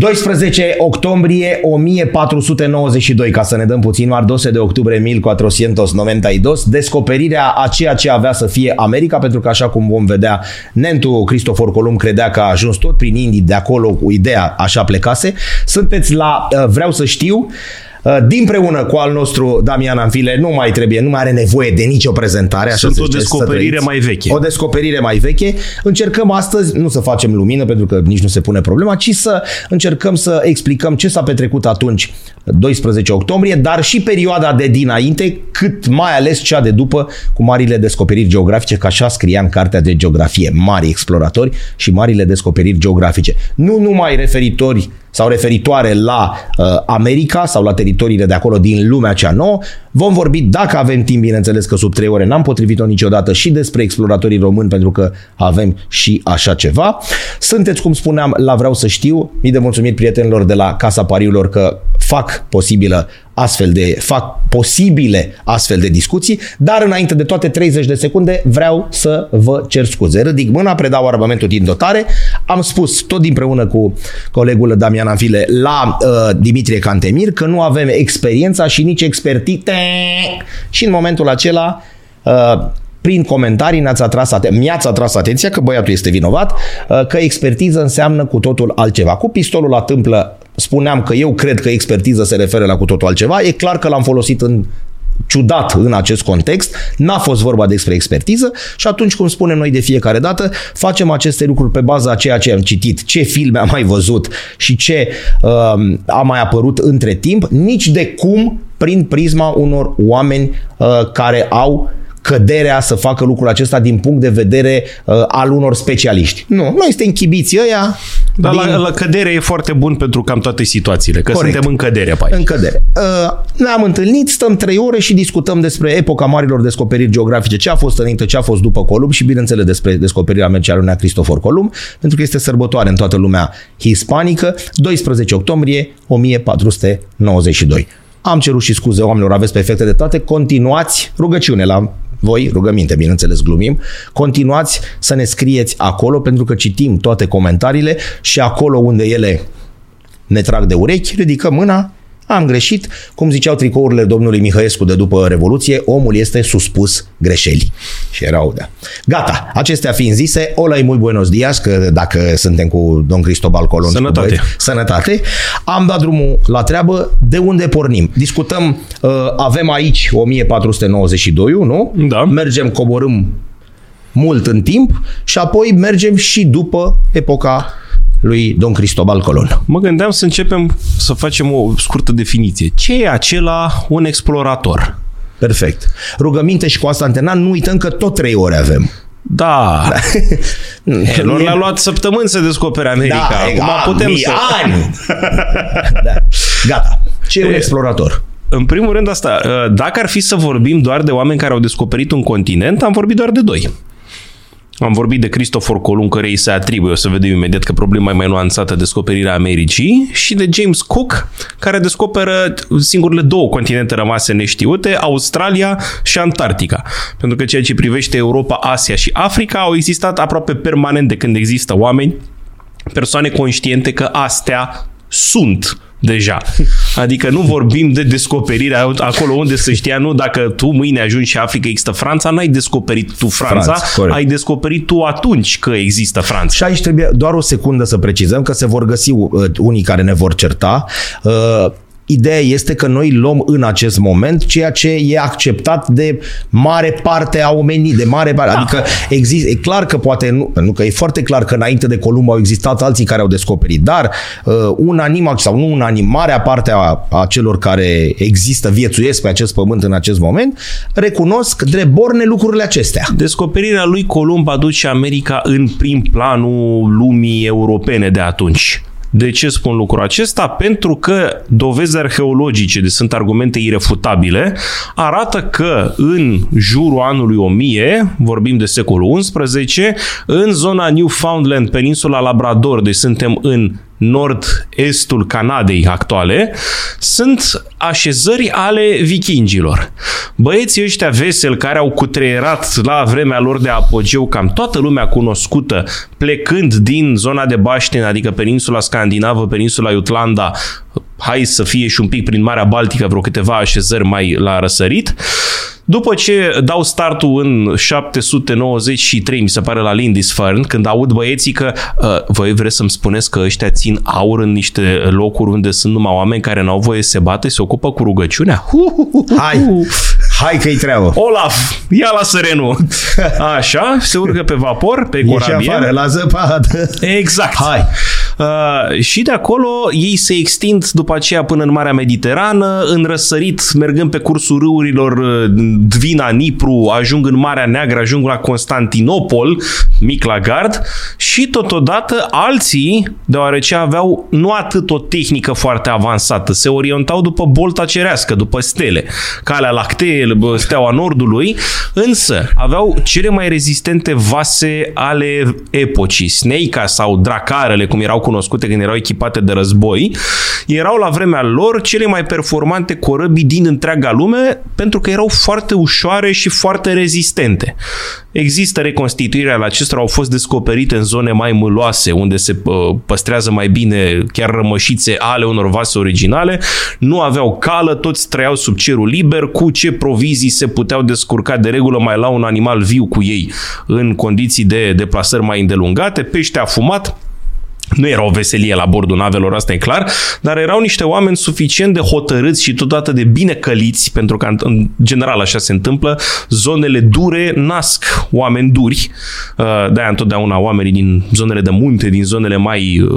12 octombrie 1492, ca să ne dăm puțin mai 12 de octubre 1492, descoperirea a ceea ce avea să fie America, pentru că așa cum vom vedea, Nentu Cristofor Columb credea că a ajuns tot prin Indii, de acolo cu ideea așa plecase. Sunteți la uh, Vreau să știu, Uh, din preună cu al nostru Damian Anfile, nu mai trebuie, nu mai are nevoie de nicio prezentare. Așa Sunt o descoperire mai veche. O descoperire mai veche. Încercăm astăzi, nu să facem lumină, pentru că nici nu se pune problema, ci să încercăm să explicăm ce s-a petrecut atunci, 12 octombrie, dar și perioada de dinainte, cât mai ales cea de după, cu marile descoperiri geografice, că așa scria în cartea de geografie, mari exploratori și marile descoperiri geografice. Nu numai referitori sau referitoare la uh, America sau la teritoriile de acolo din lumea cea nouă. Vom vorbi, dacă avem timp, bineînțeles că sub trei ore n-am potrivit-o niciodată și despre exploratorii români, pentru că avem și așa ceva. Sunteți, cum spuneam, la Vreau să știu. Mii de mulțumiri prietenilor de la Casa Pariurilor că fac posibilă astfel de, fac posibile astfel de discuții, dar înainte de toate 30 de secunde vreau să vă cer scuze. Ridic mâna, predau armamentul din dotare. Am spus tot împreună cu colegul Damian Anfile la uh, Dimitrie Cantemir că nu avem experiența și nici expertite și în momentul acela uh, prin comentarii ne-ați atras aten- mi-ați atras atenția că băiatul este vinovat, uh, că expertiză înseamnă cu totul altceva. Cu pistolul la tâmplă spuneam că eu cred că expertiză se referă la cu totul altceva. E clar că l-am folosit în ciudat în acest context, n-a fost vorba despre expertiză și atunci, cum spunem noi de fiecare dată, facem aceste lucruri pe baza a ceea ce am citit, ce filme am mai văzut și ce uh, a mai apărut între timp, nici de cum prin prisma unor oameni uh, care au căderea să facă lucrul acesta din punct de vedere uh, al unor specialiști. Nu, noi suntem închibiți ăia. Dar din... la, la cădere e foarte bun pentru cam toate situațiile, că Corect. suntem în cădere pe aici. În cădere. Uh, ne-am întâlnit, stăm trei ore și discutăm despre epoca marilor descoperiri geografice, ce a fost înainte, ce a fost după Columb și bineînțeles despre descoperirea Mercearunea Cristofor Columb, pentru că este sărbătoare în toată lumea hispanică, 12 octombrie 1492. Am cerut și scuze oamenilor, aveți perfecte de toate, continuați rugăciune la voi, rugăminte, bineînțeles, glumim, continuați să ne scrieți acolo pentru că citim toate comentariile și acolo unde ele ne trag de urechi, ridicăm mâna am greșit, cum ziceau tricourile domnului Mihăescu de după Revoluție, omul este suspus greșeli. Și erau, da. Gata, acestea fiind zise, ola e muy buenos dias, că dacă suntem cu domn Cristobal Colon. Sănătate. Băieți, sănătate. Am dat drumul la treabă, de unde pornim? Discutăm, uh, avem aici 1492, nu? Da. Mergem, coborâm mult în timp și apoi mergem și după epoca lui Don Cristobal Colon. Mă gândeam să începem să facem o scurtă definiție. Ce e acela un explorator? Perfect. Rugăminte și cu asta antena, nu uităm că tot trei ore avem. Da. Lor le-a luat săptămâni să descopere America. Da, Acum putem să... ani. da. Gata. Ce e un explorator? În primul rând asta, dacă ar fi să vorbim doar de oameni care au descoperit un continent, am vorbit doar de doi. Am vorbit de Christopher Columb, care îi se atribuie, o să vedem imediat că problema e mai nuanțată, descoperirea Americii, și de James Cook, care descoperă singurele două continente rămase neștiute, Australia și Antarctica. Pentru că ceea ce privește Europa, Asia și Africa au existat aproape permanent de când există oameni, persoane conștiente că astea sunt deja. Adică nu vorbim de descoperire acolo unde să știa, nu, dacă tu mâine ajungi și afli că există Franța, n-ai descoperit tu Franța, Franța ai descoperit tu atunci că există Franța. Și aici trebuie doar o secundă să precizăm că se vor găsi uh, unii care ne vor certa. Uh, Ideea este că noi luăm în acest moment ceea ce e acceptat de mare parte a omenii, de mare parte. Da. Adică există, e clar că poate, nu, pentru că e foarte clar că înainte de Columb au existat alții care au descoperit, dar uh, un anim sau nu un anim, marea parte a, a celor care există, viețuiesc pe acest pământ în acest moment, recunosc drept borne lucrurile acestea. Descoperirea lui Columb aduce America în prim planul lumii europene de atunci. De ce spun lucrul acesta? Pentru că dovezi arheologice, de sunt argumente irefutabile, arată că în jurul anului 1000, vorbim de secolul XI, în zona Newfoundland, peninsula Labrador, deci suntem în nord-estul Canadei actuale, sunt așezări ale vikingilor. Băieții ăștia veseli care au cutreierat la vremea lor de apogeu cam toată lumea cunoscută, plecând din zona de Baștin, adică peninsula scandinavă, peninsula Jutlanda, hai să fie și un pic prin Marea Baltică, vreo câteva așezări mai la răsărit, după ce dau startul în 793, mi se pare, la Lindisfarne, când aud băieții că uh, voi vreți să-mi spuneți că ăștia țin aur în niște locuri unde sunt numai oameni care n-au voie să se bată, se ocupă cu rugăciunea? Hai! Hai că-i treabă. Olaf, ia la sărenul. Așa, se urcă pe vapor, pe corabie. afară, la zăpadă. Exact. Hai. Uh, și de acolo ei se extind după aceea până în Marea Mediterană, în răsărit, mergând pe cursul râurilor uh, Dvina, Nipru, ajung în Marea Neagră, ajung la Constantinopol, mic la gard, și totodată alții, deoarece aveau nu atât o tehnică foarte avansată, se orientau după bolta cerească, după stele, calea lactee, steaua nordului, însă aveau cele mai rezistente vase ale epocii, Sneica sau Dracarele, cum erau cunoscute când erau echipate de război, erau la vremea lor cele mai performante corăbii din întreaga lume pentru că erau foarte ușoare și foarte rezistente. Există reconstituirea la acestora, au fost descoperite în zone mai mâloase, unde se uh, păstrează mai bine chiar rămășițe ale unor vase originale, nu aveau cală, toți trăiau sub cerul liber, cu ce provizii se puteau descurca de regulă mai la un animal viu cu ei în condiții de deplasări mai îndelungate, pește afumat, nu era o veselie la bordul navelor, asta e clar, dar erau niște oameni suficient de hotărâți și totodată de bine căliți, pentru că în general așa se întâmplă, zonele dure nasc oameni duri, uh, de-aia întotdeauna oamenii din zonele de munte, din zonele mai uh,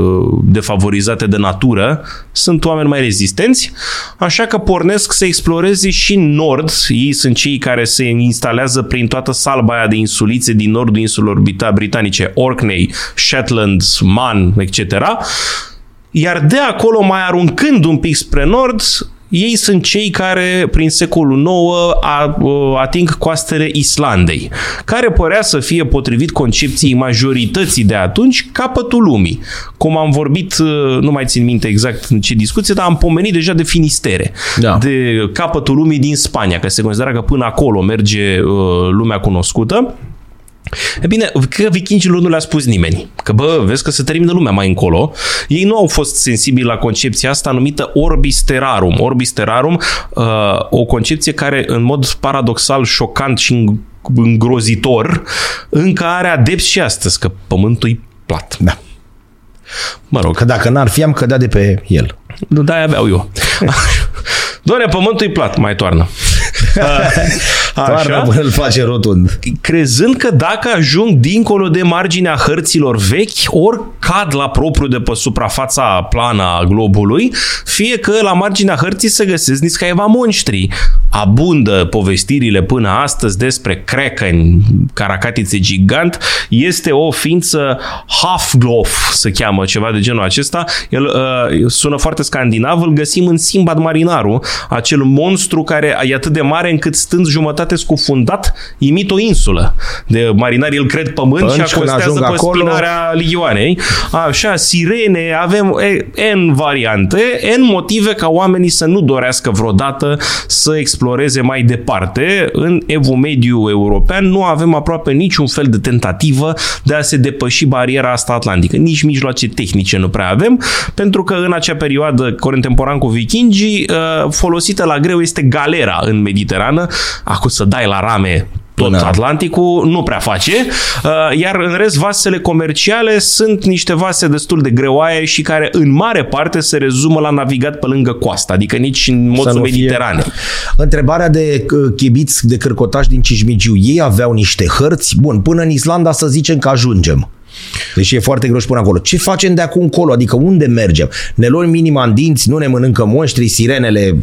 defavorizate de natură, sunt oameni mai rezistenți, așa că pornesc să exploreze și în nord, ei sunt cei care se instalează prin toată salba aia de insulițe din nordul insulor britanice, Orkney, Shetland, Man, etc. Iar de acolo, mai aruncând un pic spre nord, ei sunt cei care, prin secolul IX, ating coastele Islandei, care părea să fie potrivit concepției majorității de atunci, capătul lumii. Cum am vorbit, nu mai țin minte exact în ce discuție, dar am pomenit deja de Finistere, da. de capătul lumii din Spania, că se considera că până acolo merge lumea cunoscută. E bine, că vikingilor nu le-a spus nimeni. Că bă, vezi că se termină lumea mai încolo. Ei nu au fost sensibili la concepția asta numită orbis terrarum. Orbis terrarum, uh, o concepție care în mod paradoxal, șocant și îngrozitor, încă are adepți și astăzi, că pământul e plat. Da. Mă rog. Că dacă n-ar fi, am cădea de pe el. Da, aveau eu. Doamne, pământul e plat, mai toarnă. Așa? până îl face rotund. Crezând că dacă ajung dincolo de marginea hărților vechi, ori cad la propriu de pe suprafața plană a globului, fie că la marginea hărții se găsesc niscaiva monștri. Abundă povestirile până astăzi despre Kraken, caracatițe gigant, este o ființă Hafglof, se cheamă ceva de genul acesta. El uh, sună foarte scandinav, îl găsim în Simbad Marinaru, acel monstru care e atât de mare încât stând jumătate scufundat, imit o insulă. De marinari îl cred pământ Pânci și acostează pe acolo... spinarea ligioanei. Așa, sirene, avem N variante, N motive ca oamenii să nu dorească vreodată să exploreze mai departe. În evul mediu european nu avem aproape niciun fel de tentativă de a se depăși bariera asta atlantică. Nici mijloace tehnice nu prea avem, pentru că în acea perioadă contemporan cu vikingii, uh, folosită la greu este galera în Mediterană. Acum să dai la rame tot Până. Atlanticul nu prea face, uh, iar în rest vasele comerciale sunt niște vase destul de greoaie și care în mare parte se rezumă la navigat pe lângă coastă, adică nici în modul mediterane. Fie. Întrebarea de uh, chibiți de cârcotași din Cismigiu, ei aveau niște hărți, bun, până în Islanda să zicem că ajungem. Deci e foarte greu și până acolo. Ce facem de acum încolo? Adică unde mergem? Ne luăm minima în dinți, nu ne mănâncă monștri, sirenele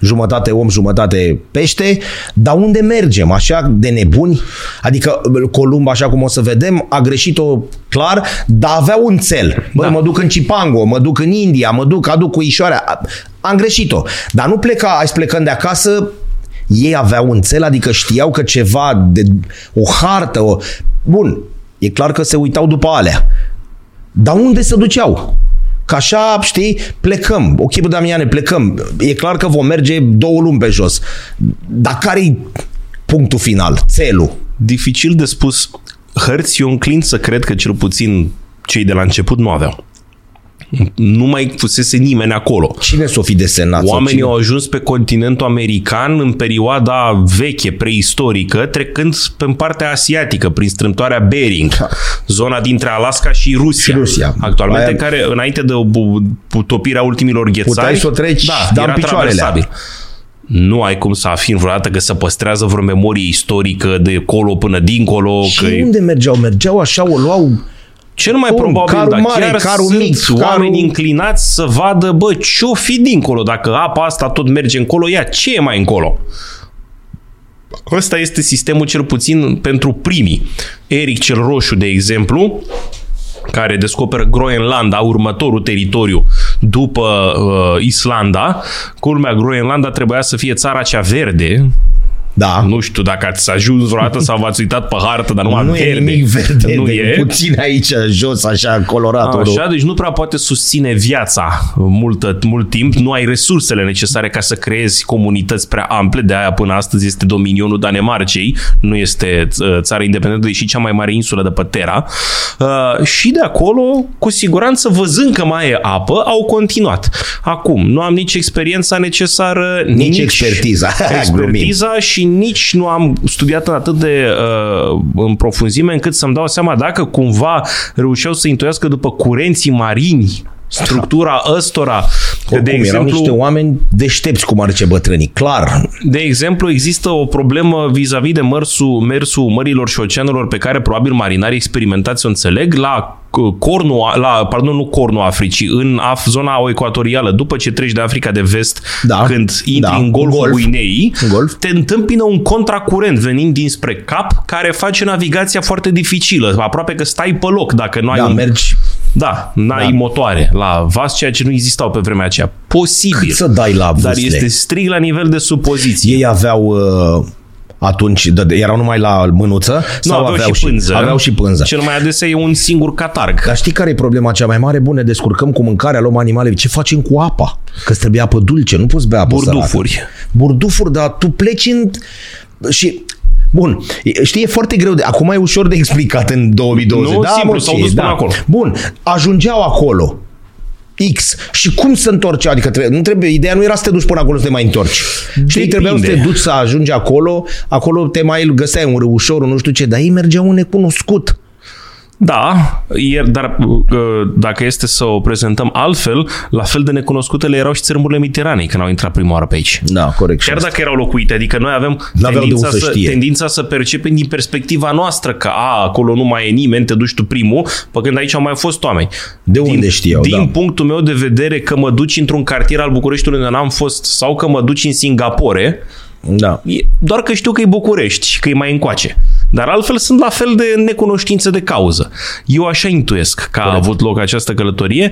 jumătate om, jumătate pește, dar unde mergem? Așa de nebuni? Adică Columb, așa cum o să vedem, a greșit-o clar, dar avea un cel. Bă, da. mă duc în Cipango, mă duc în India, mă duc, aduc cu ișoarea. Am greșit-o. Dar nu pleca, hai plecând de acasă, ei aveau un cel, adică știau că ceva, de o hartă, o... Bun, e clar că se uitau după alea. Dar unde se duceau? Că așa, știi, plecăm. Ok, bă, Damiane, plecăm. E clar că vom merge două luni pe jos. Dar care-i punctul final, țelul? Dificil de spus. Hărți, eu înclin să cred că cel puțin cei de la început nu aveau. Nu mai fusese nimeni acolo. Cine s-o fi desenat? sau Oamenii cine? au ajuns pe continentul american în perioada veche, preistorică, trecând pe partea asiatică, prin strâmtoarea Bering, zona dintre Alaska și Rusia. Și Rusia. Actualmente, Aia- care înainte de bu- topirea ultimilor ghețari, Puteai să o treci, da, dar era în picioarele. traversabil. Nu ai cum să afirmi vreodată că se păstrează vreo memorie istorică de colo până dincolo. Și că e- unde mergeau? Mergeau așa, o luau... Cel mai Bun, probabil, carul dar mare, chiar carul sunt mic, oameni carul- inclinați să vadă, bă, ce-o fi dincolo, dacă apa asta tot merge încolo, ia ce e mai încolo? Ăsta este sistemul cel puțin pentru primii. Eric cel Roșu, de exemplu, care descoperă Groenlanda, următorul teritoriu după uh, Islanda. Culmea, Groenlanda trebuia să fie țara cea verde. Da. Nu știu dacă ați ajuns vreodată sau v-ați uitat pe hartă, dar numai nu verde. e nimic verde, Nu de e. puțin aici, jos, așa, colorat. Așa, deci nu prea poate susține viața multă, mult timp. Nu ai resursele necesare ca să creezi comunități prea ample. De aia până astăzi este dominionul Danemarcei. Nu este uh, țară independentă, deși cea mai mare insulă de pe Terra. Uh, și de acolo, cu siguranță, văzând că mai e apă, au continuat. Acum, nu am nici experiența necesară, Nici expertiza. expertiza și nici nu am studiat în atât de uh, în profunzime încât să-mi dau seama dacă cumva reușeau să intuiască după curenții marini structura ăstora. Oricum, de erau exemplu, niște oameni deștepți, cum ar zice bătrânii, clar. de exemplu, există o problemă vis-a-vis de mersul, mersul mărilor și oceanelor pe care probabil marinarii experimentați o înțeleg la uh, cornul, la, pardon, nu cornul Africii, în Af, zona ecuatorială, după ce treci de Africa de vest, Da, când intri da, în Golful Golf. Guineei, În Golf. te întâmpină un contracurent venind dinspre cap care face navigația foarte dificilă. Aproape că stai pe loc dacă nu ai Da, un... mergi Da, n-ai Da. motoare la vas, ceea ce nu existau pe vremea aceea. Posibil. cât să dai la Dar vâsle. este strict la nivel de supoziție. Ei aveau uh, atunci, de, de, erau numai la mânuță? Nu, sau aveau, și pânză. Aveau și pânză. Cel mai adesea e un singur catarg. Dar știi care e problema cea mai mare? Bun, ne descurcăm cu mâncarea, luăm animale. Ce facem cu apa? Că îți trebuie apă dulce, nu poți bea apă Burdufuri. sărată. Burdufuri, dar tu pleci în... Și Bun, E- știi, e foarte greu de... Acum e ușor de explicat în 2020. Nu, da, simplu, mă, s-au ce dus e, până acolo. Bun, ajungeau acolo. X. Și cum să întorci? Adică trebuie, nu trebuie, ideea nu era să te duci până acolo să te mai întorci. Știi, trebuia să te duci să ajungi acolo, acolo te mai găseai un râușor, un nu știu ce, dar ei mergeau un necunoscut. Da, e, dar uh, dacă este să o prezentăm altfel, la fel de necunoscutele erau și țărmurile mediteranei când au intrat prima oară pe aici. Da, corect. Chiar dacă erau locuite, adică noi avem N-aveau de tendința unde să să, știe. tendința să percepem din perspectiva noastră că a, acolo nu mai e nimeni, te duci tu primul, pe când aici au mai fost oameni. De din, unde știau, Din da. punctul meu de vedere că mă duci într-un cartier al Bucureștiului unde n-am fost sau că mă duci în Singapore, Da. E doar că știu că e București și că e mai încoace. Dar altfel sunt la fel de necunoștință de cauză. Eu așa intuiesc că a avut loc această călătorie.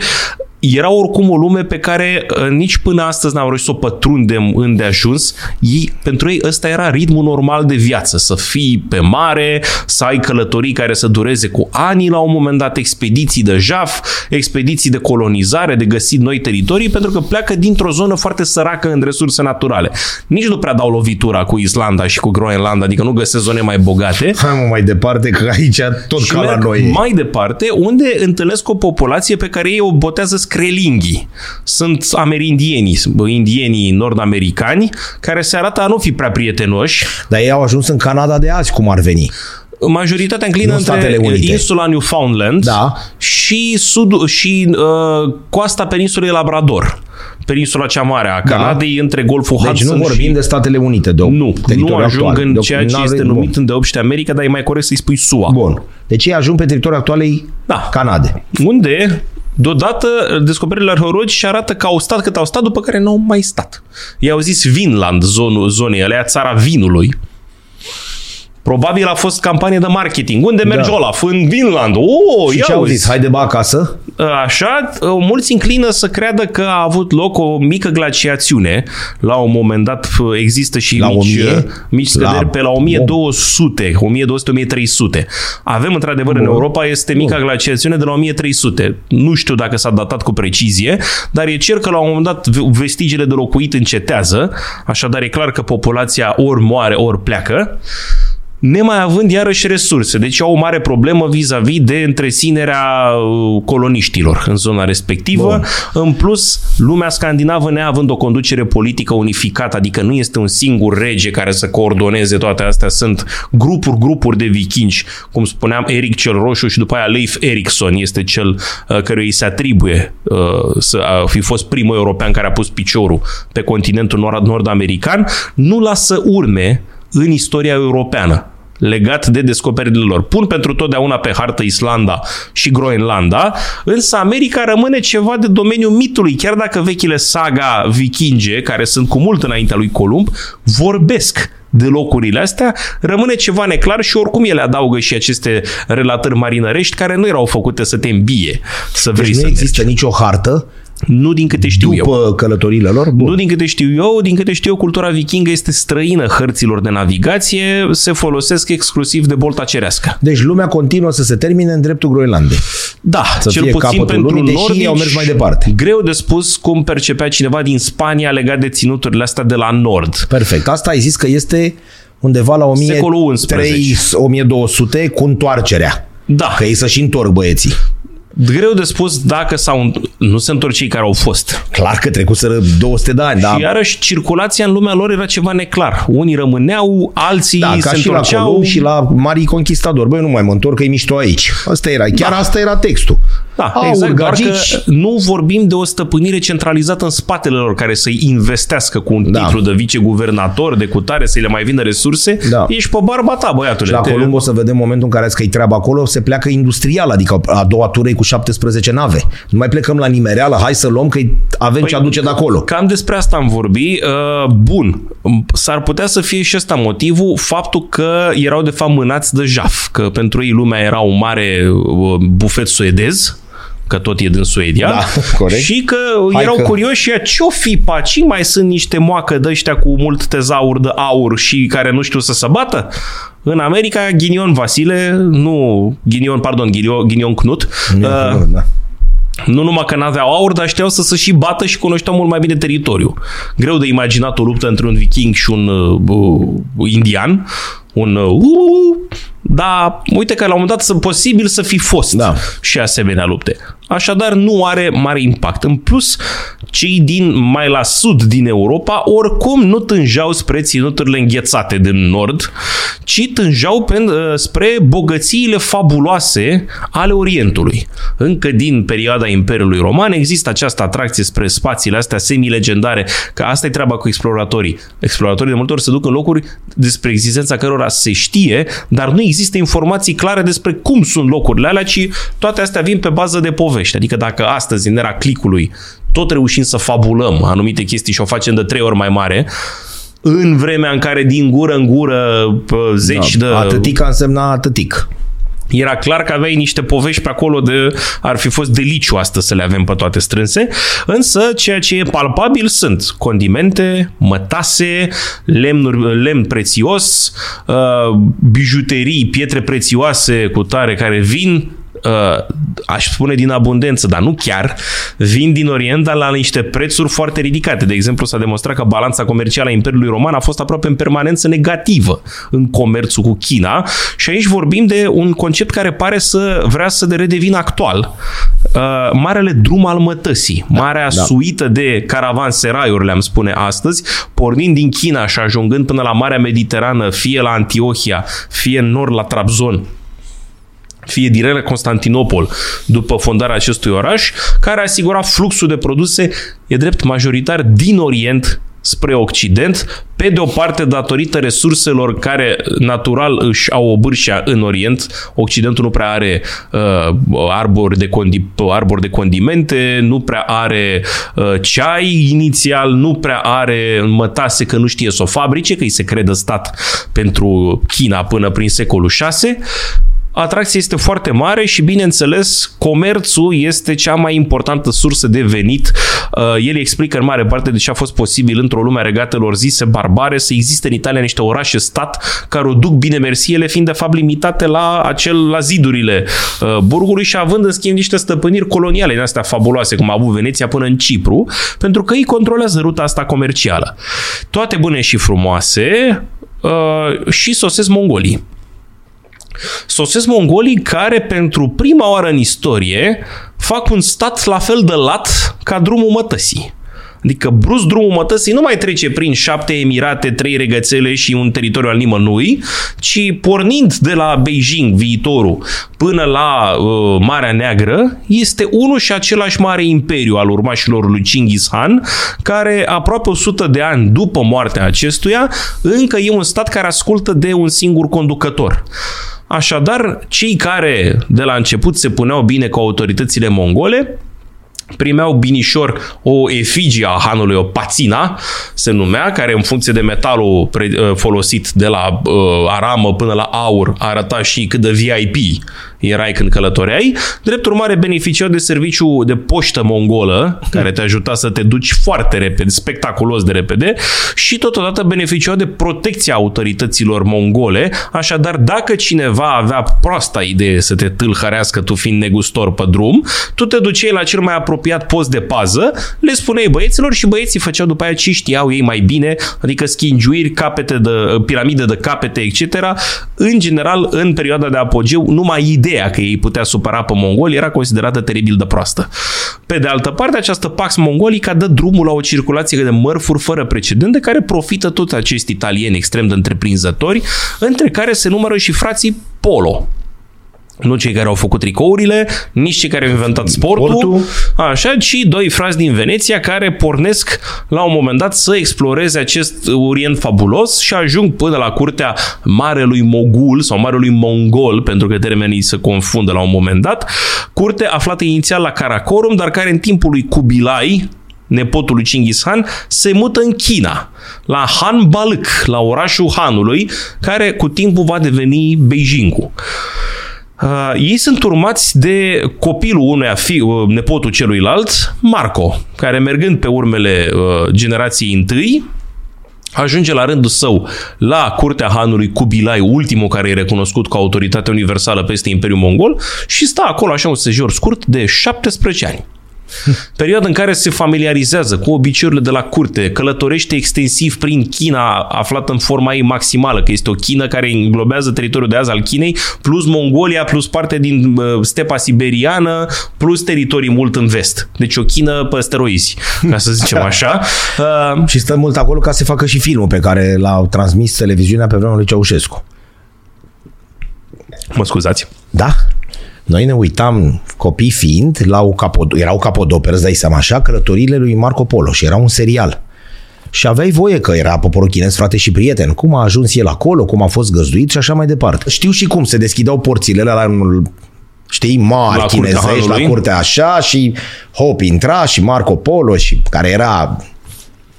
Era oricum o lume pe care uh, nici până astăzi n-am reușit să o pătrundem îndeajuns. Ei, pentru ei ăsta era ritmul normal de viață. Să fii pe mare, să ai călătorii care să dureze cu ani la un moment dat, expediții de jaf, expediții de colonizare, de găsit noi teritorii, pentru că pleacă dintr-o zonă foarte săracă în resurse naturale. Nici nu prea dau lovitura cu Islanda și cu Groenlanda, adică nu găsesc zone mai bogate. Hai mă mai departe că aici tot Și ca la merg noi. mai departe, unde întâlnesc o populație pe care ei o botează screlinghi. Sunt amerindienii, indienii nord-americani, care se arată a nu fi prea prietenoși. Dar ei au ajuns în Canada de azi, cum ar veni. Majoritatea înclină Nu între Statele Unite. insula Newfoundland Da. și, sud, și uh, coasta peninsulei Labrador. Peninsula cea mare a Canadei, între Golful Deci Hudson nu vorbim și... de Statele Unite de Nu, nu teritoriul ajung actual. în De- ceea ce n-avem- este bun. numit îndeopște America, dar e mai corect să-i spui SUA. Bun. Deci ei ajung pe teritoriul actualei Da. Canade. Unde, deodată, descoperirile arheologice arată că au stat cât au stat, după care n-au mai stat. Ei au zis Vinland, zonul, zonei alea, țara vinului. Probabil a fost campanie de marketing. Unde merge da. Olaf? În Vinland. Oh, și ia ce au uzi. zis? Haide bă acasă? Așa, mulți înclină să creadă că a avut loc o mică glaciațiune. La un moment dat există și La mici, 1000? mici scăderi La- pe la 1200, 1200-1300. Avem într-adevăr în Bun. Europa este mica glaciațiune de la 1300. Nu știu dacă s-a datat cu precizie, dar e cer că la un moment dat v- vestigiile de locuit încetează, așadar e clar că populația ori moare, ori pleacă nemai având iarăși resurse. Deci au o mare problemă vis-a-vis de întreținerea uh, coloniștilor în zona respectivă. Bun. În plus, lumea scandinavă neavând o conducere politică unificată, adică nu este un singur rege care să coordoneze toate astea, sunt grupuri, grupuri de vikingi, cum spuneam, Eric cel Roșu și după aia Leif Erikson este cel uh, căruia îi se atribuie uh, să a fi fost primul european care a pus piciorul pe continentul nord- nord-american, nu lasă urme în istoria europeană legat de descoperirile lor. Pun pentru totdeauna pe hartă Islanda și Groenlanda, însă America rămâne ceva de domeniul mitului, chiar dacă vechile saga vikinge, care sunt cu mult înaintea lui Columb, vorbesc de locurile astea, rămâne ceva neclar și oricum ele adaugă și aceste relatări marinărești care nu erau făcute să te îmbie, să vrei Deci să nu există mergi. nicio hartă Nu din câte știu eu. după călătoriile lor? Bun. Nu din câte știu eu, din câte știu eu, cultura vikingă este străină hărților de navigație, se folosesc exclusiv de bolta cerească. Deci lumea continuă să se termine în dreptul Groenlandei. Da, Să cel fie puțin capătul pentru lumii, deși nordici, au mers mai departe. Greu de spus cum percepea cineva din Spania legat de ținuturile astea de la nord. Perfect. Asta ai zis că este undeva la Secolul 11. 1200 cu întoarcerea. Da, Că ei să și întorc băieții. Greu de spus dacă sau nu se întorc cei care au fost. Clar că trecuseră 200 de ani, da. Și iarăși circulația în lumea lor era ceva neclar. Unii rămâneau, alții Da, ca se și la întorceau. Columb și la Marii Conquistador. Băi, nu mai mă întorc, că e mișto aici. Asta era, chiar da. asta era textul. Da, Aur, exact, doar gagici. că nu vorbim de o stăpânire centralizată în spatele lor care să-i investească cu un Da. titlu de viceguvernator, de cutare, să-i le mai vină resurse. Da. Ești pe barba ta, băiatule. La Te- Columb o să vedem momentul în care că e treaba acolo, se pleacă industrial, adică a doua tură e cu 17 nave. Nu mai plecăm la nimereală, hai să luăm că avem Păi, ce aduce de acolo. Cam despre asta am vorbit. Uh, Bun, s-ar putea să fie și ăsta motivul, faptul că erau de fapt mânați de jaf, că pentru ei lumea era un mare uh, bufet suedez, că tot e din Suedia. Da, corect. Și că Hai erau că- curioși ea, ce-o fi paci, mai sunt niște moacă de ăștia cu mult tezaur de aur și care nu știu să se bată? În America, Ghinion Vasile, nu, Ghinion, pardon, Ghinion, Ghinion Knut, uh, Da. nu numai că n-aveau aur, dar știau să se și bată și cunoșteau mult mai bine teritoriul. Greu de imaginat o luptă între un viking și un uh, indian, un uh, dar uite că la un moment dat sunt posibil să fi fost Da. și asemenea lupte. Așadar, nu are mare impact. În plus, cei din mai la sud din Europa oricum nu tângeau spre ținuturile înghețate din nord, ci tângeau pe, uh, spre bogățiile fabuloase ale Orientului. Încă din perioada Imperiului Roman există această atracție spre spațiile astea semi-legendare, că asta e treaba cu exploratorii. Exploratorii de multe ori se duc în locuri despre existența cărora se știe, dar nu există informații clare despre cum sunt locurile alea, ci toate astea vin pe bază de povești. Adică dacă astăzi, în era clicului, tot reușim să fabulăm anumite chestii și o facem de trei ori mai mare, în vremea în care din gură în gură pă, zeci da. de... Atâtica însemna atâtic. Era clar că aveai niște povești pe acolo de ar fi fost deliciu astăzi să le avem pe toate strânse, însă ceea ce e palpabil sunt condimente, mătase, lemnuri, lemn prețios, uh, bijuterii, pietre prețioase cu tare care vin uh, aș spune din abundență, dar nu chiar, vin din Orient, dar la niște prețuri foarte ridicate. De exemplu, s-a demonstrat că balanța comercială a Imperiului Roman a fost aproape în permanență negativă în comerțul cu China și aici vorbim de un concept care pare să vrea să de redevină actual. Uh, marele drum al mătăsii, marea da. suită de caravanseraiuri, le-am spune astăzi, pornind din China și ajungând până la Marea Mediterană, fie la Antiohia, fie în nord la Trabzon, fie direct la Constantinopol după fondarea acestui oraș, care asigura fluxul de produse, e drept majoritar din Orient spre Occident, pe de o parte datorită resurselor care natural își au o bârșea în Orient. Occidentul nu prea are uh, arbori, de condi- arbori de condimente, nu prea are uh, ceai inițial, nu prea are mătase că nu știe să o fabrice, că îi se crede stat pentru China până prin secolul 6 atracția este foarte mare și, bineînțeles, comerțul este cea mai importantă sursă de venit. Uh, el explică în mare parte de ce a fost posibil într-o lume a regatelor zise barbare să existe în Italia niște orașe-stat care o duc bine mersi, ele fiind de fapt limitate la, acel, la zidurile uh, burgului și având în schimb niște stăpâniri coloniale în astea fabuloase, cum a avut Veneția până în Cipru, pentru că ei controlează ruta asta comercială. Toate bune și frumoase, uh, și sosesc mongolii. Sosesc mongolii care pentru prima oară în istorie fac un stat la fel de lat ca drumul mătăsii. Adică brusc drumul mătăsii nu mai trece prin șapte emirate, trei regățele și un teritoriu al nimănui, ci pornind de la Beijing, viitorul, până la uh, Marea Neagră, este unul și același mare imperiu al urmașilor lui Genghis Khan, care aproape 100 de ani după moartea acestuia, încă e un stat care ascultă de un singur conducător. Așadar, cei care de la început se puneau bine cu autoritățile mongole, primeau binișor o efigie a hanului, o pațina, se numea, care în funcție de metalul folosit de la uh, aramă până la aur arăta și cât de VIP erai când călătoreai. Drept urmare, beneficiau de serviciu de poștă mongolă, care te ajuta să te duci foarte repede, spectaculos de repede, și totodată beneficiau de protecția autorităților mongole, așadar dacă cineva avea proasta idee să te tâlhărească tu fiind negustor pe drum, tu te duceai la cel mai apropiat post de pază, le spuneai băieților și băieții făceau după aia ce știau ei mai bine, adică schingiuiri, capete de, piramide de capete, etc. În general, în perioada de apogeu, numai idee ideea că ei putea supăra pe mongoli era considerată teribil de proastă. Pe de altă parte, această Pax Mongolica dă drumul la o circulație de mărfuri fără precedent de care profită toți acești italieni extrem de întreprinzători, între care se numără și frații Polo, nu cei care au făcut tricourile, nici cei care au inventat sportul, sportul. așa, ci doi frați din Veneția care pornesc la un moment dat să exploreze acest Orient fabulos și ajung până la curtea Marelui Mogul sau Marelui Mongol, pentru că termenii se confundă la un moment dat, curte aflată inițial la Karakorum, dar care în timpul lui Kubilai, nepotul lui Chinggis Khan, se mută în China, la Han Balâc, la orașul Hanului, care cu timpul va deveni Beijingul. Uh, ei sunt urmați de copilul unuia fi, uh, nepotul celuilalt, Marco, care mergând pe urmele uh, generației întâi, ajunge la rândul său la curtea hanului Kubilai, ultimul care e recunoscut ca autoritate universală peste Imperiul Mongol și stă acolo așa un sejur scurt de 17 ani. Perioada în care se familiarizează cu obiceiurile de la curte, călătorește extensiv prin China, aflată în forma ei maximală, că este o China care înglobează teritoriul de azi al Chinei, plus Mongolia, plus parte din uh, stepa siberiană, plus teritorii mult în vest. Deci o China pe steroizi, ca să zicem așa. Uh, și stă mult acolo ca să facă și filmul pe care l-au transmis televiziunea pe vremea lui Ceaușescu. Mă scuzați. Da? Noi ne uitam, copii fiind, la o capod- erau capodoperă, îți dai seama așa, călătorile lui Marco Polo și era un serial. Și aveai voie că era poporul chinez, frate și prieten, cum a ajuns el acolo, cum a fost găzduit și așa mai departe. Știu și cum se deschideau porțile la știi, mari la chinezești, la curtea așa și hop, intra și Marco Polo și care era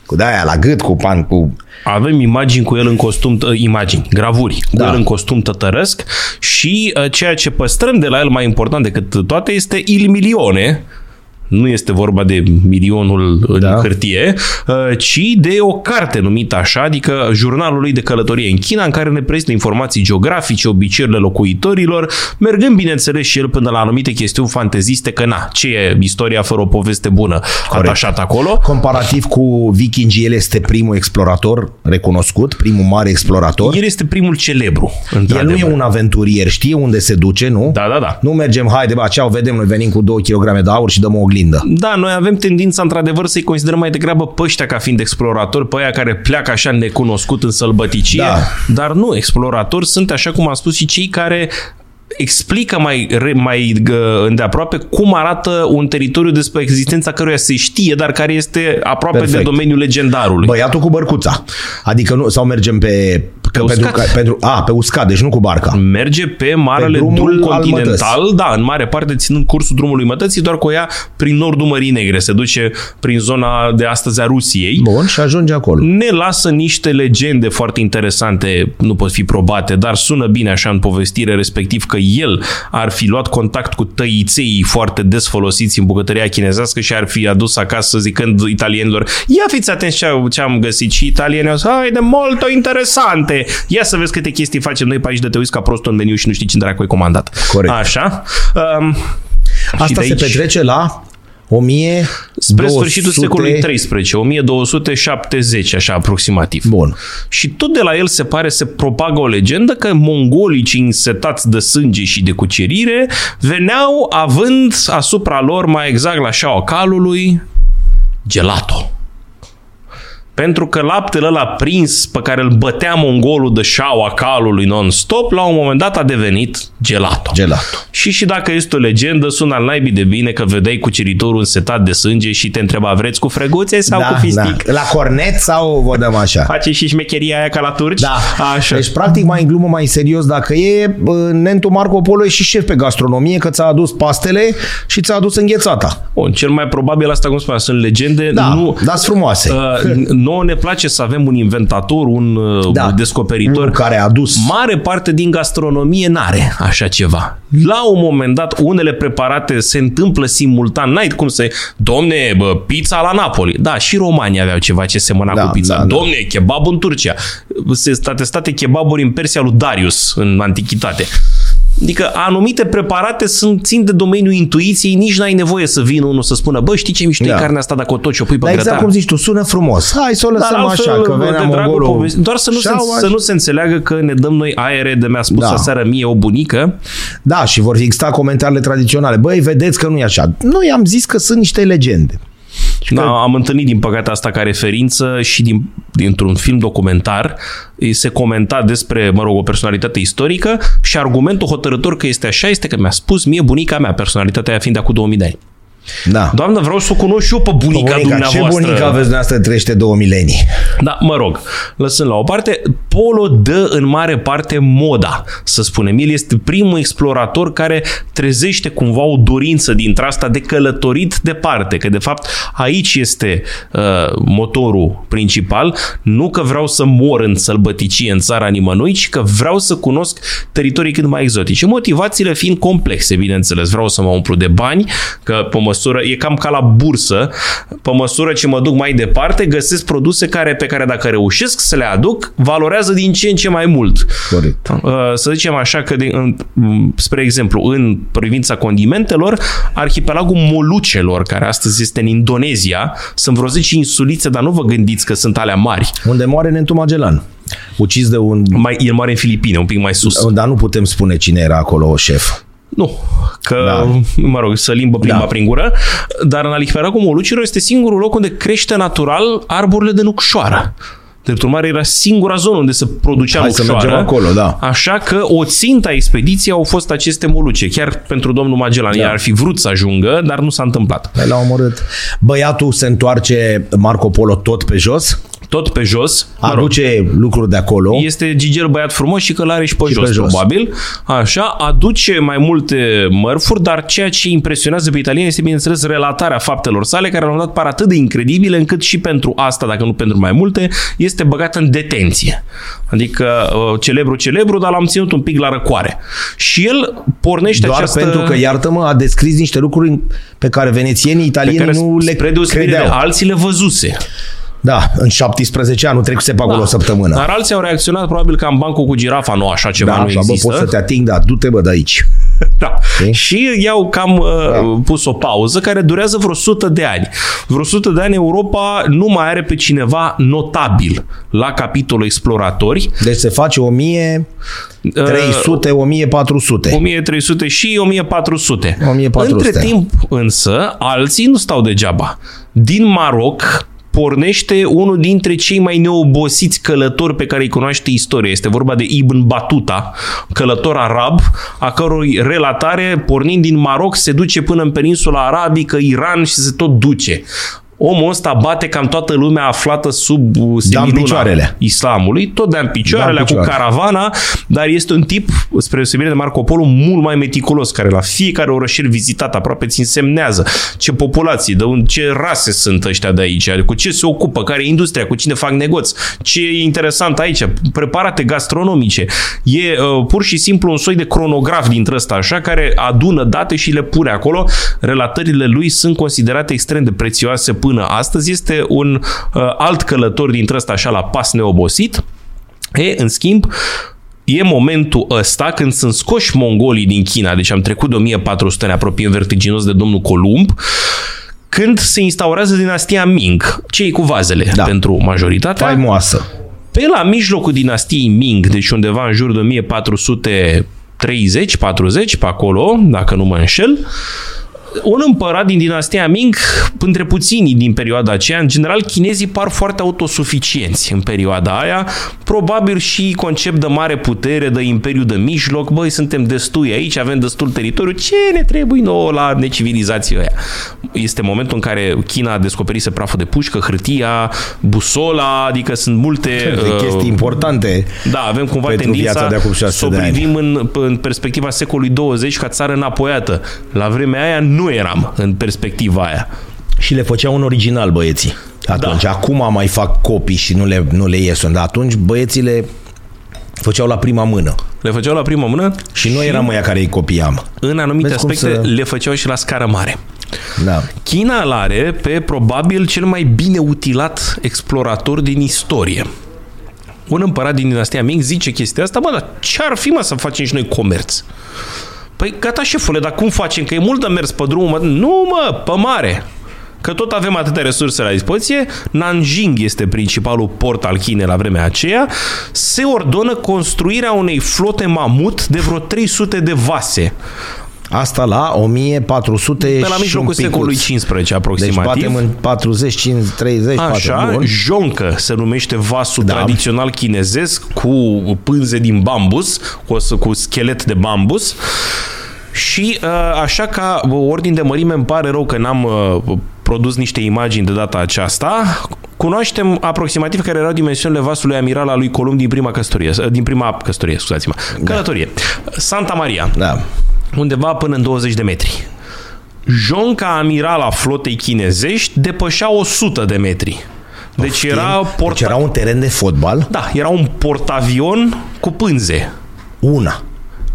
cu de la gât, cu pan, cu avem imagini cu el în costum, imagini, gravuri, cu da. el în costum tătărăsc și uh, ceea ce păstrăm de la el mai important decât toate este il milione, nu este vorba de milionul da. în hârtie, uh, ci de o carte numită așa, adică jurnalul lui de călătorie în China, în care ne prezintă informații geografice, obiceiurile locuitorilor, mergând, bineînțeles, și el până la anumite chestiuni fanteziste, că na, ce e istoria fără o poveste bună Corect. atașat acolo. Comparativ cu vikingii, el este primul explorator recunoscut, primul mare explorator. El este primul celebru. El nu e un aventurier, știe unde se duce, nu? Da, da, da. Nu mergem, haide, ba, ceau, vedem, noi venim cu 2 kg de aur și dăm o oglindă. Da, noi avem tendința într-adevăr să-i considerăm mai degrabă pe ăștia ca fiind exploratori, pe aia care pleacă așa necunoscut în sălbăticie, da. dar nu, exploratori sunt, așa cum am spus, și cei care explică mai, re- mai uh, îndeaproape cum arată un teritoriu despre existența căruia se știe, dar care este aproape Perfect. de domeniul legendarului. Băiatul cu bărcuța. Adică nu, sau mergem pe... Că pentru, uscat. că, pentru, a, pe uscat, deci nu cu barca. merge pe marele Pe drumul drum al continental, da, în mare parte ținând cursul drumului mătății, doar că o ia prin nordul Mării Negre, se duce prin zona de astăzi a Rusiei. Bun, și ajunge acolo. Ne lasă niște legende foarte interesante, nu pot fi probate, dar sună bine așa în povestire, respectiv că el ar fi luat contact cu tăiței foarte des folosiți în bucătăria chinezească și ar fi adus acasă zicând italienilor, ia fiți atenți ce, ce am găsit și italienii au zis, hai de molto interesante, ia să vezi câte chestii facem noi pe aici de te uiți ca prostul în meniu și nu știi cine dracu ai comandat. Corect. Așa. Um, și Asta de se aici- petrece la 1000 Spre sfârșitul secolului 13, 1270, așa aproximativ. Bun. Și tot de la el se pare se propagă o legendă că mongolicii însetați de sânge și de cucerire veneau având asupra lor, mai exact la șaua calului, gelato. Pentru că laptele ăla prins pe care îl bătea mongolul de șaua calului non-stop, la un moment dat a devenit gelato. Gelato. Și și dacă este o legendă, sună al naibii de bine că vedeai cuceritorul însetat de sânge și te întreba, vreți cu freguțe sau cu fistic? Da. La cornet sau vă dăm așa? Face și șmecheria aia ca la turci? Da. Așa. Deci, practic, mai în glumă, mai serios, dacă e, bă, Nentu Marco Polo e și șef pe gastronomie, că ți-a adus pastele și ți-a adus înghețata. Bun, cel mai probabil asta, cum spuneam, sunt legende. Da, nu, dar sunt frumoase. Uh, nouă ne place să avem un inventator, un uh, Da. descoperitor. Unul care a adus. Mare parte din gastronomie n-are așa ceva. La un moment dat, unele preparate se întâmplă simultan. N-ai cum să... Domne, bă, pizza la Napoli. Da, și romanii aveau ceva ce semăna Da, cu pizza. da, da. Domne, kebab în Turcia. Se atestate kebaburi în Persia lui Darius în antichitate. Adică anumite preparate sunt, țin de domeniul intuiției, nici n-ai nevoie să vină unul să spună, bă, știi ce mișto Da. e carnea asta dacă o toci o pui pe Dar exact grătar? cum zici tu, sună frumos. Hai să o Dar lăsăm altfel, așa, că venea de dragul mongolul. povesti- Doar să nu, se, șaua să nu se înțeleagă că ne dăm noi aere de mi-a spus Da. aseară mie o bunică. Da, și vor exista comentariile tradiționale. Băi, vedeți că nu e așa. Noi am zis că sunt niște legende. Da, am întâlnit din păcate asta ca referință și din, dintr-un film documentar îi se comenta despre, mă rog, o personalitate istorică și argumentul hotărător că este așa este că mi-a spus mie bunica mea, personalitatea aia fiind de acum 2000 de ani. Da. Doamnă, vreau să o cunosc și eu pe bunica, Bunica, ce dumneavoastră. bunica aveți dumneavoastră trăiește două milenii? Da, mă rog, lăsând la o parte, Polo dă în mare parte moda, să spunem. El este primul explorator care trezește cumva o dorință dintre asta de călătorit departe, că de fapt aici este uh, motorul principal, nu că vreau să mor în sălbăticie în țara nimănui, ci că vreau să cunosc teritorii cât mai exotice. Motivațiile fiind complexe, bineînțeles. Vreau să mă umplu de bani, că pe măsură, e cam ca la bursă, pe măsură ce mă duc mai departe, găsesc produse care, pe care dacă reușesc să le aduc, valorează din ce în ce mai mult. Corect. Uh, Să zicem așa că, de, în, m, spre exemplu, în privința condimentelor, arhipelagul Molucelor, care astăzi este în Indonezia, sunt vreo 10 insulițe, dar nu vă gândiți că sunt alea mari. Unde moare Nentu Magellan. Ucis de un... Mai, el moare în Filipine, un pic mai sus. Dar nu putem spune cine era acolo șef. Nu, că, Da. mă rog, să limbă plimba Da. prin gură, dar în arhipelagul Molucelor este singurul loc unde crește natural arborile de nucșoară. Drept urmare, era singura zonă unde se producea Hai să nucșoară. mergem acolo, da. Așa că o țintă a expediției au fost aceste moluce. Chiar pentru domnul Magellan. Da. El ar fi vrut să ajungă, dar nu s-a întâmplat. Pe l-a omorât. Băiatul se întoarce Marco Polo tot pe jos, Tot pe jos. mă rog, aduce lucruri de acolo. Este gigel băiat frumos și călare și pe, Și jos, pe jos. probabil. Așa, aduce mai multe mărfuri, dar ceea ce impresionează pe italieni este, bineînțeles, relatarea faptelor sale, care l-au dat par atât de incredibile, încât și pentru asta, dacă nu pentru mai multe, este băgat în detenție. Adică, uh, celebru, celebru, dar l-am ținut un pic la răcoare. Și el pornește Doar această... pentru că, iartă-mă, a descris niște lucruri pe care venețienii, pe italienii care, nu le spre deosebire de credeau. alții, le văzuse. Da, în 17 ani, nu trecuse pe acolo o săptămână. Dar alții au reacționat probabil ca în bancul cu girafa, nu așa ceva da, nu așa, bă, există. poți să te ating, dar du-te, bă, de aici. Da. Știi? Și i-au cam uh, Da. pus o pauză care durează vreo 100 de ani. Vreo 100 de ani Europa nu mai are pe cineva notabil la capitolul exploratori. Deci se face 1300, 1400. 1300 și 1400. 1400. Între timp, însă, alții nu stau degeaba. Din Maroc, pornește unul dintre cei mai neobosiți călători pe care îi cunoaște istoria. Este vorba de Ibn Batuta, călător arab, a cărui relatare, pornind din Maroc, se duce până în peninsula arabică, Iran și se tot duce. Omul ăsta bate cam toată lumea aflată sub uh, semiluna picioarele. islamului, tot de-a în picioarele, Da-n cu picioare. caravana, dar este un tip, spre deosebire de Marco Polo, mult mai meticulos, care la fiecare orășel vizitat aproape ți însemnează ce populații, de un, ce rase sunt ăștia de aici, cu ce se ocupă, care e industria, cu cine fac negoți, ce e interesant aici, preparate gastronomice. E uh, pur și simplu un soi de cronograf dintre ăsta așa, care adună date și le pune acolo. Relatările lui sunt considerate extrem de prețioase până astăzi. Este un uh, alt călător dintre ăsta așa la pas neobosit. E, în schimb, E momentul ăsta când sunt scoși mongolii din China, deci am trecut de 1400, ne apropiem vertiginos de domnul Columb, când se instaurează dinastia Ming, cei cu vazele da. Da. pentru majoritatea. Faimoasă. Pe la mijlocul dinastiei Ming, deci undeva în jur de 1430-40, pe acolo, dacă nu mă înșel, un împărat din dinastia Ming, între puținii din perioada aceea, în general, chinezii par foarte autosuficienți în perioada aia, probabil și concept de mare putere, de imperiu de mijloc, băi, suntem destui aici, avem destul teritoriu, ce ne trebuie nouă la necivilizația aia? Este momentul în care China a descoperit praful de pușcă, hârtia, busola, adică sunt multe... De uh, chestii importante. da, avem cumva pentru tendința viața de acum să 600 o de ani. privim în, în perspectiva secolului 20 ca țară înapoiată. La vremea aia nu eram în perspectiva aia. Și le făceau în original băieții. Atunci, da. acum mai fac copii și nu le, nu le ies. Dar atunci băieții le făceau la prima mână. Le făceau la prima mână Și noi eram ăia care îi copiam. în anumite Vezi cum aspecte să- le făceau și la scară mare. Da. China îl are pe probabil cel mai bine utilat explorator din istorie. Un împărat din dinastia Ming zice chestia asta, bă, dar ce ar fi mă să facem și noi comerț? Păi gata șefule, dar cum facem? Că e mult de mers pe drumul, mă. Nu mă, pe mare. Că tot avem atâtea resurse la dispoziție, Nanjing este principalul port al Chinei la vremea aceea, se ordonă construirea unei flote mamut de vreo 300 de vase. Asta la 1400 Pe la și mijlocul un picuț. secolului 15 Deci aproximativ. batem în 40, 50, 30, Așa, 40. Bun. joncă se numește vasul da. Da. tradițional chinezesc cu pânze din bambus, cu, cu schelet de bambus. Și uh, așa ca ordin de mărime îmi pare rău că n-am uh, produs niște imagini de data aceasta. Cunoaștem aproximativ care erau dimensiunile vasului amiral al lui Columb din prima căsătorie, din prima căsătorie, scuzați-mă, călătorie. Santa Maria, Da. Undeva până în 20 de metri. Jonca amiral a flotei chinezești depășea 100 de metri. Deci Poftim? era, porta... Deci era un teren de fotbal, da, era un portavion cu pânze, una.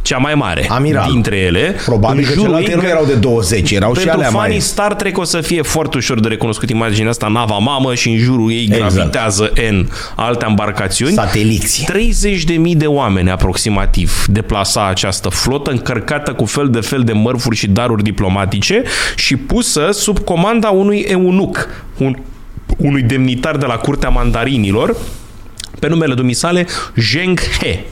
Cea mai mare Amiral. dintre ele. Probabil În că jurul celelalte ei, nu erau de 20, erau și pentru alea fanii mai... Star Trek o să fie foarte ușor de recunoscut imaginea asta, nava mamă și în jurul ei Exact. gravitează N alte embarcațiuni. Sateliții. 30.000 de oameni aproximativ deplasa această flotă încărcată cu fel de fel de mărfuri și daruri diplomatice și pusă sub comanda unui eunuc, un, unui demnitar de la curtea mandarinilor, pe numele dumisale Zheng He.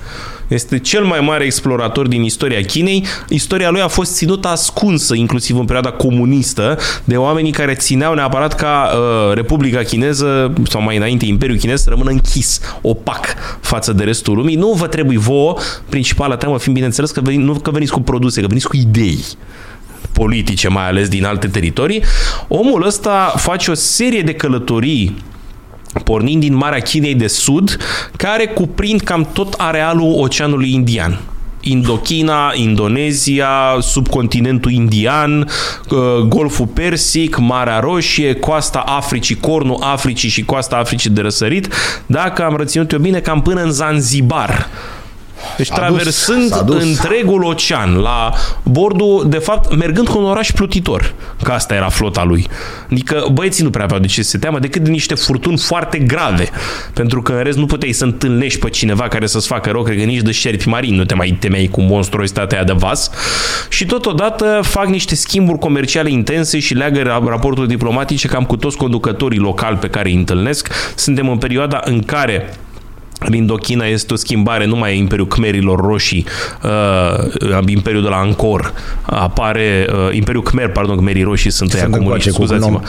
Este cel mai mare explorator din istoria Chinei. Istoria lui a fost ținută ascunsă, inclusiv în perioada comunistă, de oamenii care țineau neapărat ca uh, Republica Chineză, sau mai înainte Imperiul Chinez, să rămână închis, opac față de restul lumii. Nu vă trebuie vouă, principala teamă fiind, bineînțeles, că veni, nu că veniți cu produse, că veniți cu idei politice, mai ales din alte teritorii. Omul ăsta face o serie de călătorii pornind din Marea Chinei de Sud, care cuprind cam tot arealul Oceanului Indian. Indochina, Indonezia, subcontinentul indian, uh, Golful Persic, Marea Roșie, coasta Africii, cornul Africii și coasta Africii de răsărit, dacă am reținut eu bine, cam până în Zanzibar. Deci S-a dus, traversând s-a dus. întregul ocean, la bordul, de fapt, mergând cu un oraș plutitor, că asta era flota lui. Adică băieții nu prea aveau de ce să se teamă decât de niște furtuni foarte grave, pentru că în rest nu puteai să întâlnești pe cineva care să-ți facă rău, cred că nici de șerpi marini nu te mai temeai cu monstruositatea aia de vas și totodată fac niște schimburi comerciale intense și leagă ra- raporturi diplomatice cam cu toți conducătorii locali pe care îi întâlnesc. Suntem în perioada în care în Indochina este o schimbare, nu mai e Imperiul Khmerilor Roșii, uh, Imperiul de la Angkor, apare uh, Imperiul Khmer, pardon, Khmerii Roșii sunt ăia comuniști, scuzați-mă.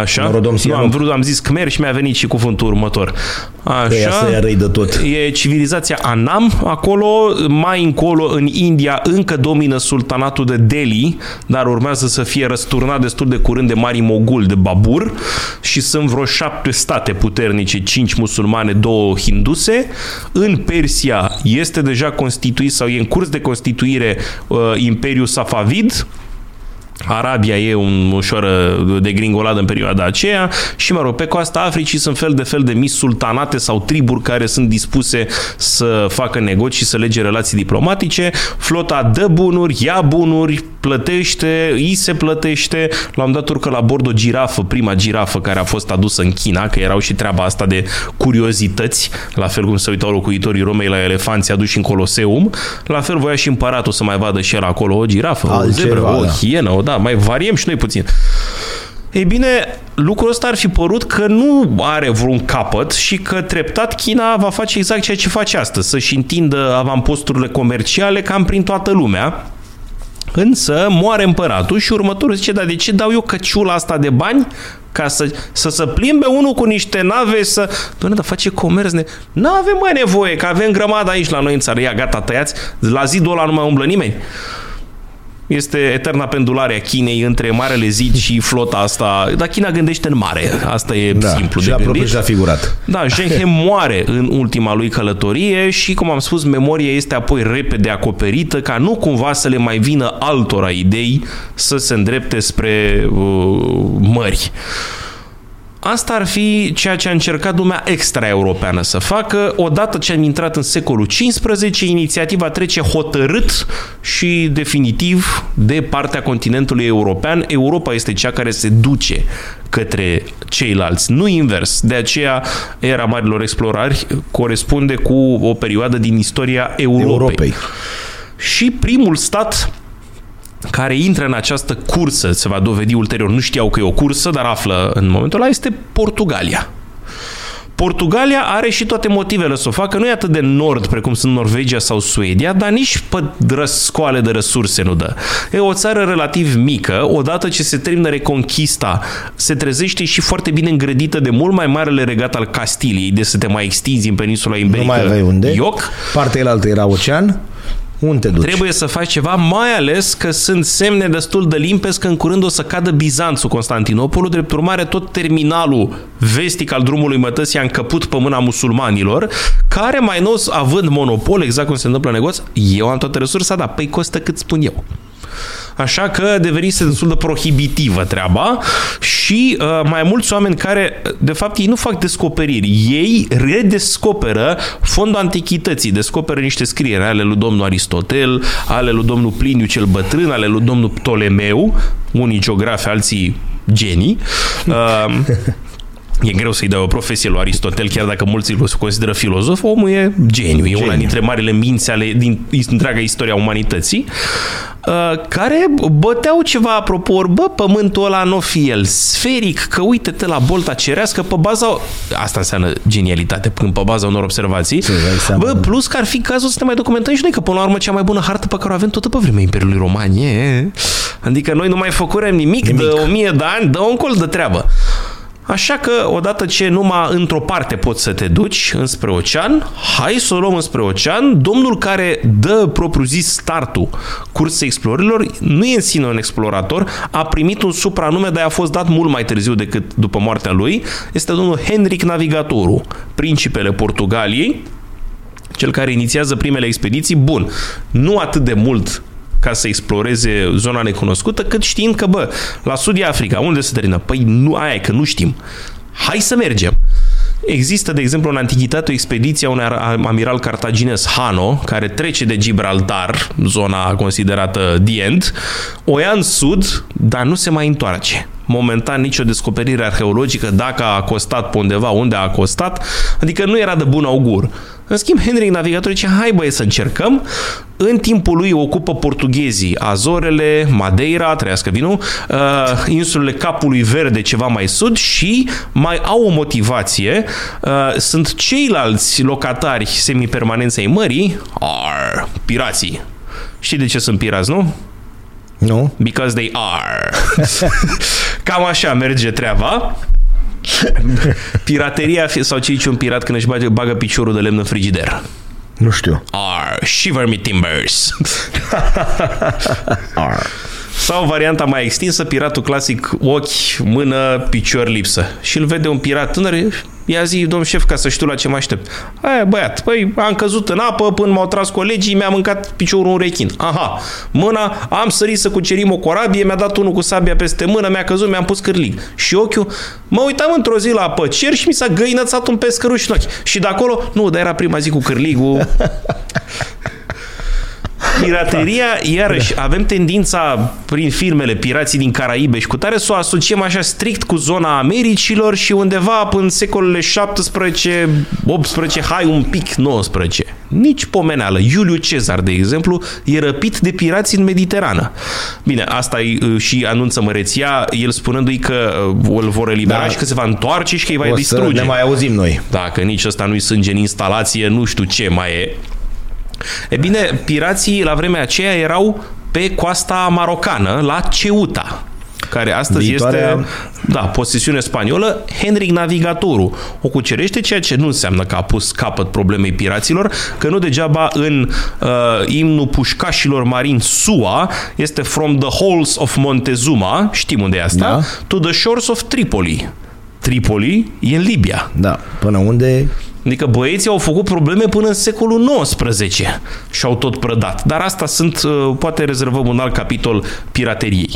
Așa, nu, am vrut, am zis Khmer și mi-a venit și cuvântul următor. Așa, să răi de tot. e civilizația Anam, acolo, mai încolo, în India, încă domină sultanatul de Delhi, dar urmează să fie răsturnat destul de curând de mari mogul de Babur și sunt vreo șapte state puternice, cinci musulmane, două hinduse, în Persia este deja constituit sau e în curs de constituire uh, Imperiul Safavid, Arabia e un ușor de gringoladă în perioada aceea și, mă rog, pe coasta Africii sunt fel de fel de mis sultanate sau triburi care sunt dispuse să facă negocii, să lege relații diplomatice. Flota dă bunuri, ia bunuri, plătește, îi se plătește. L-am dat urcă la bord o girafă, prima girafă care a fost adusă în China, că erau și treaba asta de curiozități, la fel cum se uitau locuitorii Romei la elefanți aduși în Coloseum, la fel voia și împăratul să mai vadă și el acolo o girafă, Altceva, o zebră, o da. hienă, o da, mai variem și noi puțin. Ei bine, lucrul ăsta ar fi părut că nu are vreun capăt și că treptat China va face exact ceea ce face astăzi, să-și întindă avamposturile comerciale cam prin toată lumea, Însă moare împăratul și următorul zice, dar de ce dau eu căciula asta de bani ca să, să se plimbe unul cu niște nave să... Doamne, dar face comerț, ne... Nu avem mai nevoie, că avem grămadă aici la noi în țară. Ia, gata, tăiați. La zidul ăla nu mai umblă nimeni este eterna pendulare a Chinei între Marele Zid și flota asta. Dar China gândește în mare. Asta e da, simplu și de la gândit. și la figurat. Da, Zheng He moare în ultima lui călătorie și, cum am spus, memoria este apoi repede acoperită ca nu cumva să le mai vină altora idei să se îndrepte spre uh, mări. Asta ar fi ceea ce a încercat lumea extraeuropeană să facă. Odată ce am intrat în secolul XV, inițiativa trece hotărât și definitiv de partea continentului european. Europa este cea care se duce către ceilalți, nu invers. De aceea, era marilor explorari corespunde cu o perioadă din istoria Europei. Europei. Și primul stat care intră în această cursă, se va dovedi ulterior, nu știau că e o cursă, dar află în momentul ăla, este Portugalia. Portugalia are și toate motivele să o facă, nu e atât de nord precum sunt Norvegia sau Suedia, dar nici pe răscoale de resurse nu dă. E o țară relativ mică, odată ce se termină reconchista, se trezește și foarte bine îngrădită de mult mai marele regat al Castiliei, de să te mai extinzi în peninsula iberică. Nu mai aveai unde? Ioc. Partea elaltă era ocean. Unde te duci? Trebuie să faci ceva, mai ales că sunt semne destul de limpezi că în curând o să cadă Bizanțul Constantinopolul, drept urmare tot terminalul vestic al drumului mătăsii a încăput pe mâna musulmanilor, care mai nou, având monopol, exact cum se întâmplă în negoț, eu am toată resursa, dar păi costă cât spun eu așa că devenise destul de prohibitivă treaba și uh, mai mulți oameni care, de fapt, ei nu fac descoperiri, ei redescoperă fondul antichității, descoperă niște scrieri ale lui domnul Aristotel, ale lui domnul Pliniu cel Bătrân, ale lui domnul Ptolemeu, unii geografi, alții genii. Uh, E greu să-i dai o profesie lui Aristotel, chiar dacă mulți îl consideră filozof, omul e geniu, e geniu. una dintre marile minți ale din întreaga istoria umanității, uh, care băteau ceva apropo, bă, pământul ăla nu fi el sferic, că uite-te la bolta cerească pe baza, asta înseamnă genialitate, când pe baza unor observații, bă, plus că ar fi cazul să ne mai documentăm și noi, că până la urmă cea mai bună hartă pe care o avem tot pe vremea Imperiului Roman, e. Adică noi nu mai făcurem nimic, nimic. de o mie de ani, dă un colț de treabă. Așa că, odată ce numai într-o parte poți să te duci înspre ocean, hai să o luăm înspre ocean. Domnul care dă propriu-zis startul cursei explorilor nu e în sine un explorator, a primit un supranume, dar a fost dat mult mai târziu decât după moartea lui. Este domnul Henric Navigatorul, principele Portugaliei, cel care inițiază primele expediții. Bun, nu atât de mult ca să exploreze zona necunoscută, cât știind că, bă, la sud Africa, unde se termină? Păi nu aia e, că nu știm. Hai să mergem. Există, de exemplu, în antichitate o expediție a unui amiral cartaginez, Hano, care trece de Gibraltar, zona considerată the end, o ia în sud, dar nu se mai întoarce. Momentan nicio descoperire arheologică dacă a costat pe undeva, unde a costat, adică nu era de bun augur. În schimb, Henry Navigator zice, hai băie să încercăm. În timpul lui ocupă portughezii Azorele, Madeira, trăiască vinul, uh, insulele Capului Verde ceva mai sud și mai au o motivație. Uh, sunt ceilalți locatari semipermanenți ai mării, ar, pirații. Știi de ce sunt pirați, nu? Nu? Because they are. Cam așa merge treaba. Pirateria, sau ce zice un pirat când își bagă, bagă piciorul de lemn în frigider? Nu știu. Ar, shiver me timbers. Ar. Sau varianta mai extinsă, piratul clasic, ochi, mână, picior lipsă. Și îl vede un pirat tânăr, ia zi, domn șef, ca să știu la ce mă aștept. Aia, băiat, păi, am căzut în apă până m-au tras colegii, mi-a mâncat piciorul un rechin. Aha, mâna, am sărit să cucerim o corabie, mi-a dat unul cu sabia peste mână, mi-a căzut, mi-am pus cârlig. Și ochiul, mă uitam într-o zi la apă cer și mi s-a găinățat un pescăruș în ochi. Și de acolo, nu, dar era prima zi cu cârligul. Pirateria, iarăși, avem tendința prin filmele Pirații din Caraibe și cu tare să o asociem așa strict cu zona Americilor și undeva în secolele 17, 18, hai un pic 19. Nici pomeneală. Iuliu Cezar, de exemplu, e răpit de pirați în Mediterană. Bine, asta e uh, și anunță măreția, el spunându-i că uh, îl vor elibera Da. și că se va întoarce și că îi va O să distruge. ne mai auzim noi. Dacă nici ăsta nu-i sânge în instalație, nu știu ce mai e. E bine, pirații la vremea aceea erau pe coasta marocană, la Ceuta care astăzi Viitoarea- este da, posesiune spaniolă, Henric Navigatorul o cucerește, ceea ce nu înseamnă că a pus capăt problemei piraților, că nu degeaba în uh, imnul pușcașilor marini SUA este From the Halls of Montezuma, știm unde e asta, Da. to the shores of Tripoli. Tripoli e în Libia. Da, până unde... Adică băieții au făcut probleme până în secolul XIX și au tot prădat. Dar asta sunt, uh, poate rezervăm un alt capitol pirateriei.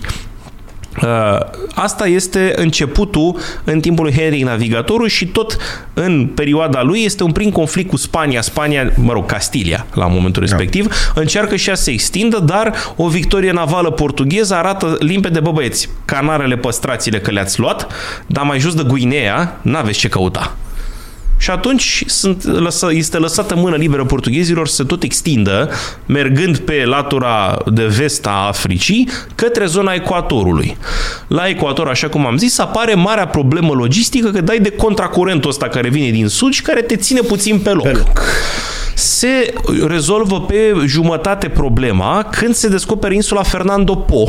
Uh, Asta este începutul în timpul lui Henry Navigatorul și tot în perioada lui este un prim conflict cu Spania. Spania, mă rog, Castilia la momentul respectiv, încearcă și ea să se extindă, dar o victorie navală portugheză arată limpede, bă băieți, canarele păstrați-le că le-ați luat, dar mai jos de Guinea n-aveți ce căuta. Și atunci sunt lăsă, este lăsată mână liberă portughezilor să se tot extindă, mergând pe latura de vest a Africii, către zona ecuatorului. La ecuator, așa cum am zis, apare marea problemă logistică că dai de contracurentul ăsta care vine din sud și care te ține puțin pe loc. Pe loc. Se rezolvă pe jumătate problema când se descoperă insula Fernando Po,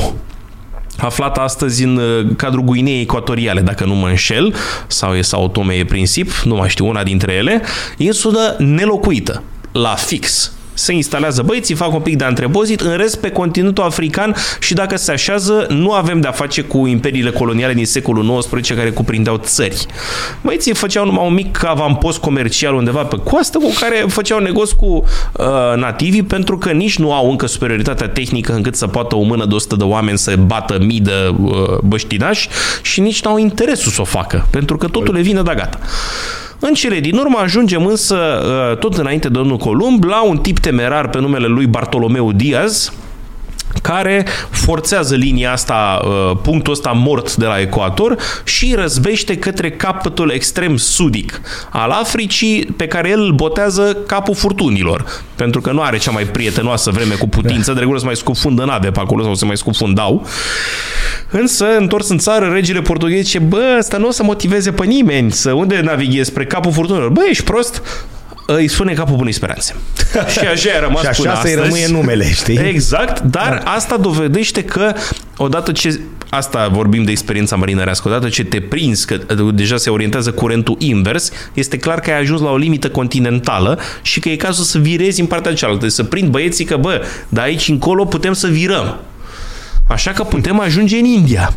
aflată astăzi în uh, cadrul Guineei Ecuatoriale, dacă nu mă înșel, sau e Sao Tome e Princip, nu mai știu, una dintre ele, insulă nelocuită, la fix. Se instalează băieții, fac un pic de antrepozit, în rest pe continentul african și dacă se așează, nu avem de-a face cu imperiile coloniale din secolul XIX care cuprindeau țări. Băieții făceau numai un mic avampost comercial undeva pe coastă cu care făceau negoți cu uh, nativii pentru că nici nu au încă superioritatea tehnică încât să poată o mână de 100 de oameni să bată mii de uh, băștinași și nici nu au interesul să o facă pentru că totul le vine de gata. În cele din urmă ajungem însă, uh, tot înainte de domnul Columb, la un tip temerar pe numele lui Bartolomeu Diaz, care forțează linia asta, uh, punctul ăsta mort de la ecuator și răzbește către capătul extrem sudic al Africii, pe care el îl botează capul furtunilor, pentru că nu are cea mai prietenoasă vreme cu putință, de regulă se mai scufundă nave pe acolo sau se mai scufundau. Însă, întors în țară, regele portughez zice, bă, ăsta nu o să motiveze pe nimeni, să unde navighezi, spre capul furtunilor. Bă, ești prost? Îi spune capul bunei speranțe. și așa a rămas Și așa până să-i astăzi. rămâie numele, știi? Exact, dar asta dovedește că odată ce asta vorbim de experiența marinărească, odată ce te prinzi că deja se orientează curentul invers, este clar că ai ajuns la o limită continentală și că e cazul să virezi în partea cealaltă, să prind băieții că, bă, de aici încolo putem să virăm. Așa că putem ajunge în India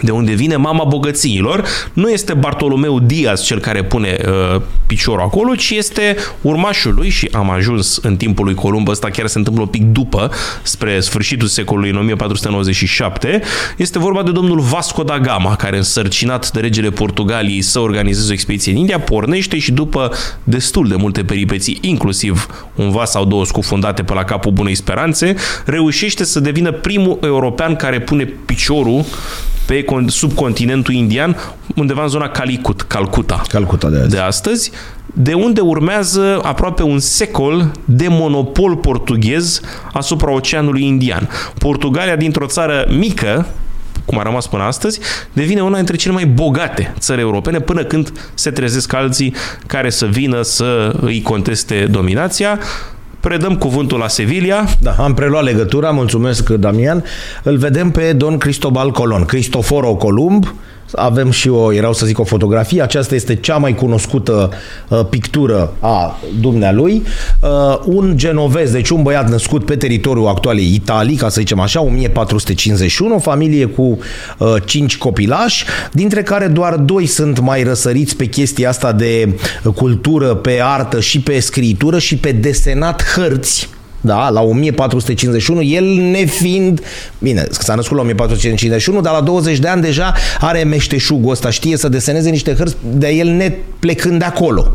de unde vine mama bogățiilor, nu este Bartolomeu Diaz cel care pune uh, piciorul acolo, ci este urmașul lui și am ajuns în timpul lui Columb, ăsta chiar se întâmplă un pic după, spre sfârșitul secolului în 1497, este vorba de domnul Vasco da Gama, care însărcinat de regele Portugaliei să organizeze o expediție în India, pornește și după destul de multe peripeții, inclusiv un vas sau două scufundate pe la capul bunei speranțe, reușește să devină primul european care pune piciorul pe pe subcontinentul indian, undeva în zona Calicut, Calcuta. Calcuta de, azi. de astăzi, de unde urmează aproape un secol de monopol portughez asupra Oceanului Indian. Portugalia, dintr-o țară mică, cum a rămas până astăzi, devine una dintre cele mai bogate țări europene până când se trezesc alții care să vină să îi conteste dominația. Predăm cuvântul la Sevilla. Da, am preluat legătura, mulțumesc Damian. Îl vedem pe Don Cristobal Colon, Cristoforo Columb, avem și o, erau să zic, o fotografie. Aceasta este cea mai cunoscută uh, pictură a dumnealui. Uh, un genovez, deci un băiat născut pe teritoriul actualei Italii, ca să zicem așa, 1451, o familie cu uh, 5 copilași, dintre care doar doi sunt mai răsăriți pe chestia asta de cultură, pe artă și pe scritură și pe desenat hărți da, la 1451, el nefiind, bine, s-a născut la 1451, dar la 20 de ani deja are meșteșugul ăsta, știe să deseneze niște hărți de el ne plecând de acolo.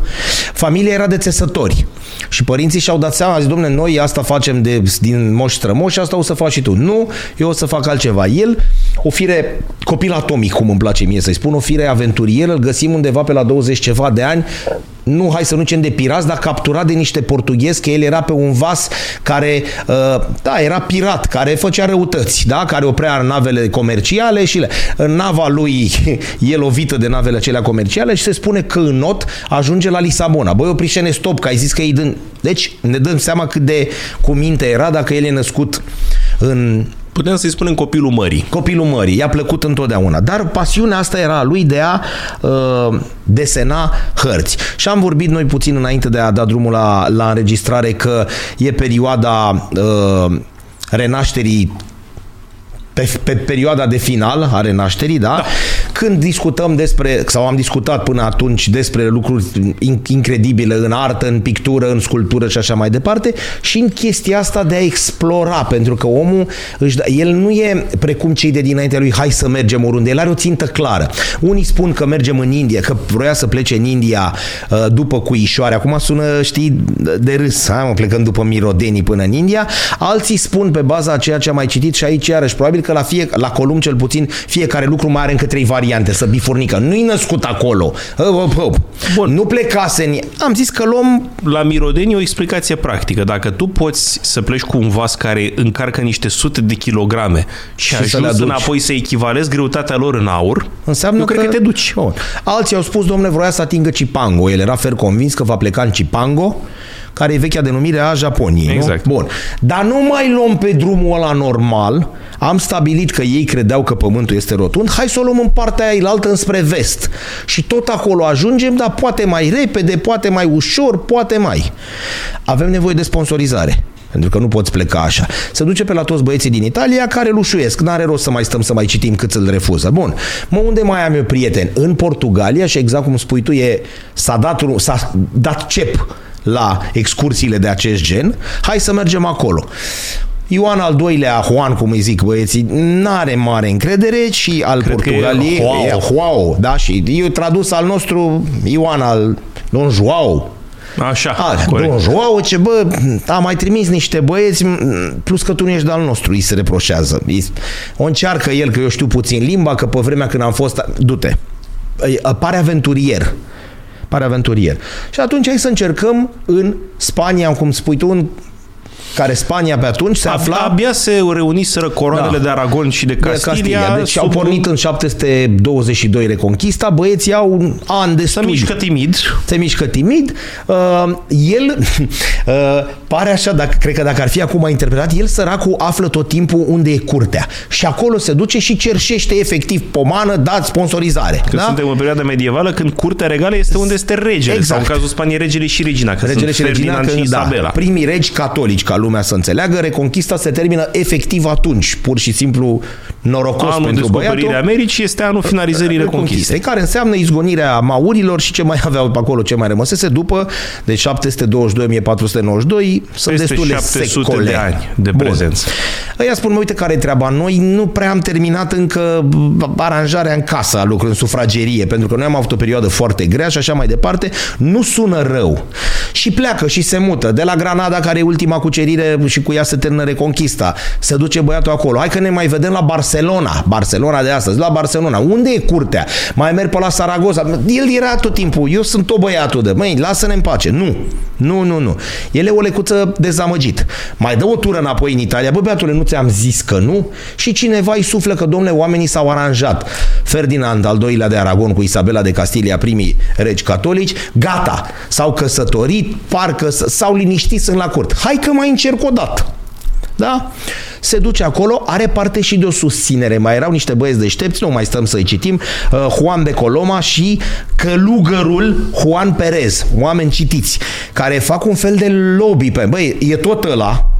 Familia era de țesători și părinții și-au dat seama, zis, domne, noi asta facem de, din moș strămoși și asta o să faci și tu. Nu, eu o să fac altceva. El, o fire copil atomic, cum îmi place mie să-i spun, o fire aventurier, îl găsim undeva pe la 20 ceva de ani, nu, hai să nu zicem de pirați, dar capturat de niște portughezi, că el era pe un vas care, uh, da, era pirat, care făcea răutăți, da, care oprea navele comerciale și le, în nava lui e lovită de navele acelea comerciale și se spune că în not ajunge la Lisabona. Băi, opriște-ne stop, că ai zis că e din... Deci ne dăm seama cât de cu minte era dacă el e născut în Putem să-i spunem copilul mării. Copilul mării, i-a plăcut întotdeauna. Dar pasiunea asta era a lui de a uh, desena hărți. Și am vorbit noi puțin înainte de a da drumul la, la înregistrare că e perioada uh, renașterii pe, pe perioada de final a renașterii, da? da? Când discutăm despre, sau am discutat până atunci despre lucruri incredibile în artă, în pictură, în sculptură și așa mai departe, și în chestia asta de a explora, pentru că omul, își, da, el nu e precum cei de dinaintea lui, hai să mergem oriunde, el are o țintă clară. Unii spun că mergem în India, că vroia să plece în India uh, după cuișoare, acum sună, știi, de râs, hai mă, plecăm după mirodenii până în India, alții spun pe baza a ceea ce am mai citit și aici iarăși, probabil că la, fie, la Columb cel puțin fiecare lucru mai are încă trei variante, să bifurnică. Nu-i născut acolo. Bun. Nu plecase în... Am zis că luăm... La Mirodeni o explicație practică. Dacă tu poți să pleci cu un vas care încarcă niște sute de kilograme și, și ajuns să le aduci. înapoi să echivalezi greutatea lor în aur, înseamnă că, cred că te duci. Bun. Alții au spus, domnule, vroia să atingă Cipango. El era fer convins că va pleca în Cipango care e vechea denumire a Japoniei. Exact. Nu? Bun. Dar nu mai luăm pe drumul ăla normal, am stabilit că ei credeau că pământul este rotund, hai să o luăm în partea aia altă înspre vest. Și tot acolo ajungem, dar poate mai repede, poate mai ușor, poate mai. Avem nevoie de sponsorizare. Pentru că nu poți pleca așa. Se duce pe la toți băieții din Italia care lușuiesc. N-are rost să mai stăm să mai citim cât îl refuză. Bun. Mă, unde mai am eu prieteni? În Portugalia și exact cum spui tu, e, s-a dat, s-a dat cep la excursiile de acest gen, hai să mergem acolo. Ioan al doilea, Juan, cum îi zic băieții, n-are mare încredere și al Cred Portugaliei, e Joao, da, și eu tradus al nostru Ioan al Don Joao, Așa, A, Don Joao, ce bă, a mai trimis niște băieți, plus că tu nu ești de al nostru, îi se reproșează. O încearcă el, că eu știu puțin limba, că pe vremea când am fost, du-te, pare aventurier pare aventurier. Și atunci hai să încercăm în Spania, cum spui tu, în care Spania pe atunci se afla... Abia se reuniseră coroanele da. de Aragon și de Castilia. De Castilia. Deci sub... au pornit în 722 Reconquista, băieții au un an de studiu. Se mișcă timid. Se mișcă timid. Uh, el uh, pare așa, dacă, cred că dacă ar fi acum interpretat, el săracul află tot timpul unde e curtea. Și acolo se duce și cerșește efectiv pomană, dat sponsorizare. Că da? suntem în perioada medievală când curtea regală este unde este regele. Exact. Sau în cazul Spaniei regele și regina. Că regele și regina, când, și da, primii regi catolici, ca lumea să înțeleagă, reconquista se termină efectiv atunci, pur și simplu norocos anul pentru băiatul. Americii este anul finalizării reconquistei. Care înseamnă izgonirea maurilor și ce mai aveau pe acolo, ce mai rămăsese după, de 722-1492, sunt Peste destule 700 secole. de ani de prezență. Ăia spun, mă, uite care e treaba. Noi nu prea am terminat încă aranjarea în casă a lucrurilor, în sufragerie, pentru că noi am avut o perioadă foarte grea și așa mai departe. Nu sună rău. Și pleacă și se mută. De la Granada, care e ultima cucerire și cu ea se termină reconquista. Se duce băiatul acolo. Hai că ne mai vedem la Barcelona. Barcelona de astăzi. La Barcelona. Unde e curtea? Mai merg pe la Saragoza. El era tot timpul. Eu sunt tot băiatul de. Măi, lasă-ne în pace. Nu. Nu, nu, nu. El e o lecuță dezamăgit. Mai dă o tură înapoi în Italia. Bă, băiatule, nu ți-am zis că nu? Și cineva îi suflă că, domnule, oamenii s-au aranjat. Ferdinand al doilea de Aragon cu Isabela de Castilia, primii regi catolici, gata, s-au căsătorit, parcă s-au liniștit, sunt la curt. Hai că mai încerc o dată. Da? Se duce acolo, are parte și de o susținere. Mai erau niște băieți deștepți, nu mai stăm să-i citim, uh, Juan de Coloma și călugărul Juan Perez, oameni citiți, care fac un fel de lobby pe... Băi, e tot ăla,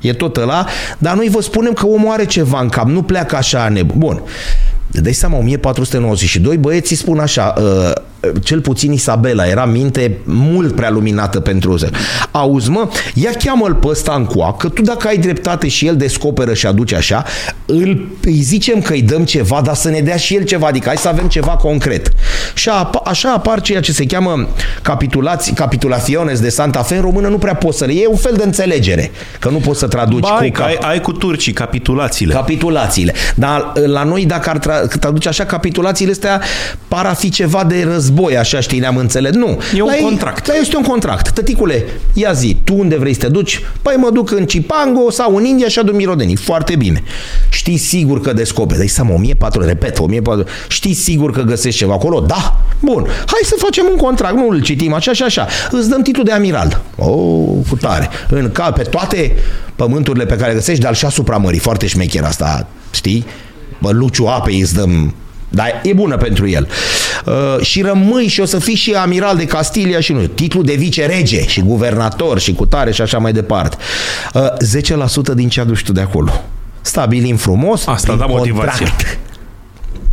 e tot ăla, dar noi vă spunem că omul are ceva în cap, nu pleacă așa nebun. Bun. Dai seama, 1492, băieții spun așa, uh, cel puțin Isabela, era minte mult prea luminată pentru ăsta. Auzi, mă, ia cheamă-l pe ăsta în coa, că tu dacă ai dreptate și el descoperă și aduce așa, îl, îi zicem că îi dăm ceva, dar să ne dea și el ceva, adică hai să avem ceva concret. Și a, așa apar ceea ce se cheamă capitulați, capitulaciones de Santa Fe, în română nu prea poți să le, e un fel de înțelegere, că nu poți să traduci ba, cu cap... ai, ai cu turcii capitulațiile. Capitulațiile. Dar la noi, dacă ar tra- traduce așa, capitulațiile astea par a fi ceva de război război, așa știi, ne-am înțeles. Nu. E un la contract. Ei, la este un contract. Tăticule, ia zi, tu unde vrei să te duci? Păi mă duc în Cipango sau în India și adu mirodenii. Foarte bine. Știi sigur că descoperi. Dai seama, 1400, repet, 1400. Știi sigur că găsești ceva acolo? Da. Bun. Hai să facem un contract. Nu îl citim așa și așa. Îți dăm titlul de amiral. Oh, cu tare. În cal, pe toate pământurile pe care găsești, dar și asupra mării. Foarte șmecher asta, știi? Bă, Luciu apei îți dăm dar e bună pentru el. Uh, și rămâi și o să fii și amiral de Castilia și nu. Titlul de vice-rege și guvernator și cutare și așa mai departe. Uh, 10% din ce aduci tu de acolo. Stabilim frumos. Asta da motivație.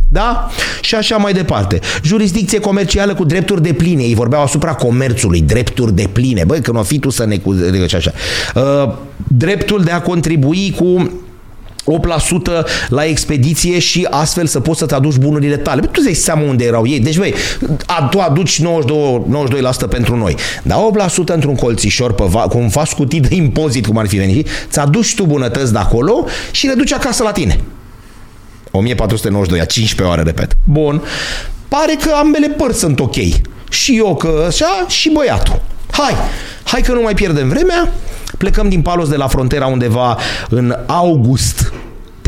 Da? Și așa mai departe. Jurisdicție comercială cu drepturi de pline. Ei vorbeau asupra comerțului, drepturi de pline. Băi, că nu o fi tu să ne... Și așa. Uh, dreptul de a contribui cu 8% la expediție și astfel să poți să-ți aduci bunurile tale. Tu îți seama unde erau ei. Deci, băi, tu aduci 92, 92% pentru noi, dar 8% într-un colțișor pe va, cu un vas cutit de impozit, cum ar fi venit, ți aduci tu bunătăți de acolo și le duci acasă la tine. 1492, a 15 ore, repet. Bun. Pare că ambele părți sunt ok. Și eu că așa, și băiatul. Hai, hai că nu mai pierdem vremea, plecăm din Palos de la frontera undeva în august.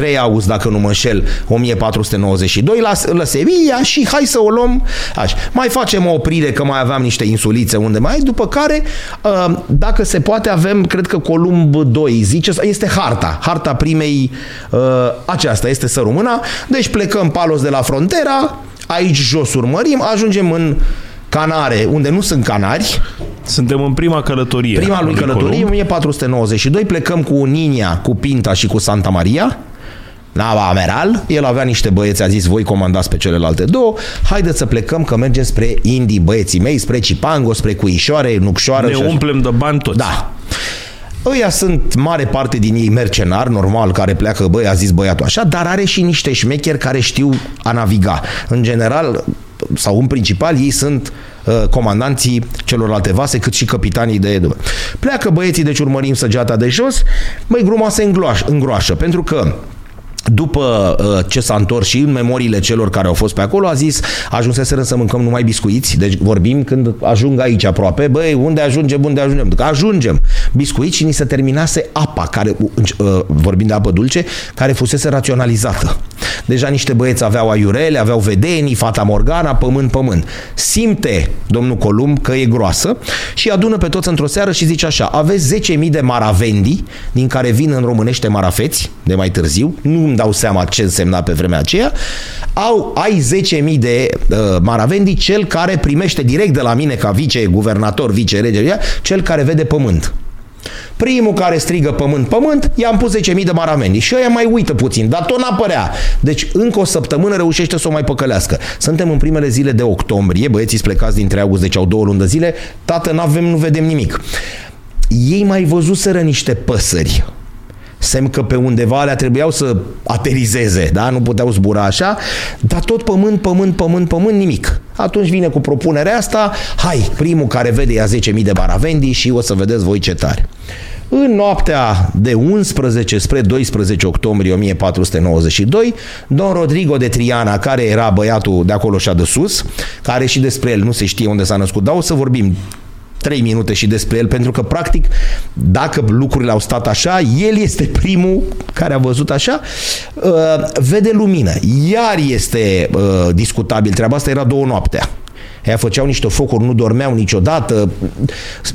3 august, dacă nu mă înșel, 1492 la, la Sevilla și hai să o luăm așa. Mai facem o oprire că mai aveam niște insulițe unde mai, după care, uh, dacă se poate, avem, cred că Columb 2, zice, este harta, harta primei, uh, aceasta este sărumâna, deci plecăm Palos de la Frontera, aici jos urmărim, ajungem în Canare, unde nu sunt canari. Suntem în prima călătorie. Prima lui călătorie, 1492, plecăm cu Ninia, cu Pinta și cu Santa Maria. Nava Ameral, el avea niște băieți, a zis, voi comandați pe celelalte două, haideți să plecăm că mergem spre Indii, băieții mei, spre Cipango, spre Cuișoare, Nucșoară. Ne umplem de bani toți. Da. Ăia sunt mare parte din ei mercenari, normal, care pleacă, băi, a zis băiatul așa, dar are și niște șmecheri care știu a naviga. În general, sau în principal, ei sunt uh, comandanții celorlalte vase, cât și capitanii de... Pleacă băieții, deci urmărim săgeata de jos, măi, gruma se îngroașă, pentru că după uh, ce s-a întors și în memoriile celor care au fost pe acolo, a zis, ajunseseră să mâncăm numai biscuiți, deci vorbim când ajung aici aproape, băi, unde ajungem, unde ajungem? Că ajungem, biscuiți și ni se terminase apa, care, uh, vorbind de apă dulce, care fusese raționalizată. Deja niște băieți aveau aiurele, aveau vedenii, fata Morgana, pământ, pământ. Simte domnul Columb că e groasă și adună pe toți într-o seară și zice așa, aveți 10.000 de maravendi, din care vin în românește marafeți, de mai târziu, nu îmi dau seama ce însemna pe vremea aceea, au, ai 10.000 de uh, maravendi, cel care primește direct de la mine ca vice-guvernator, vice-rege, cel care vede pământ. Primul care strigă pământ, pământ, i-am pus 10.000 de maraveni. Și ăia mai uită puțin, dar tot n-apărea. Deci încă o săptămână reușește să o mai păcălească. Suntem în primele zile de octombrie, băieții plecați dintre august, deci au două luni de zile, tată, n-avem, nu vedem nimic. Ei mai văzuseră niște păsări semn că pe undeva alea trebuiau să aterizeze, da? nu puteau zbura așa, dar tot pământ, pământ, pământ, pământ, nimic. Atunci vine cu propunerea asta, hai, primul care vede ia 10.000 de baravendi și o să vedeți voi ce tare. În noaptea de 11 spre 12 octombrie 1492, Don Rodrigo de Triana, care era băiatul de acolo și de sus, care și despre el nu se știe unde s-a născut, dar o să vorbim trei minute și despre el, pentru că, practic, dacă lucrurile au stat așa, el este primul care a văzut așa, uh, vede lumină. Iar este uh, discutabil treaba asta, era două noaptea. Ea făceau niște focuri, nu dormeau niciodată,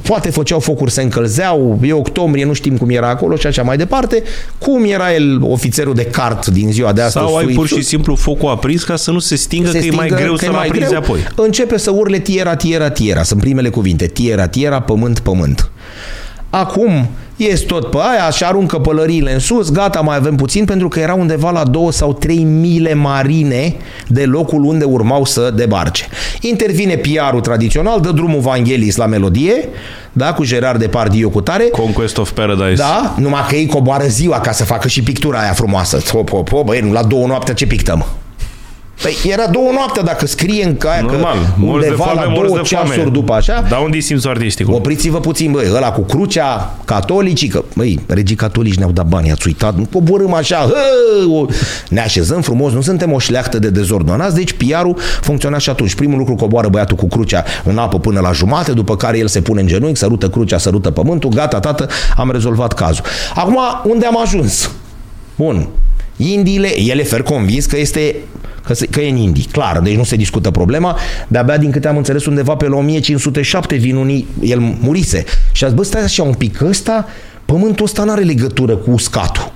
poate făceau focuri, se încălzeau, e octombrie, nu știm cum era acolo și așa mai departe. Cum era el ofițerul de cart din ziua de astăzi? Sau ai pur și simplu focul aprins ca să nu se stingă, se că stingă, e mai greu să-l aprinzi greu, apoi. Începe să urle tiera, tiera, tiera, sunt primele cuvinte, tiera, tiera, pământ, pământ. Acum ies tot pe aia și aruncă pălăriile în sus, gata, mai avem puțin, pentru că era undeva la 2 sau 3 mile marine de locul unde urmau să debarce. Intervine PR-ul tradițional, dă drumul Vangelis la melodie, da, cu Gerard Depardieu cu tare. Conquest of Paradise. Da, numai că ei coboară ziua ca să facă și pictura aia frumoasă. Hop, hop, hop, băi, la două noapte ce pictăm? Păi era două noapte dacă scrie în caia Normal. că undeva foame, la două ceasuri după așa. Dar unde simți artisticul? Opriți-vă puțin, băi, ăla cu crucea, catolicii, că, băi, regii catolici ne-au dat bani, ați uitat, nu coborâm așa, hă, ne așezăm frumos, nu suntem o șleachtă de dezordonați, deci PR-ul funcționa și atunci. Primul lucru coboară băiatul cu crucea în apă până la jumate, după care el se pune în genunchi, sărută crucea, sărută pământul, gata, tată, am rezolvat cazul. Acum, unde am ajuns? Bun, Indiile, ele fer convins că este că, se, că e în Indii. Clar, deci nu se discută problema. De-abia din câte am înțeles undeva pe la 1507 vin unii, el murise. Și a zis, bă, stai așa un pic, ăsta, pământul ăsta nu are legătură cu uscatul.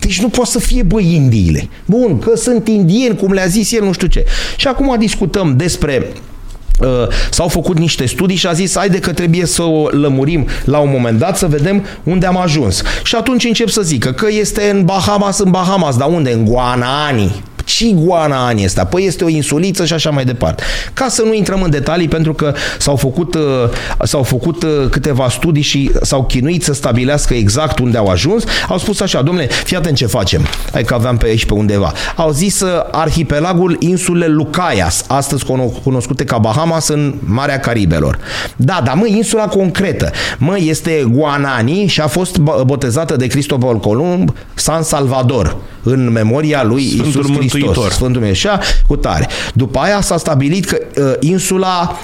Deci nu poate să fie, bă, Indiile. Bun, că sunt indieni, cum le-a zis el, nu știu ce. Și acum discutăm despre Uh, s-au făcut niște studii și a zis haide că trebuie să o lămurim la un moment dat să vedem unde am ajuns. Și atunci încep să zică că este în Bahamas, în Bahamas, dar unde? În Guanani. Ce iguana ani este? Păi este o insuliță și așa mai departe. Ca să nu intrăm în detalii, pentru că s-au făcut, uh, s-au făcut uh, câteva studii și s-au chinuit să stabilească exact unde au ajuns. Au spus așa, domnule, fii atent ce facem. Hai că aveam pe aici pe undeva. Au zis uh, arhipelagul insule Lucayas, astăzi cunoscute ca Bahamas în Marea Caribelor. Da, dar mă, insula concretă. Mă, este Guanani și a fost botezată de Cristobal Columb San Salvador în memoria lui Sfântul Isus Hristos. Mântuitor. Sfântul Meșa, cu tare. După aia s-a stabilit că uh, insula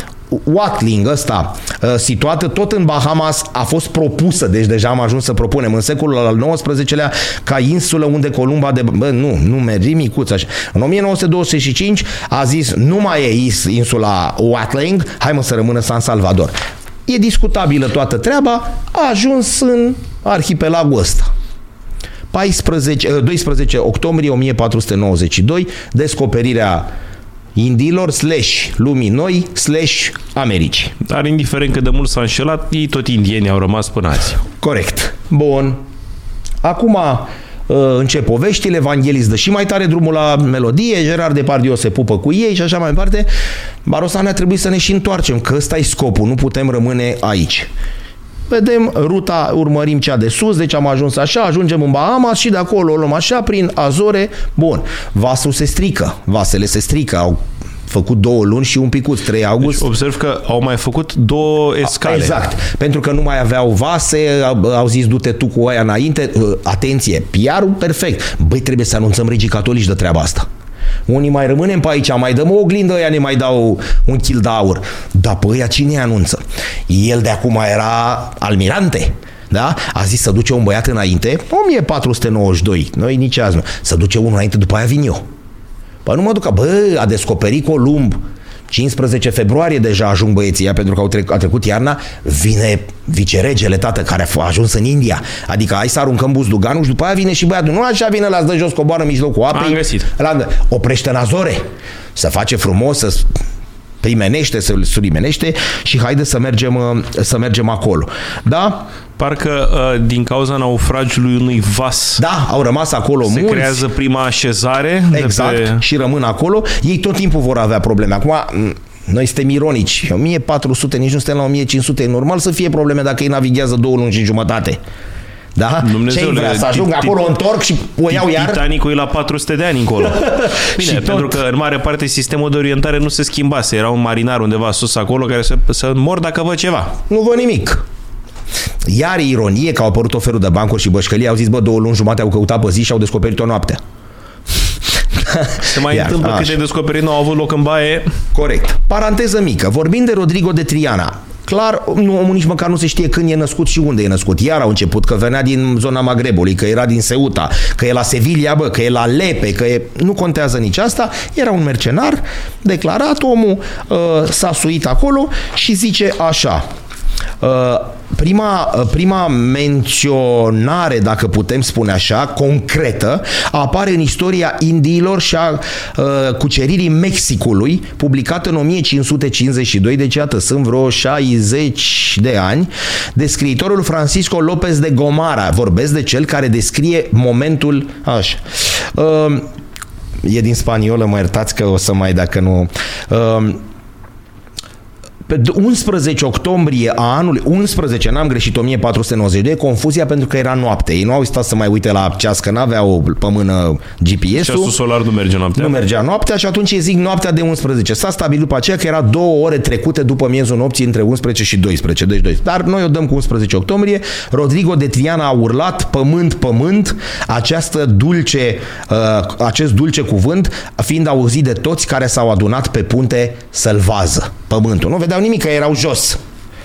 Watling ăsta, uh, situată tot în Bahamas, a fost propusă, deci deja am ajuns să propunem în secolul al XIX-lea ca insulă unde Columba de... Bă, nu, nu mergi micuț așa. În 1925 a zis nu mai e insula Watling, hai mă să rămână San Salvador. E discutabilă toată treaba, a ajuns în arhipelagul ăsta. 14, 12 eh, octombrie 1492, descoperirea indilor slash lumii noi slash Americi. Dar indiferent cât de mult s-a înșelat, ei tot indieni au rămas până azi. Corect. Bun. Acum eh, încep poveștile, Evanghelist dă și mai tare drumul la melodie, Gerard Depardieu se pupă cu ei și așa mai departe. Barosan a trebuit să ne și întoarcem, că ăsta e scopul, nu putem rămâne aici vedem ruta, urmărim cea de sus, deci am ajuns așa, ajungem în Bahamas și de acolo o luăm așa prin Azore. Bun, vasul se strică, vasele se strică, au făcut două luni și un picuț, 3 august. Deci observ că au mai făcut două escale. Exact, pentru că nu mai aveau vase, au zis du-te tu cu aia înainte. Atenție, PR-ul perfect. Băi, trebuie să anunțăm regii catolici de treaba asta. Unii mai rămânem pe aici, mai dăm o oglindă, ăia ne mai dau un kil de aur. Dar pe ăia cine anunță? El de acum era almirante. Da? A zis să duce un băiat înainte, 1492, noi nici azi nu. Să duce unul înainte, după aia vin eu. Păi nu mă duc, bă, a descoperit Columb, 15 februarie deja ajung băieții ea pentru că au trec, a trecut iarna, vine viceregele, tată, care a ajuns în India. Adică hai să aruncăm buzduganul și după aia vine și băiatul. Nu așa vine, la dă jos, coboară în mijlocul apei. Am găsit. La, oprește în Azore. Să face frumos, să primenește, să surimenește și haide să mergem, să mergem acolo. Da? Parcă uh, din cauza naufragiului unui vas Da, au rămas acolo se mulți. creează prima așezare Exact, de pe... și rămân acolo. Ei tot timpul vor avea probleme. Acum, noi suntem ironici. 1400, nici nu suntem la 1500. E normal să fie probleme dacă ei navighează două luni și jumătate. Da? Dumnezeule, Ce vrea să ajung Ti- acolo, Ti- întorc și o iau iar? Titanicul e la 400 de ani încolo. Bine, Și tot- pentru că în mare parte sistemul de orientare nu se schimbase. Era un marinar undeva sus acolo care să, să mor dacă văd ceva. Nu văd nimic. Iar e ironie că au apărut o felul de bancuri și bășcălii, au zis, bă, două luni jumate au căutat pe zi și au descoperit-o noaptea. Se mai Iar, întâmplă așa. câte descoperiri nu au avut loc în baie. Corect. Paranteză mică. Vorbind de Rodrigo de Triana, clar, nu, omul nici măcar nu se știe când e născut și unde e născut. Iar au început că venea din zona Magrebului, că era din Ceuta, că e la Sevilla, bă, că e la Lepe, că e... Nu contează nici asta. Era un mercenar declarat, omul uh, s-a suit acolo și zice așa... Uh, prima, uh, prima menționare, dacă putem spune așa, concretă, apare în istoria Indiilor și a uh, cuceririi Mexicului, publicată în 1552, deci iată, sunt vreo 60 de ani, de scriitorul Francisco López de Gomara. Vorbesc de cel care descrie momentul așa. Uh, e din spaniolă, mă iertați că o să mai dacă nu... Uh, pe 11 octombrie a anului, 11, n-am greșit, 1492, confuzia pentru că era noapte. Ei nu au stat să mai uite la ceas, că n-aveau pe mână GPS-ul. Ceasul solar nu merge noaptea. Nu mergea noaptea și atunci îi zic noaptea de 11. S-a stabilit după aceea că era două ore trecute după miezul nopții între 11 și 12. Deci 12. Dar noi o dăm cu 11 octombrie. Rodrigo de Triana a urlat pământ, pământ, această dulce, uh, acest dulce cuvânt fiind auzit de toți care s-au adunat pe punte să-l vază pământul. Nu vedeau nimic, că erau jos.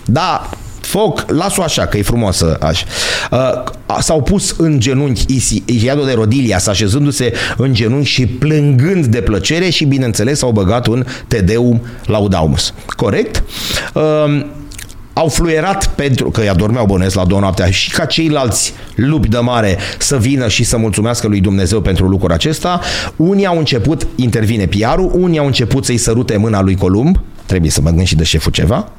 Da, foc, las-o așa, că e frumoasă așa. Uh, s-au pus în genunchi Isi- Isiado de Rodilia, așezându-se în genunchi și plângând de plăcere și, bineînțeles, au băgat un Tedeum Laudaumus. Corect? Uh, au fluierat pentru că adormeau bănesc la două noaptea și ca ceilalți lupi de mare să vină și să mulțumească lui Dumnezeu pentru lucrul acesta. Unii au început, intervine PR-ul, unii au început să-i sărute mâna lui Columb, trebuie să mă gândesc și de șeful ceva,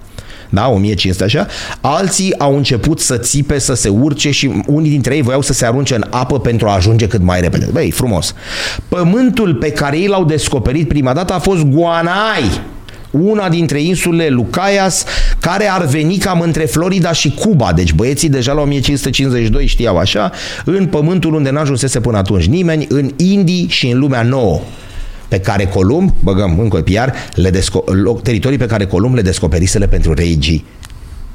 da, 1500 așa, alții au început să țipe, să se urce și unii dintre ei voiau să se arunce în apă pentru a ajunge cât mai repede. Băi, frumos. Pământul pe care ei l-au descoperit prima dată a fost Guanai, una dintre insulele Lucayas, care ar veni cam între Florida și Cuba. Deci băieții deja la 1552 știau așa, în pământul unde n-ajunsese până atunci nimeni, în Indii și în lumea nouă pe care Columb, băgăm încă PR, le desco- loc, teritorii pe care Columb le descoperisele pentru regii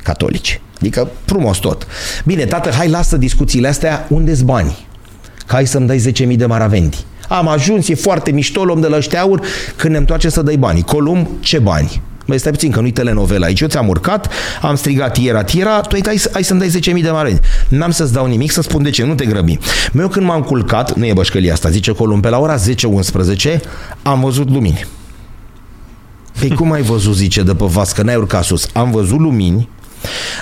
catolici. Adică frumos tot. Bine, tată, hai lasă discuțiile astea, unde-s banii? Că hai să-mi dai 10.000 de maravendi. Am ajuns, e foarte mișto, luăm de la ăștia aur, când ne întoarce să dai banii. Columb, ce bani? Mai stai puțin, că nu-i telenovela aici. Eu ți-am urcat, am strigat tiera, tiera, tu ai, hai, hai să-mi dai 10.000 de maravendi. N-am să-ți dau nimic, să spun de ce, nu te grăbi. Eu când m-am culcat, nu e bășcălia asta, zice Columb, pe la ora 10-11 am văzut lumini. Păi cum ai văzut, zice, de pe vas, că n-ai urcat sus? Am văzut lumini,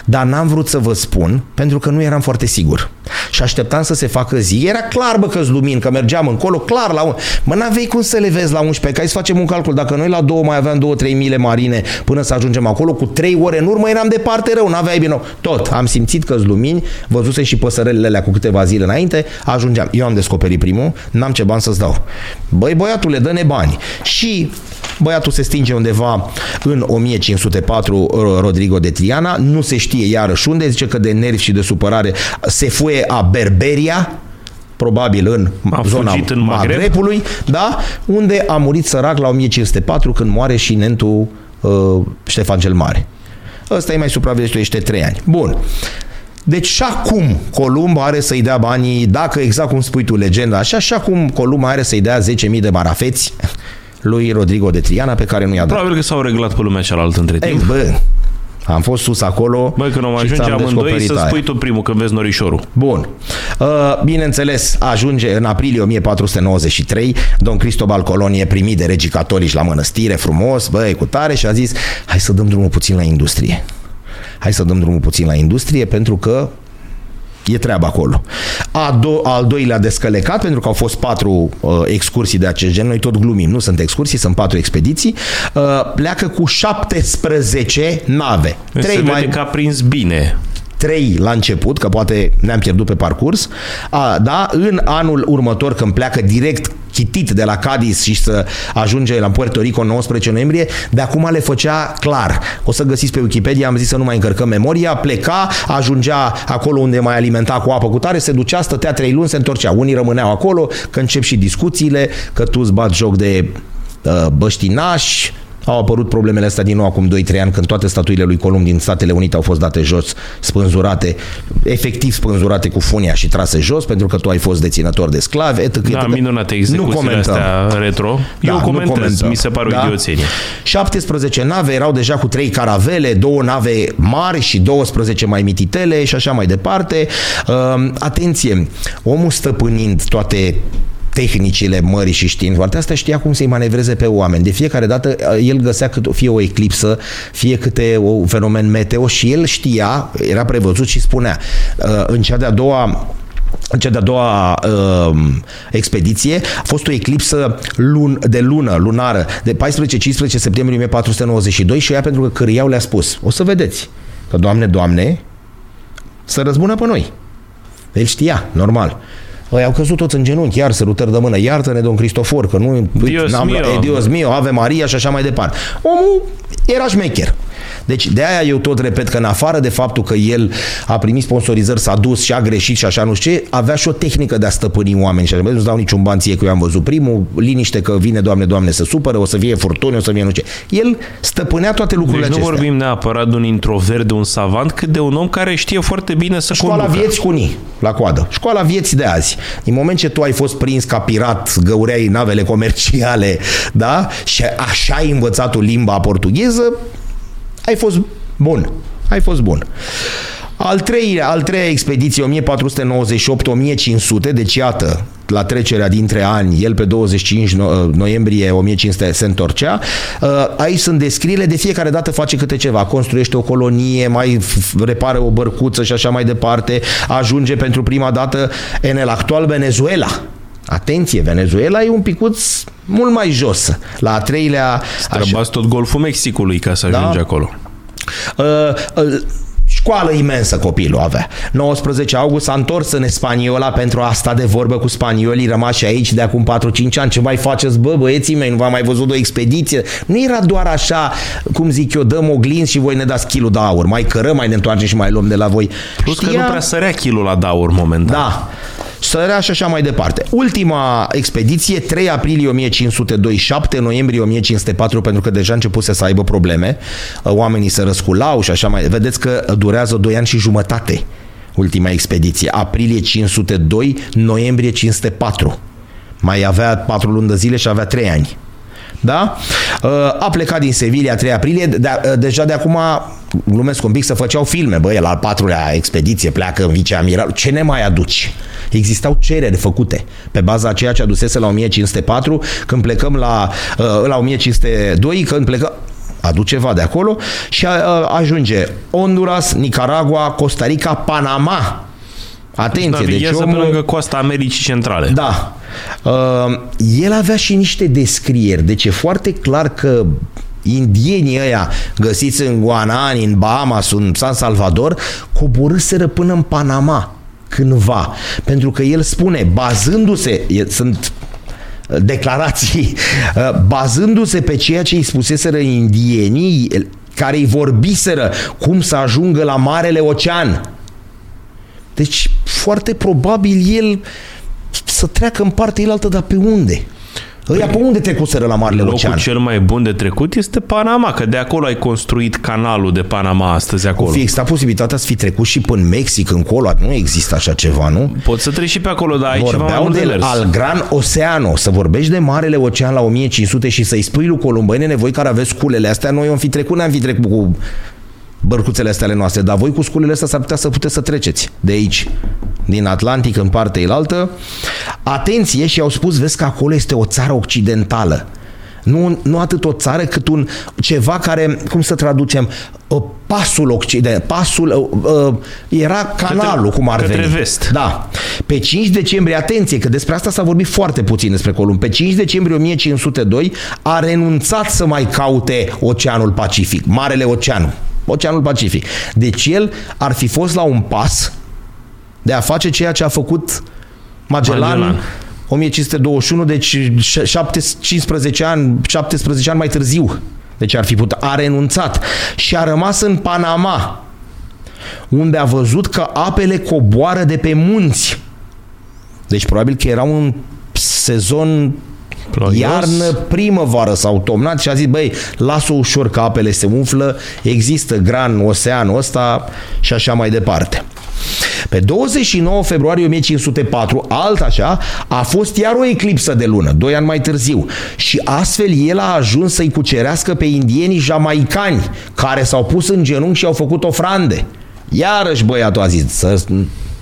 dar n-am vrut să vă spun pentru că nu eram foarte sigur. Și așteptam să se facă zi. Era clar, bă, că lumini, că mergeam încolo, clar la un... Mă, n-aveai cum să le vezi la 11, că hai să facem un calcul. Dacă noi la două mai aveam 2-3 mile marine până să ajungem acolo, cu 3 ore în urmă eram departe rău, n-aveai bine. Tot, am simțit că lumini, văzuse și păsărelele alea cu câteva zile înainte, ajungeam. Eu am descoperit primul, n-am ce bani să-ți dau. Băi, băiatule, dă-ne bani. Și Băiatul se stinge undeva în 1504, Rodrigo de Triana, nu se știe iarăși unde, zice că de nervi și de supărare se fuie a Berberia, probabil în A zona fugit în Maghreb. Magrebului, da, unde a murit sărac la 1504 când moare și nentul uh, Ștefan cel Mare. Ăsta e mai supraviețuiește 3 ani. Bun. Deci și acum Columb are să-i dea banii, dacă exact cum spui tu legenda așa, și acum Columb are să-i dea 10.000 de marafeți lui Rodrigo de Triana pe care nu i-a dat. Probabil că s-au reglat pe lumea cealaltă între Ei, timp. bă, am fost sus acolo Băi, când am și ajunge ți-am amândoi descoperit să aia. spui tu primul când vezi norișorul. Bun. Uh, Bineînțeles, ajunge în aprilie 1493, Don Cristobal Colon e primit de regii catolici la mănăstire, frumos, băi, cu tare și a zis, hai să dăm drumul puțin la industrie. Hai să dăm drumul puțin la industrie pentru că E treaba acolo. A do- al doilea descălecat, pentru că au fost patru uh, excursii de acest gen, noi tot glumim, nu sunt excursii, sunt patru expediții, uh, pleacă cu 17 nave. Trei se vede că a prins bine. Trei la început, că poate ne-am pierdut pe parcurs, a, da, în anul următor când pleacă direct chitit de la Cadiz și să ajunge la Puerto Rico în 19 noiembrie, de acum le făcea clar. O să găsiți pe Wikipedia, am zis să nu mai încărcăm memoria, pleca, ajungea acolo unde mai alimenta cu apă cu tare, se ducea, stătea trei luni, se întorcea. Unii rămâneau acolo, că încep și discuțiile, că tu îți bat joc de uh, băștinași, au apărut problemele astea din nou acum 2-3 ani, când toate statuile lui Columb din Statele Unite au fost date jos, spânzurate, efectiv spânzurate cu funia și trase jos, pentru că tu ai fost deținător de sclavi, etc. Da, minunate execuțiile astea retro. Da, Eu comentez, mi se pare o da? idioțenie. 17 nave erau deja cu 3 caravele, două nave mari și 12 mai mititele și așa mai departe. Uh, atenție, omul stăpânind toate tehnicile mării și știind foarte asta, știa cum să-i manevreze pe oameni. De fiecare dată uh, el găsea cât, fie o eclipsă, fie câte un fenomen meteo și el știa, era prevăzut și spunea uh, în cea de-a doua în cea de-a doua uh, expediție a fost o eclipsă lun, de lună, lunară, de 14-15 septembrie 1492 și ea pentru că Câriau le-a spus, o să vedeți că, Doamne, Doamne, să răzbună pe noi. El știa, normal. Ei au căzut toți în genunchi, iar sărutări de mână, iartă-ne, domn Cristofor, că nu... Dios n-am, mio. E, Dios mio, Ave Maria și așa mai departe. Omul era șmecher. Deci de aia eu tot repet că în afară de faptul că el a primit sponsorizări, s-a dus și a greșit și așa nu știu ce, avea și o tehnică de a stăpâni oameni și nu-ți dau niciun ban ție că eu am văzut primul, liniște că vine, Doamne, Doamne, să supără, o să fie furtuni, o să fie nu știu ce. El stăpânea toate lucrurile Deci nu acestea. vorbim neapărat de un introvert, de un savant, cât de un om care știe foarte bine să Școala conducă. vieții cu ni, la coadă. Școala vieții de azi. Din moment ce tu ai fost prins ca pirat, găureai navele comerciale, da? Și așa ai învățat o limba portugheză, ai fost bun. Ai fost bun. Al treilea, al treia expediție, 1498-1500, deci iată, la trecerea dintre ani, el pe 25 no- noiembrie 1500 se întorcea. Uh, Aici sunt descrierile, de fiecare dată face câte ceva. Construiește o colonie, mai f- repară o bărcuță și așa mai departe. Ajunge pentru prima dată în el actual Venezuela. Atenție, Venezuela e un picuț mult mai jos. La a treilea... așa- Străbați tot golful Mexicului ca să Da. ajungi acolo. Uh, uh, școală imensă copilul avea. 19 august s-a întors în Spaniola pentru a sta de vorbă cu spaniolii rămași aici de acum 4-5 ani. Ce mai faceți, bă, băieții mei? Nu v-am mai văzut o expediție? Nu era doar așa, cum zic eu, dăm oglinzi și voi ne dați kilul de aur. Mai cărăm, mai ne întoarcem și mai luăm de la voi. Plus că nu prea sărea kilul la daur momentan. Da. Sărea și așa mai departe. Ultima expediție, 3 aprilie 1502, 7 noiembrie 1504, pentru că deja începuse să aibă probleme. Oamenii se răsculau și așa mai... Vedeți că durează 2 ani și jumătate ultima expediție. Aprilie 502, noiembrie 504. Mai avea 4 luni de zile și avea 3 ani. Da? A plecat din Sevilla 3 aprilie, de, deja de acum glumesc un pic, să făceau filme, băi, el al patrulea expediție pleacă în viceamiral, ce ne mai aduci? Existau cereri făcute pe baza a ceea ce adusese la 1504, când plecăm la, la 1502, când plecăm aduc ceva de acolo și a, a, ajunge Honduras, Nicaragua, Costa Rica, Panama. Atenție, deci Navighează omul... pe lângă coasta Americii Centrale. Da. Uh, el avea și niște descrieri, deci e foarte clar că indienii ăia găsiți în Guanani, în Bahamas, în San Salvador, coborâseră până în Panama cândva. Pentru că el spune, bazându-se, e, sunt declarații, uh, bazându-se pe ceea ce îi spuseseră indienii, care îi vorbiseră cum să ajungă la Marele Ocean. Deci, foarte probabil el să treacă în partea elaltă, dar pe unde? Ăia pe unde trecuseră la Marele Locul Ocean? cel mai bun de trecut este Panama, că de acolo ai construit canalul de Panama astăzi acolo. Fi existat posibilitatea să fi trecut și până în Mexic, încolo, nu există așa ceva, nu? Poți să treci și pe acolo, dar ai ceva mai Vorbeau mult de de mers. al Gran Oceano, să vorbești de Marele Ocean la 1500 și să-i spui lui Columbăine, voi care aveți culele astea, noi am fi trecut, n-am fi trecut cu bărcuțele astea ale noastre, dar voi cu sculele astea s-ar putea să puteți să treceți de aici, din Atlantic în partea elaltă. Atenție și au spus, vezi că acolo este o țară occidentală. Nu, nu atât o țară cât un ceva care, cum să traducem, uh, pasul occident, pasul uh, uh, era canalul, Către- cum ar către veni. vest. Da. Pe 5 decembrie, atenție, că despre asta s-a vorbit foarte puțin despre Columb. Pe 5 decembrie 1502 a renunțat să mai caute Oceanul Pacific, Marele Ocean, Oceanul Pacific. Deci el ar fi fost la un pas de a face ceea ce a făcut Magellan, Magellan. 1521, deci 15 ani, 17 ani mai târziu. Deci ar fi putut. A renunțat și a rămas în Panama, unde a văzut că apele coboară de pe munți. Deci probabil că era un sezon Ploios. iarnă, primăvară sau tomnat și a zis, băi, lasă ușor că apele se umflă, există gran oceanul ăsta și așa mai departe. Pe 29 februarie 1504, alt așa, a fost iar o eclipsă de lună, doi ani mai târziu. Și astfel el a ajuns să-i cucerească pe indienii jamaicani, care s-au pus în genunchi și au făcut ofrande. Iarăși băiatul a zis, să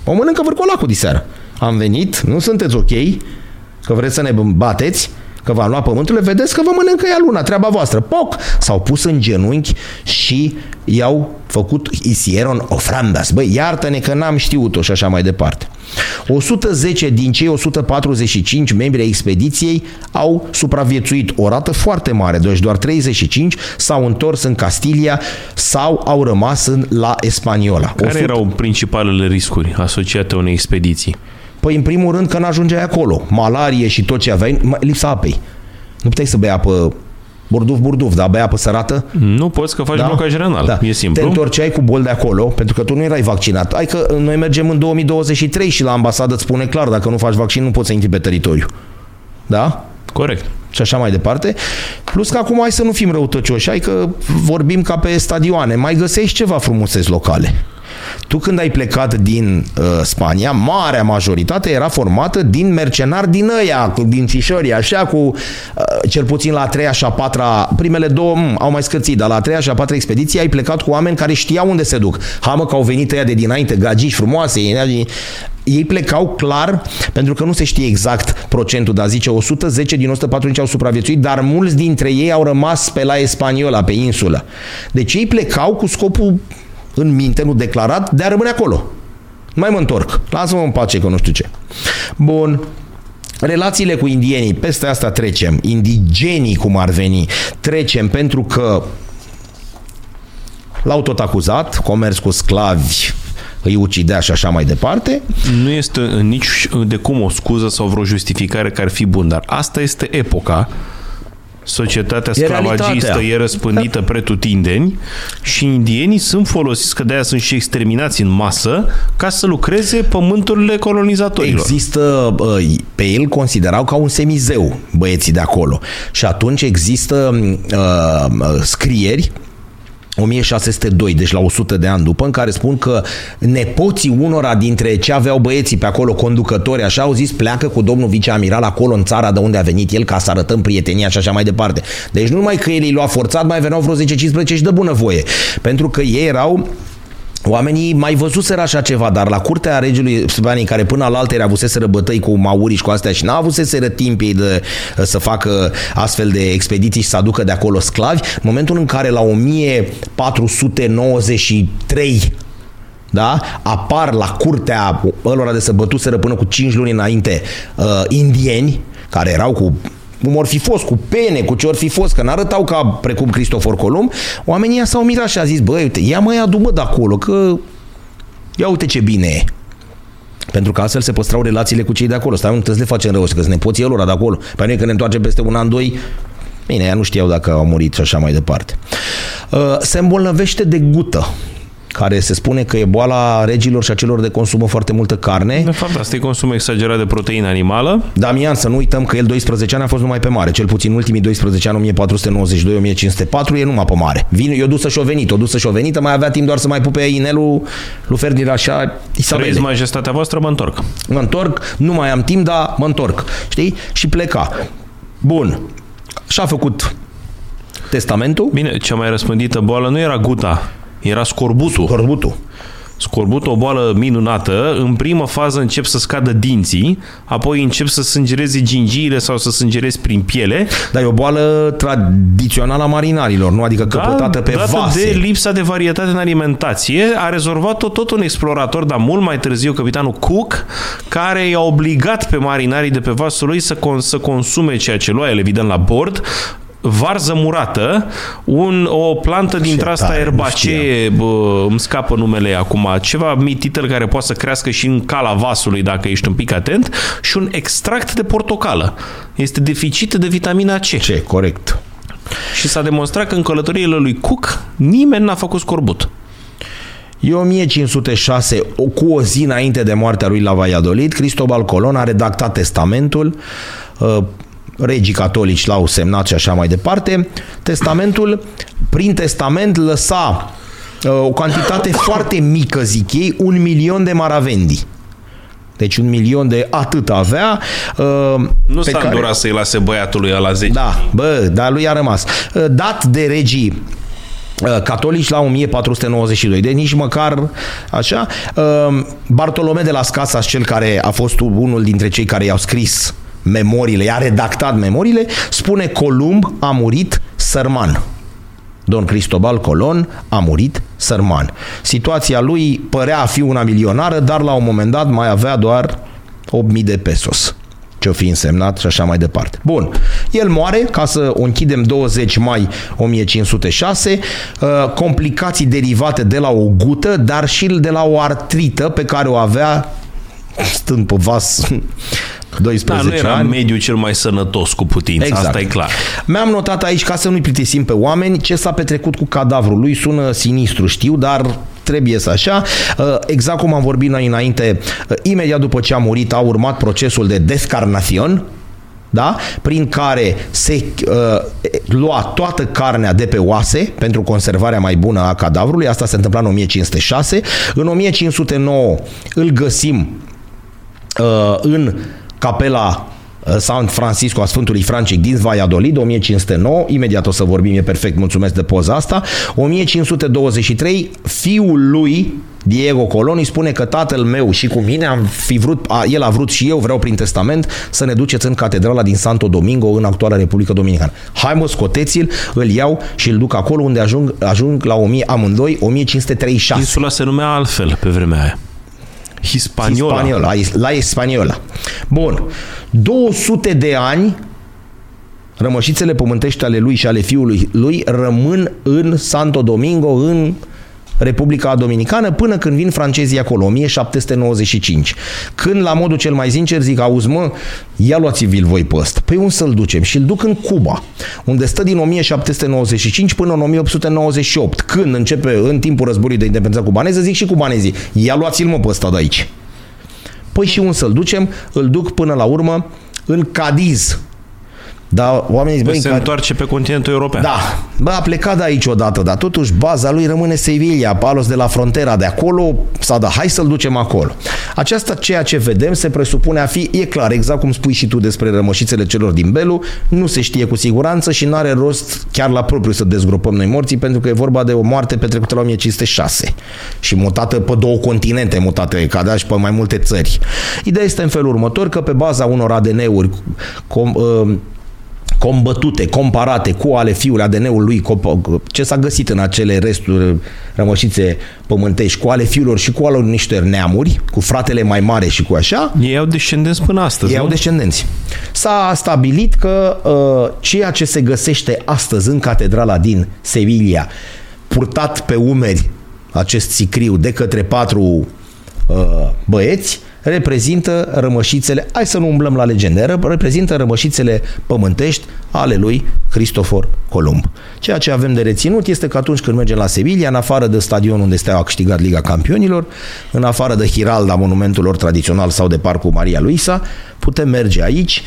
o mănâncă vârcolacul diseară. Am venit, nu sunteți ok, că vreți să ne bateți, că v-am luat pământul, vedeți că vă mănâncă ea luna, treaba voastră. Poc! S-au pus în genunchi și i-au făcut isieron ofrandas. Băi, iartă-ne că n-am știut-o și așa mai departe. 110 din cei 145 membri ai expediției au supraviețuit o rată foarte mare, deci doar 35 s-au întors în Castilia sau au rămas în la Espaniola. Care 100... erau principalele riscuri asociate unei expediții? Păi în primul rând că n-ajungeai acolo. Malarie și tot ce aveai, lipsa apei. Nu puteai să bei apă burduf, burduf, dar bea apă sărată? Nu poți că faci da? blocaj renal. Da. E simplu. Te întorceai cu bol de acolo, pentru că tu nu erai vaccinat. Hai că noi mergem în 2023 și la ambasadă îți spune clar, dacă nu faci vaccin, nu poți să intri pe teritoriu. Da? Corect. Și așa mai departe. Plus că acum hai să nu fim răutăcioși, hai că vorbim ca pe stadioane. Mai găsești ceva frumuseți locale. Tu când ai plecat din uh, Spania, marea majoritate era formată din mercenari din ăia, din fișorii, așa cu uh, cel puțin la a treia și a patra, primele două m- au mai scățit, dar la a treia și a patra expediție ai plecat cu oameni care știau unde se duc. Hamă că au venit ăia de dinainte, gagici frumoase, ei plecau clar, pentru că nu se știe exact procentul, dar zice 110 din 145 au supraviețuit, dar mulți dintre ei au rămas pe la Espaniola, pe insulă. Deci ei plecau cu scopul în minte, nu declarat, de a rămâne acolo. Mai mă întorc. Lasă-mă în pace că nu știu ce. Bun. Relațiile cu indienii, peste asta trecem. Indigenii, cum ar veni, trecem pentru că l-au tot acuzat, comerț cu sclavi, îi ucidea și așa mai departe. Nu este nici de cum o scuză sau vreo justificare care ar fi bun, dar asta este epoca societatea sclavagistă e, e răspândită da. pretutindeni și indienii sunt folosiți, că de-aia sunt și exterminați în masă, ca să lucreze pământurile colonizatorilor. Există, pe el considerau ca un semizeu băieții de acolo și atunci există uh, scrieri 1602, deci la 100 de ani după, în care spun că nepoții unora dintre ce aveau băieții pe acolo, conducători, așa, au zis pleacă cu domnul viceamiral acolo în țara de unde a venit el ca să arătăm prietenia și așa mai departe. Deci nu numai că el îi lua forțat, mai veneau vreo 10-15 și de bunăvoie. Pentru că ei erau Oamenii mai văzuseră așa ceva, dar la curtea regelui Spanii, care până la altă avuseseră bătăi cu mauri și cu astea și n-a avuseseră timp ei de, să facă astfel de expediții și să aducă de acolo sclavi, în momentul în care la 1493 da? apar la curtea ălora de să bătuseră până cu 5 luni înainte uh, indieni, care erau cu cum or fi fost, cu pene, cu ce or fi fost, că n-arătau ca precum Cristofor Columb, oamenii s-au mirat și a zis, băi, uite, ia mai adu de acolo, că ia uite ce bine e. Pentru că astfel se păstrau relațiile cu cei de acolo. Stai, nu trebuie să le facem rău, că sunt nepoții lor de acolo. Pe noi când ne întoarcem peste un an, doi, bine, ea nu știau dacă au murit și așa mai departe. Uh, se îmbolnăvește de gută care se spune că e boala regilor și a celor de consumă foarte multă carne. De fapt, asta e consum exagerat de proteină animală. Damian, să nu uităm că el 12 ani a fost numai pe mare, cel puțin ultimii 12 ani, 1492-1504, e numai pe mare. Vin, eu dusă și-o venit, o dusă și-o venită, mai avea timp doar să mai pupe inelul lui Ferdinand așa, Isabele. Trăiți majestatea voastră, mă întorc. Mă întorc, nu mai am timp, dar mă întorc. Știi? Și pleca. Bun. Și-a făcut testamentul. Bine, cea mai răspândită boală nu era guta, era scorbutul. Scorbutul. Scorbutul, o boală minunată. În primă fază încep să scadă dinții, apoi încep să sângereze gingiile sau să sângerezi prin piele. Dar e o boală tradițională a marinarilor, nu? Adică da, căpătată pe vase. de lipsa de varietate în alimentație, a rezolvat-o tot un explorator, dar mult mai târziu, capitanul Cook, care i-a obligat pe marinarii de pe vasul lui să, con- să consume ceea ce lua el, evident, la bord, varză murată, un, o plantă dintre asta tare, nu erbacee, bă, îmi scapă numele acum, ceva mititel care poate să crească și în cala vasului dacă ești un pic atent și un extract de portocală. Este deficit de vitamina C. Ce, corect. Și s-a demonstrat că în călătoriile lui Cook nimeni n-a făcut scorbut. E 1506, o- cu o zi înainte de moartea lui la Valladolid, Cristobal Colon a redactat testamentul, uh, regii catolici l-au semnat și așa mai departe. Testamentul, prin testament, lăsa uh, o cantitate foarte mică, zic ei, un milion de maravendi. Deci un milion de atât avea. uh, Nu pe s-a care- îndurat să-i lase băiatului la 10. da, bă, dar lui a rămas. Uh, Dat de regii uh, catolici la 1492, de nici măcar așa. Uh, Bartolome de las Casas, cel care a fost unul dintre cei care i-au scris memoriile, i-a redactat memoriile, spune Columb a murit sărman. Don Cristobal Colon a murit sărman. Situația lui părea a fi una milionară, dar la un moment dat mai avea doar 8.000 de pesos ce-o fi însemnat și așa mai departe. Bun, el moare, ca să o închidem 20 mai 1506, uh, complicații derivate de la o gută, dar și de la o artrită pe care o avea stând pe vas 12 Da, nu era ani. mediul cel mai sănătos cu putință, Exact. asta e clar. Mi-am notat aici, ca să nu-i plictisim pe oameni, ce s-a petrecut cu cadavrul lui. Sună sinistru, știu, dar trebuie să așa. Uh, Exact cum am vorbit noi înainte, uh, imediat după ce a murit a urmat procesul de descarnațion, da? prin care se uh, lua toată carnea de pe oase pentru conservarea mai bună a cadavrului. Asta se întâmpla în 1506. În 1509 îl găsim uh, în capela uh, San Francisco a Sfântului Francic din Valladolid, 1509, imediat o să vorbim, e perfect, mulțumesc de poza asta, 1523, fiul lui, Diego Colon, îi spune că tatăl meu și cu mine am fi vrut, a, el a vrut și eu vreau prin testament să ne duceți în catedrala din Santo Domingo în actuala Republică Dominicană. Hai mă, scoteți-l, îl iau și îl duc acolo unde ajung, ajung la 1000, amândoi 1536. Insula se numea altfel pe vremea aia. Hispaniola. Hispaniola, la Hispaniola. Bun. 200 de ani rămășițele pământești ale lui și ale fiului lui rămân în Santo Domingo, în Republica Dominicană, până când vin francezii acolo, 1795. Când, la modul cel mai sincer, zic, auzi mă, ia luați-vi-l voi pe ăsta. Păi unde să-l ducem? Și îl duc în Cuba, unde stă din 1795 până în 1898. Când începe, în timpul războiului de independență cubaneză, zic și cubanezii, ia luați-l mă pe ăsta de aici. Păi și unde să-l ducem? Îl duc până la urmă în Cadiz. Dar oamenii zic, băi, se în Cadiz- întoarce pe continentul european. da, bă, a plecat de aici odată, dar totuși baza lui rămâne Sevilla, Palos de la frontera de acolo, sau da, hai să-l ducem acolo. Aceasta, ceea ce vedem, se presupune a fi, e clar, exact cum spui și tu despre rămășițele celor din Belu, nu se știe cu siguranță și n-are rost chiar la propriu să dezgropăm noi morții, pentru că e vorba de o moarte petrecută la 1506 și mutată pe două continente, mutată ca și pe mai multe țări. Ideea este în felul următor, că pe baza unor ADN-uri com, uh, combătute, comparate cu ale fiului ADN-ul lui, cu- ce s-a găsit în acele resturi rămășițe pământești, cu ale fiilor și cu ale niște neamuri, cu fratele mai mare și cu așa, Ei au descendenți până astăzi, ei nu? au descendenți. S-a stabilit că uh, ceea ce se găsește astăzi în catedrala din Sevilla, purtat pe umeri acest sicriu de către patru uh, băieți, reprezintă rămășițele, hai să nu umblăm la legende, ră- reprezintă rămășițele pământești ale lui Cristofor Columb. Ceea ce avem de reținut este că atunci când mergem la Sevilla, în afară de stadionul unde Steaua a câștigat Liga Campionilor, în afară de Hiralda, monumentul lor tradițional sau de Parcul Maria Luisa, putem merge aici,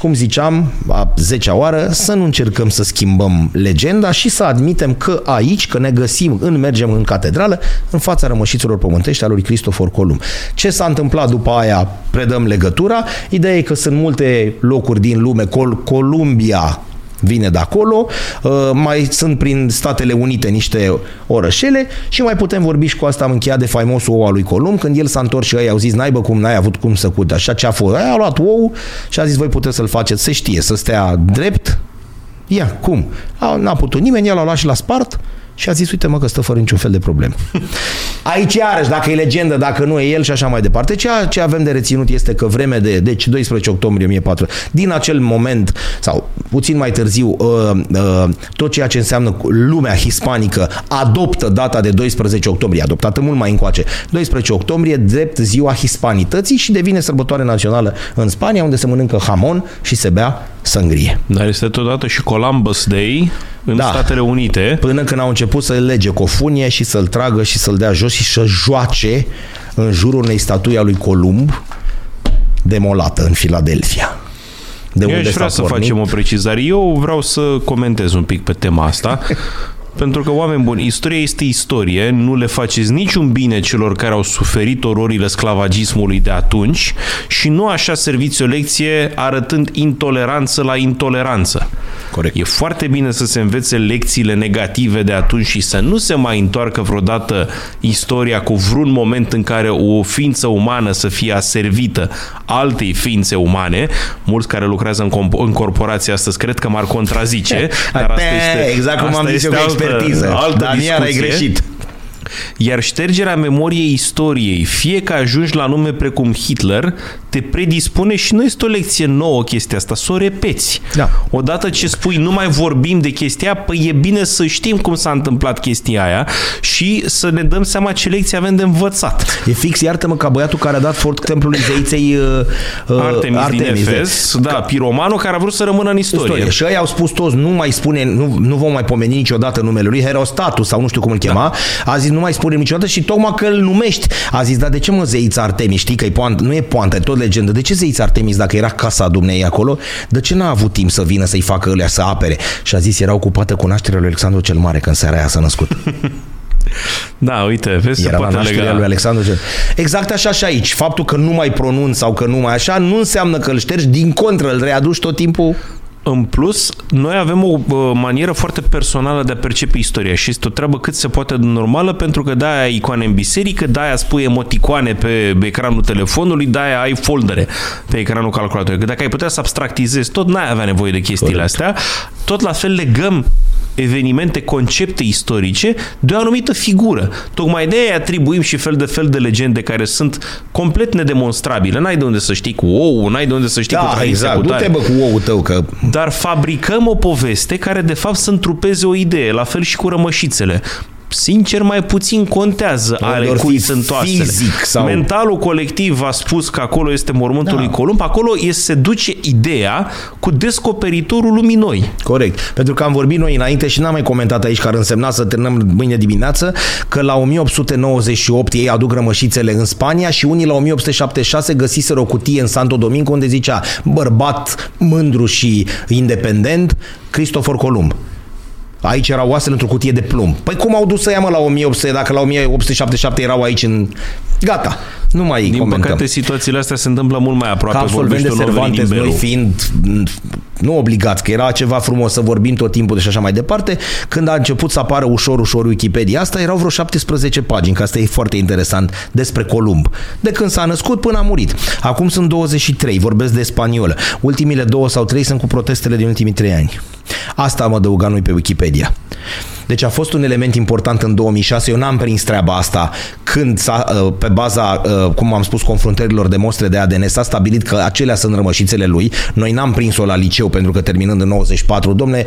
cum ziceam, a 10 oară, să nu încercăm să schimbăm legenda și să admitem că aici, că ne găsim, în mergem în catedrală, în fața rămășiților pământești al lui Cristofor Columb. Ce s-a întâmplat după aia, predăm legătura. Ideea e că sunt multe locuri din lume, Col- Columbia vine de acolo, uh, mai sunt prin Statele Unite niște orășele și mai putem vorbi și cu asta am încheiat de faimosul ou al lui Columb, când el s-a întors și ei au zis, n-aibă cum n-ai avut cum să cute așa ce a fost. Aia a luat ou și a zis, voi puteți să-l faceți, se știe, să stea drept. Ia, cum? A, n-a putut nimeni, el l-a luat și la spart și a zis, uite mă că stă fără niciun fel de problemă. Aici iarăși, dacă e legendă, dacă nu e el și așa mai departe. Ceea ce avem de reținut este că vreme de, deci 12 octombrie 1400, din acel moment, sau puțin mai târziu, uh, uh, tot ceea ce înseamnă lumea hispanică adoptă data de 12 octombrie, adoptată mult mai încoace, 12 octombrie, drept ziua hispanității și devine sărbătoare națională în Spania, unde se mănâncă hamon și se bea sângrie. Dar este totodată și Columbus Day în da. Statele Unite. Până când au început să-l lege cu o funie și să-l tragă și să-l dea jos și să joace în jurul unei statui a lui Columb demolată în Filadelfia. De Eu unde aș vrea să facem o precizare. Eu vreau să comentez un pic pe tema asta. Pentru că, oameni buni, istoria este istorie, nu le faceți niciun bine celor care au suferit ororile sclavagismului de atunci și nu așa serviți o lecție arătând intoleranță la intoleranță. Corect. E foarte bine să se învețe lecțiile negative de atunci și să nu se mai întoarcă vreodată istoria cu vreun moment în care o ființă umană să fie aservită altei ființe umane. Mulți care lucrează în, în corporație astăzi cred că m-ar contrazice, dar asta este, exact cum am zis eu expertiză. Altă Dar discuție. ai greșit. Iar ștergerea memoriei istoriei, fie că ajungi la nume precum Hitler, te predispune și nu este o lecție nouă chestia asta, să o repeți. Da. Odată ce spui nu mai vorbim de chestia, păi e bine să știm cum s-a întâmplat chestia aia și să ne dăm seama ce lecție avem de învățat. E fix, iartă-mă, ca băiatul care a dat fort templului zeiței uh, uh, Artemis, Artemis din Efes, da, piromanul care a vrut să rămână în istorie. istorie. Și ei au spus toți, nu mai spune, nu, nu vom mai pomeni niciodată numele lui, Herostatus sau nu știu cum îl chema, da. a zis nu mai spunem niciodată și tocmai că îl numești. A zis, dar de ce mă zeița Artemis? Știi că e poant, nu e poantă, e tot legendă. De ce zeița Artemis dacă era casa dumnei acolo? De ce n-a avut timp să vină să-i facă ălea să apere? Și a zis, era ocupată cu nașterea lui Alexandru cel Mare când seara aia s-a născut. Da, uite, vezi, Era se poate lega. lui Alexandru cel... Exact așa și aici. Faptul că nu mai pronunți sau că nu mai așa, nu înseamnă că îl ștergi, din contră, îl readuci tot timpul în plus, noi avem o manieră foarte personală de a percepe istoria și este o treabă cât se poate de normală pentru că de-aia ai icoane în biserică, de-aia spui emoticoane pe ecranul telefonului, de-aia ai foldere pe ecranul calculatorului. Că dacă ai putea să abstractizezi tot, n-ai avea nevoie de chestiile Corect. astea. Tot la fel legăm evenimente, concepte istorice de o anumită figură. Tocmai de aia atribuim și fel de fel de legende care sunt complet nedemonstrabile. N-ai de unde să știi cu ou, n-ai de unde să știi da, cu exact. Du-te bă cu ou tău că... Dar fabricăm o poveste care de fapt să întrupeze o idee, la fel și cu rămășițele sincer, mai puțin contează ale cui sunt oasele. Sau... Mentalul colectiv a spus că acolo este mormântul da. lui Columb, acolo este, se duce ideea cu descoperitorul lumii noi. Corect. Pentru că am vorbit noi înainte și n-am mai comentat aici, care însemna să terminăm mâine dimineață, că la 1898 ei aduc rămășițele în Spania și unii la 1876 găsiseră o cutie în Santo Domingo unde zicea bărbat mândru și independent, Cristofor Columb. Aici erau oasele într-o cutie de plumb. Păi cum au dus să ia mă la 1800 dacă la 1877 erau aici în... Gata, nu mai Din comentăm. păcate situațiile astea se întâmplă mult mai aproape. Ca absolvent de Cervantes, noi fiind nu obligați, că era ceva frumos să vorbim tot timpul și așa mai departe, când a început să apară ușor, ușor Wikipedia asta, erau vreo 17 pagini, că asta e foarte interesant, despre Columb. De când s-a născut până a murit. Acum sunt 23, vorbesc de spaniolă. Ultimile două sau trei sunt cu protestele din ultimii trei ani. Asta am adăugat noi pe Wikipedia. Deci a fost un element important în 2006. Eu n-am prins treaba asta când s-a, uh, pe baza, uh, cum am spus, confruntărilor de mostre de ADN s-a stabilit că acelea sunt rămășițele lui. Noi n-am prins-o la liceu pentru că terminând în 94, domne,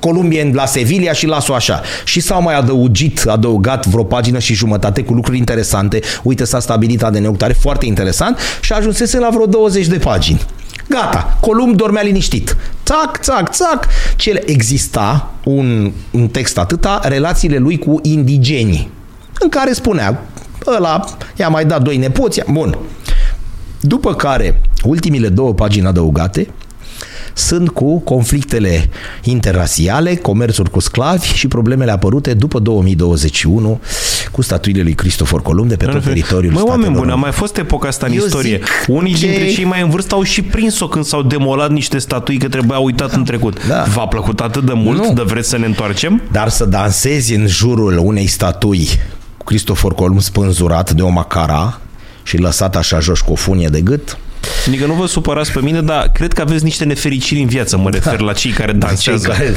Columbien la Sevilla și las-o așa. Și s-au mai adăugit, adăugat vreo pagină și jumătate cu lucruri interesante. Uite, s-a stabilit ADN-ul tare, foarte interesant și ajunsese la vreo 20 de pagini. Gata, Columb dormea liniștit. Țac, țac, țac. Ce exista un, un text atâta, relațiile lui cu indigenii, în care spunea, ăla i-a mai dat doi nepoți, bun. După care, ultimile două pagini adăugate, sunt cu conflictele interrasiale, comerțul cu sclavi și problemele apărute după 2021 cu statuile lui Cristofor Columb de pe tot teritoriul Măi, oameni buni, a mai fost epoca asta în Eu istorie. Unii ce... dintre cei mai în vârstă au și prins-o când s-au demolat niște statui că trebuia uitat da. în trecut. Da. V-a plăcut atât de mult nu. de vreți să ne întoarcem? Dar să dansezi în jurul unei statui Cristofor Columb spânzurat de o macara și lăsat așa jos cu o funie de gât, Adică nu vă supărați pe mine, dar cred că aveți niște nefericiri în viață, mă refer da. la cei care dansează. Cei care,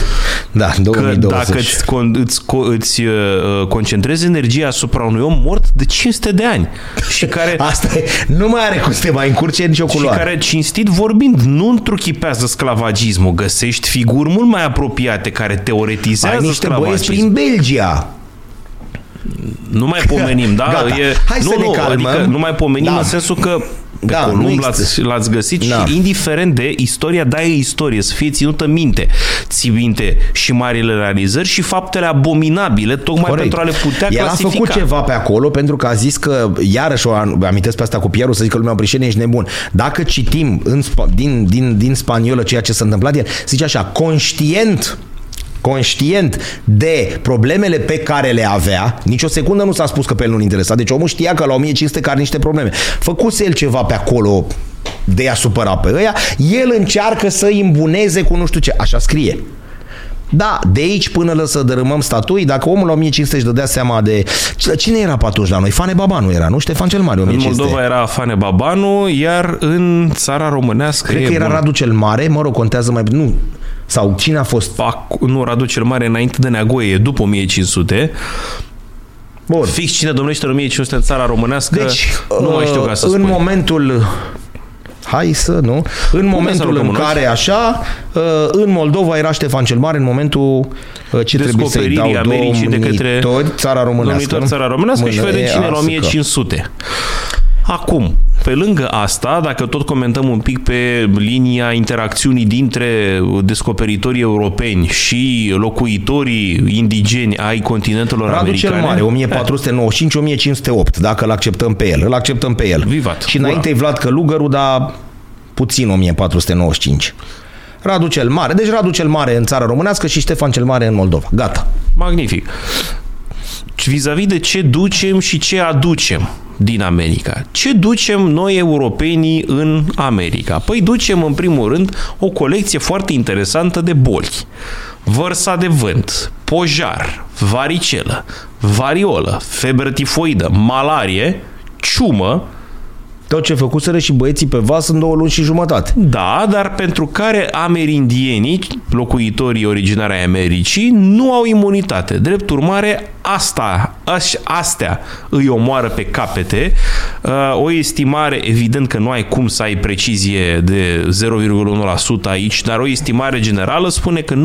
da, 2020. Că dacă îți, con, îți, îți uh, concentrezi energia asupra unui om mort de 500 de ani și care... Asta e, nu mai are cum să te mai încurce nicio culoare. Și care, cinstit vorbind, nu întruchipează sclavagismul. Găsești figuri mult mai apropiate care teoretizează Ai niște băieți prin Belgia nu mai pomenim, da? Gata. E, Hai nu, să ne nu, calmăm. Adică nu mai pomenim Da. în sensul că pe Da, Columb nu l-ați, există. l-ați găsit Da. și indiferent de istoria, da, e istorie, să fie ținută minte. Ții minte și marile realizări și faptele abominabile, tocmai Corect. pentru a le putea El a clasifica. făcut ceva pe acolo pentru că a zis că, iarăși o am- amintesc pe asta cu Pieru, să zic că lumea Brișene ești nebun. Dacă citim în, spa- din, din, din spaniolă ceea ce s-a întâmplat, el zice așa, conștient conștient de problemele pe care le avea, nici o secundă nu s-a spus că pe el nu-l interesa, deci omul știa că la 1500 că are niște probleme. Făcuse el ceva pe acolo de a supăra pe ăia, el încearcă să îi îmbuneze cu nu știu ce, așa scrie. Da, de aici până la să dărâmăm statui, dacă omul la 1500 își dădea seama de... Cine era pe atunci la noi? Fane Babanu era, nu? Ștefan cel Mare, În 1500. Moldova era Fane Babanu, iar în țara românească Cred e că era bun. Radu cel Mare, mă rog, contează mai... Nu. Sau cine a fost? Pac, nu, Radu cel Mare înainte de Neagoie, e după 1500. Bun. Fix cine domnește în 1500 în țara românească, Deci, nu mai știu ca să în spun. momentul hai să, nu? În momentul în lucrăm care așa, uh, în Moldova era Ștefan cel Mare, în momentul uh, ce trebuie să-i descoperirii dau Americii de către domnitori, țara românească. domnitori țara românească și Mână vedem e cine e la ască. 1500. Acum, pe lângă asta, dacă tot comentăm un pic pe linia interacțiunii dintre descoperitorii europeni și locuitorii indigeni ai continentelor Radu americane... cel Mare, 1495-1508, dacă îl acceptăm pe el. Îl acceptăm pe el. Vivat. Și înainte e Vlad Călugăru, dar puțin 1495. Radu cel Mare. Deci Radu cel Mare în țara românească și Ștefan cel Mare în Moldova. Gata. Magnific. Vis-a-vis de ce ducem și ce aducem din America. Ce ducem noi europenii în America? Păi ducem în primul rând o colecție foarte interesantă de boli. Vărsa de vânt, pojar, varicelă, variolă, febră tifoidă, malarie, ciumă, Tot ce făcuseră și băieții pe vas în două luni și jumătate. Da, dar pentru care amerindienii, locuitorii originari ai Americii, nu au imunitate. Drept urmare, asta, aș, astea îi omoară pe capete. Uh, O estimare, evident că nu ai cum să ai precizie de 0,1% aici, dar o estimare generală spune că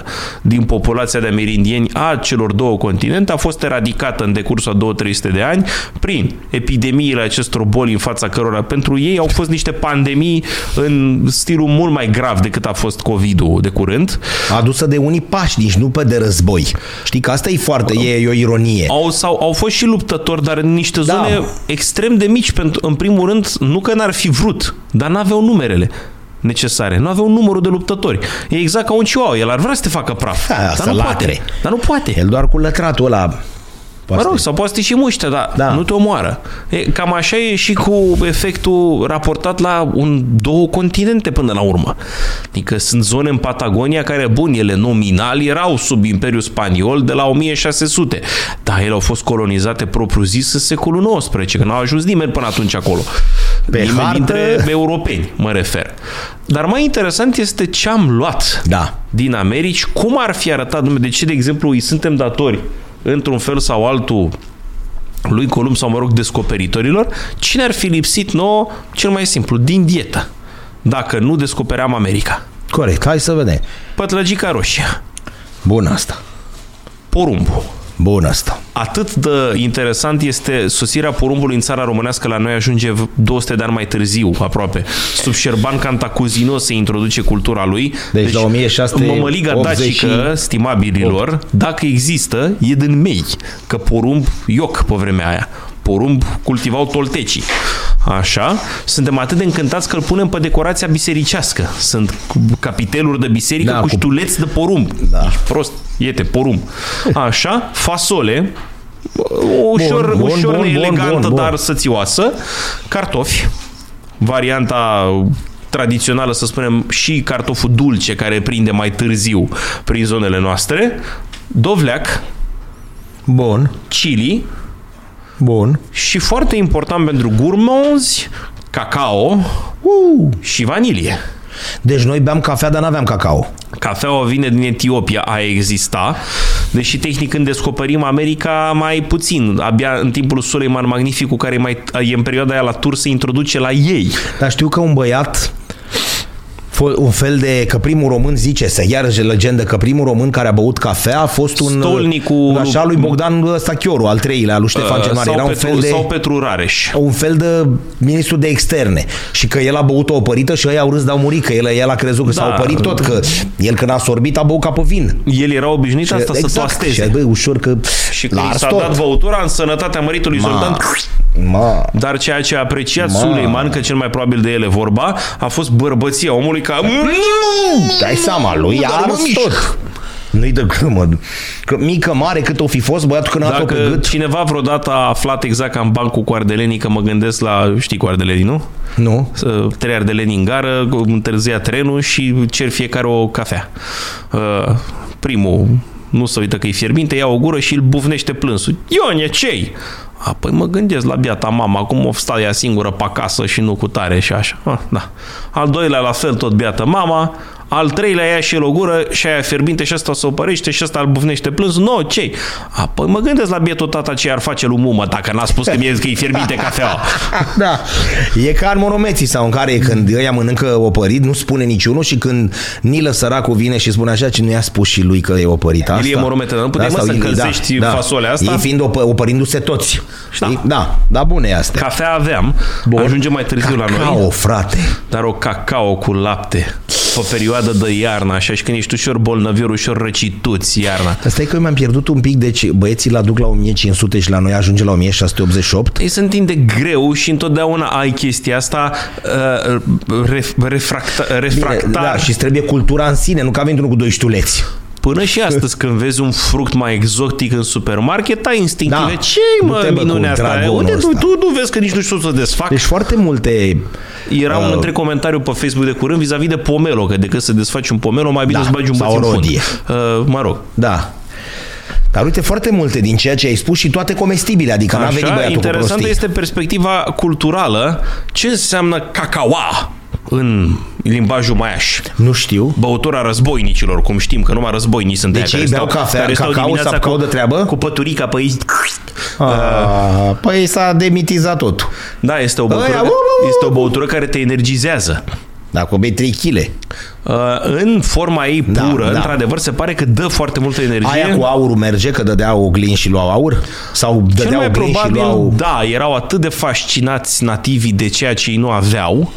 90% din populația de amerindieni a celor două continente a fost eradicată în decursul a 2-300 de ani prin epidemiile acestor boli în fața cărora pentru ei au fost niște pandemii în stilul mult mai grav decât a fost COVID-ul de curând. Adusă de unii pașnici, nu pe de război. Știi că asta e foarte, e, e o ironie. Au, sau, au fost și luptători, dar în niște Da. zone extrem de mici. Pentru, în primul rând, nu că n-ar fi vrut, dar n-aveau numerele necesare. Nu aveau numărul de luptători. E exact ca un chihuahua. El ar vrea să te facă praf. Da, dar să nu latre. poate. Dar nu poate. El doar cu lătratul ăla. Mă Poate. rog, sau poate să te și muște, dar Da. da. nu te omoară. E, cam așa e și cu efectul raportat la un, două continente până la urmă. Adică sunt zone în Patagonia care, bun, ele nominal erau sub Imperiul Spaniol de la 1600, dar ele au fost colonizate propriu-zis în secolul XIX, că n-au ajuns nimeni până atunci acolo. Pe nimeni hartă- dintre europeni, mă refer. Dar mai interesant este ce am luat Da. din Americi, cum ar fi arătat, dumne, de ce, de exemplu, îi suntem datori într-un fel sau altul lui Columb sau, mă rog, descoperitorilor, cine ar fi lipsit nouă, cel mai simplu, din dietă, dacă nu descopeream America? Corect, hai să vedem. Pătlăgica roșie, Bun asta. porumbul. Bun asta. Atât de interesant este sosirea porumbului în țara românească, la noi ajunge 200 de ani mai târziu, aproape. Sub Șerban Cantacuzino se introduce cultura lui. Deci la 1680 Mămăliga dacică, stimabililor, dacă există, e din mei. Că porumb, ioc pe vremea aia. Porumb cultivau toltecii. Așa, suntem atât de încântați că îl punem pe decorația bisericească. Sunt capiteluri de biserică Da, cu cu- ștuleți de porumb. Da. Ești prost, iete, porumb. Așa, fasole, ușor, Bun, bun, ușor bun, bun, neelegantă, bun, bun. dar sățioasă. Cartofi, varianta tradițională, să spunem, și cartoful dulce, care prinde mai târziu prin zonele noastre, dovleac, Bun. chili Bun. și foarte important pentru gurmanzi, cacao Uh! și vanilie. Deci noi beam cafea, dar n-aveam cacao. Cafeaua vine din Etiopia, a exista, deși tehnic când descoperim America mai puțin. Abia în timpul Suleiman Magnific, cu care e, mai, e în perioada aia la tur, se introduce la ei. Dar știu că un băiat fo- un fel de că primul român zice, să iarăși legendă că primul român care a băut cafea a fost un Stolnicu- așa lui Bogdan Stachioru, al treilea, lui Ștefan cel Mare. sau, Era un Petru, fel de sau Petru Rareș. un fel de ministru de externe și că el a băut o opărită și ei au râs de au murit, că el, el a crezut că Da. s-a opărit tot, că el când a sorbit a băut ca pe vin. El era obișnuit asta să exact. toasteze. Și bă, ușor că Și l-a când i ars s-a tot. dat băutura în sănătatea măritului Ma. Zoltan, Ma. dar ceea ce a apreciat Ma. Suleiman, că cel mai probabil de ele vorba, a fost bărbăția omului ca... Dai seama, lui a Dar mă ars mișc. tot. Nu-i de gâmă. Că mică, mare, cât o fi fost, băiatul când a dat pe Dacă gât. cineva vreodată a aflat exact ca în bancul cu ardelenii, că mă gândesc la, știi cu ardelenii, nu? Nu. Să- Trei ardeleni în gară, întârzia trenul și cer fiecare o cafea. Uh, Primul nu se uită că e fierbinte, ia o gură și îl bufnește plânsul. Ionie, ce Apoi mă gândesc la biata mama, cum o sta ea singură pe acasă și nu cu tare și așa. Ah, da. Al doilea la fel tot biata mama, al treilea ia și el o gură și aia fierbinte și ăsta se opărește și ăsta îl bufnește plânsul. Nu, ce Apoi mă gândesc la bietul tata ce ar face lui mumă dacă n-a spus că mie că e fierbinte cafeaua. Da. E ca în monomeții sau în care când ăia mănâncă opărit, nu spune niciunul și când Nilă săracul vine și spune așa, ce nu i-a spus și lui că e opărit asta. e morometă, dar nu puteai, mă, Asta, să da, încălzești fasolea asta? Ei fiind opă, opărindu-se toți. Știi? Da. da, bune e astea. Cafea aveam, Bun. ajunge mai târziu la Cacao, noi, frate. dar o cacao cu lapte, pe perioadă de iarnă, așa și când ești ușor bolnăvior, ușor răcituți iarna. Asta e că eu mi-am pierdut un pic, deci băieții la duc la 1500 și la noi ajunge la 1688. Ei se întinde greu și întotdeauna ai chestia asta uh, ref, refracta, Bine, refractar. da, și îți trebuie cultura în sine, nu că avem unul cu doi ștuleți. Până și astăzi, când vezi un fruct mai exotic în supermarket, ai instinctive. Da. ce Nu mă, te bă cu minunea asta? dragonul Unde tu, ăsta. tu nu vezi că nici nu știu să desfac? Deci foarte multe Era un Uh. între comentariu pe Facebook de curând vis-a-vis de pomelo, că decât să desfaci un pomelo, mai bine Da, să bagi un sau băț în o fund. rodie. Uh, mă rog. Da. Dar uite, foarte multe din ceea ce ai spus și toate comestibile, adică n-a venit Așa, băiatul cu interesantă prostii. este perspectiva culturală. Ce înseamnă cacaua în limbajul maiaș? Nu știu. Băutura războinicilor, cum știm că numai războinici sunt Deci aia ei beau cafea, cacao, dimineața s-apucau cu, de treabă? Cu păturica pe ei. A, păi s-a demitizat totul. Da, este o băutură, Aia, uh, uh, este o băutură care te energizează. Dacă bei 3 kg. Uh, în forma ei Da, pură, da. într-adevăr, se pare că dă foarte multă energie. Aia cu aurul merge, că dădea oglin și luau aur? Sau Cel dădeau mai oglin și probabil, luau... da, erau atât de fascinați nativii de ceea ce ei nu aveau,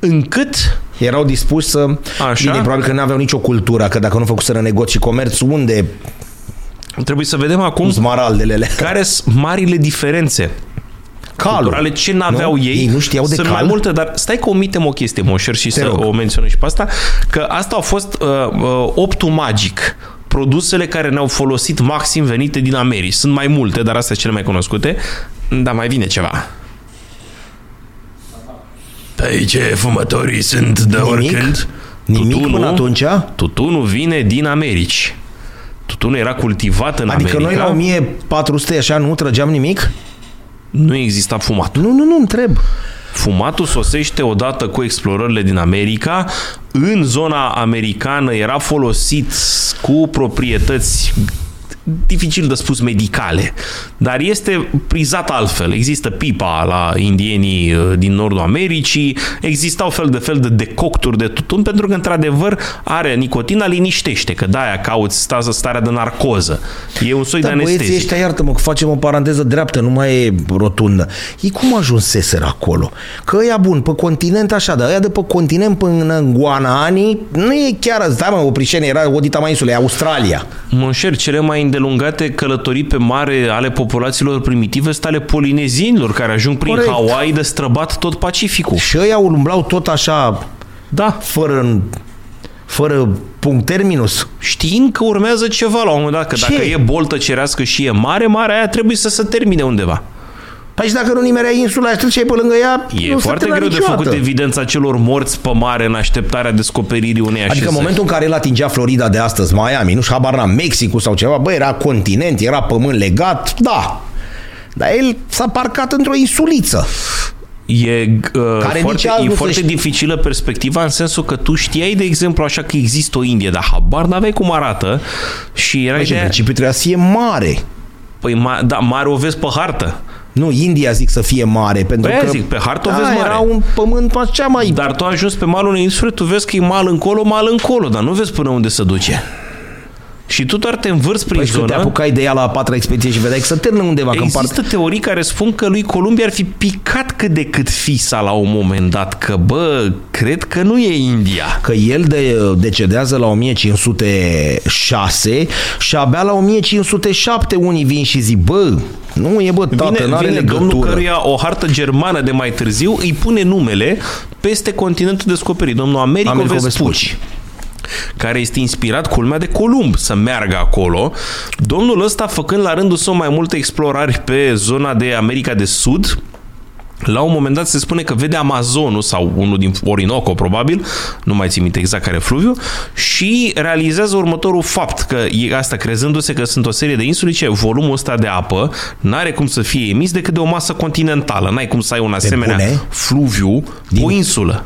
încât Erau dispuși să... Așa. Bine, probabil că nu aveau nicio cultură, că dacă nu făcuseră negoții comerț, unde trebuie să vedem acum smaraldele care sunt marile diferențe Calul. culturale, ce n-aveau Nu? ei. Ei nu știau de Sunt cal? mai multe, dar stai că omitem o chestie, Moșer, și Te să rog. o menționăm și pe asta, că asta a fost uh, uh, optul magic produsele care ne-au folosit maxim venite din America. Sunt mai multe, dar astea sunt cele mai cunoscute. Dar mai vine ceva. Păi ce fumătorii sunt de Nimic? oricând? Nimic până atunci? Tutunul vine din Americi. Tutunul era cultivat în Adică America. noi la 1400 așa nu trăgeam nimic? Nu exista fumat. Nu, nu, nu, întreb. Fumatul sosește odată cu explorările din America. În zona americană era folosit cu proprietăți dificil de spus medicale, dar este prizat altfel. Există pipa la indienii uh, din nordul Americii, existau fel de fel de decocturi de tutun, pentru că într-adevăr are nicotina, liniștește, că de-aia cauți sta- starea de narcoză. E un soi Dar de băieții anestezic. ăștia, iartă-mă, că facem o paranteză dreaptă, nu mai e rotundă. Ei cum ajunseseră acolo? Că ăia bun, pe continent așa, dar ăia de pe continent până în Guanani, nu e chiar, stai mă, Oprișene era odita mai insulei, Australia. Monșer, cele mai îndelungate călătorii pe mare ale populațiilor primitive sunt ale polinezienilor, care ajung prin Corect. Hawaii de străbat tot Pacificul. Și ăia umblau tot așa, Da, fără, fără punct terminus. știind că urmează ceva la un moment dat, că Ce? dacă e boltă cerească și e mare, marea aia trebuie să se termine undeva. Păi și dacă nu nimerea insula aia, treceai pe lângă ea, E nu se foarte termina greu de niciodată. făcut evidența celor morți pe mare în așteptarea descoperirii unei Adică așezări. în momentul în care el atingea Florida de astăzi, Miami, nu știu, habar n-am, Mexicul sau ceva, bă, era continent, era pământ legat, da. Dar el s-a parcat într-o insuliță. E, uh, Care nici foarte, azi e nu se foarte știe. dificilă perspectiva în sensul că tu știai, de exemplu, așa că există o Indie, dar habar n-aveai cum arată și era Băi, și în ideea, principiu trebuia să fie mare. păi, ma, da, mare o vezi pe hartă. Nu, India zic să fie mare, pentru Păi aia că zic, pe hartă o da, vezi mare. era un pământ cea mai... Dar tu ajungi pe malul unei insule, tu vezi că e mal încolo, mal încolo, dar nu vezi până unde se duce. Și tu doar te învârți prin Păi și când te zonă. apucai de ea la a patra expediție și vedeai că se termină undeva, că în Există part... teorii care spun că lui Columbia ar fi picat cât de cât fisa la un moment dat, că bă, cred că nu e India. că el de, decedează la 1506 și abia la 1507 unii vin și zic, bă, nu e bă, tată, Vine, n-are vine domnul legătură. căruia o hartă germană de mai târziu îi pune numele peste continentul descoperit, domnul Americo, Americo Vespucci. Vespucci. Care este inspirat culmea de Columb să meargă acolo. Domnul ăsta făcând la rândul său mai multe explorări pe zona de America de Sud, la un moment dat se spune că vede Amazonul sau unul din Orinoco probabil, nu mai țin minte exact care fluviu, și realizează următorul fapt, că e asta crezându-se că sunt o serie de insule, ce volumul ăsta de apă n-are cum să fie emis decât de o masă continentală. N-ai cum să ai un asemenea bune? fluviu Din... o insulă.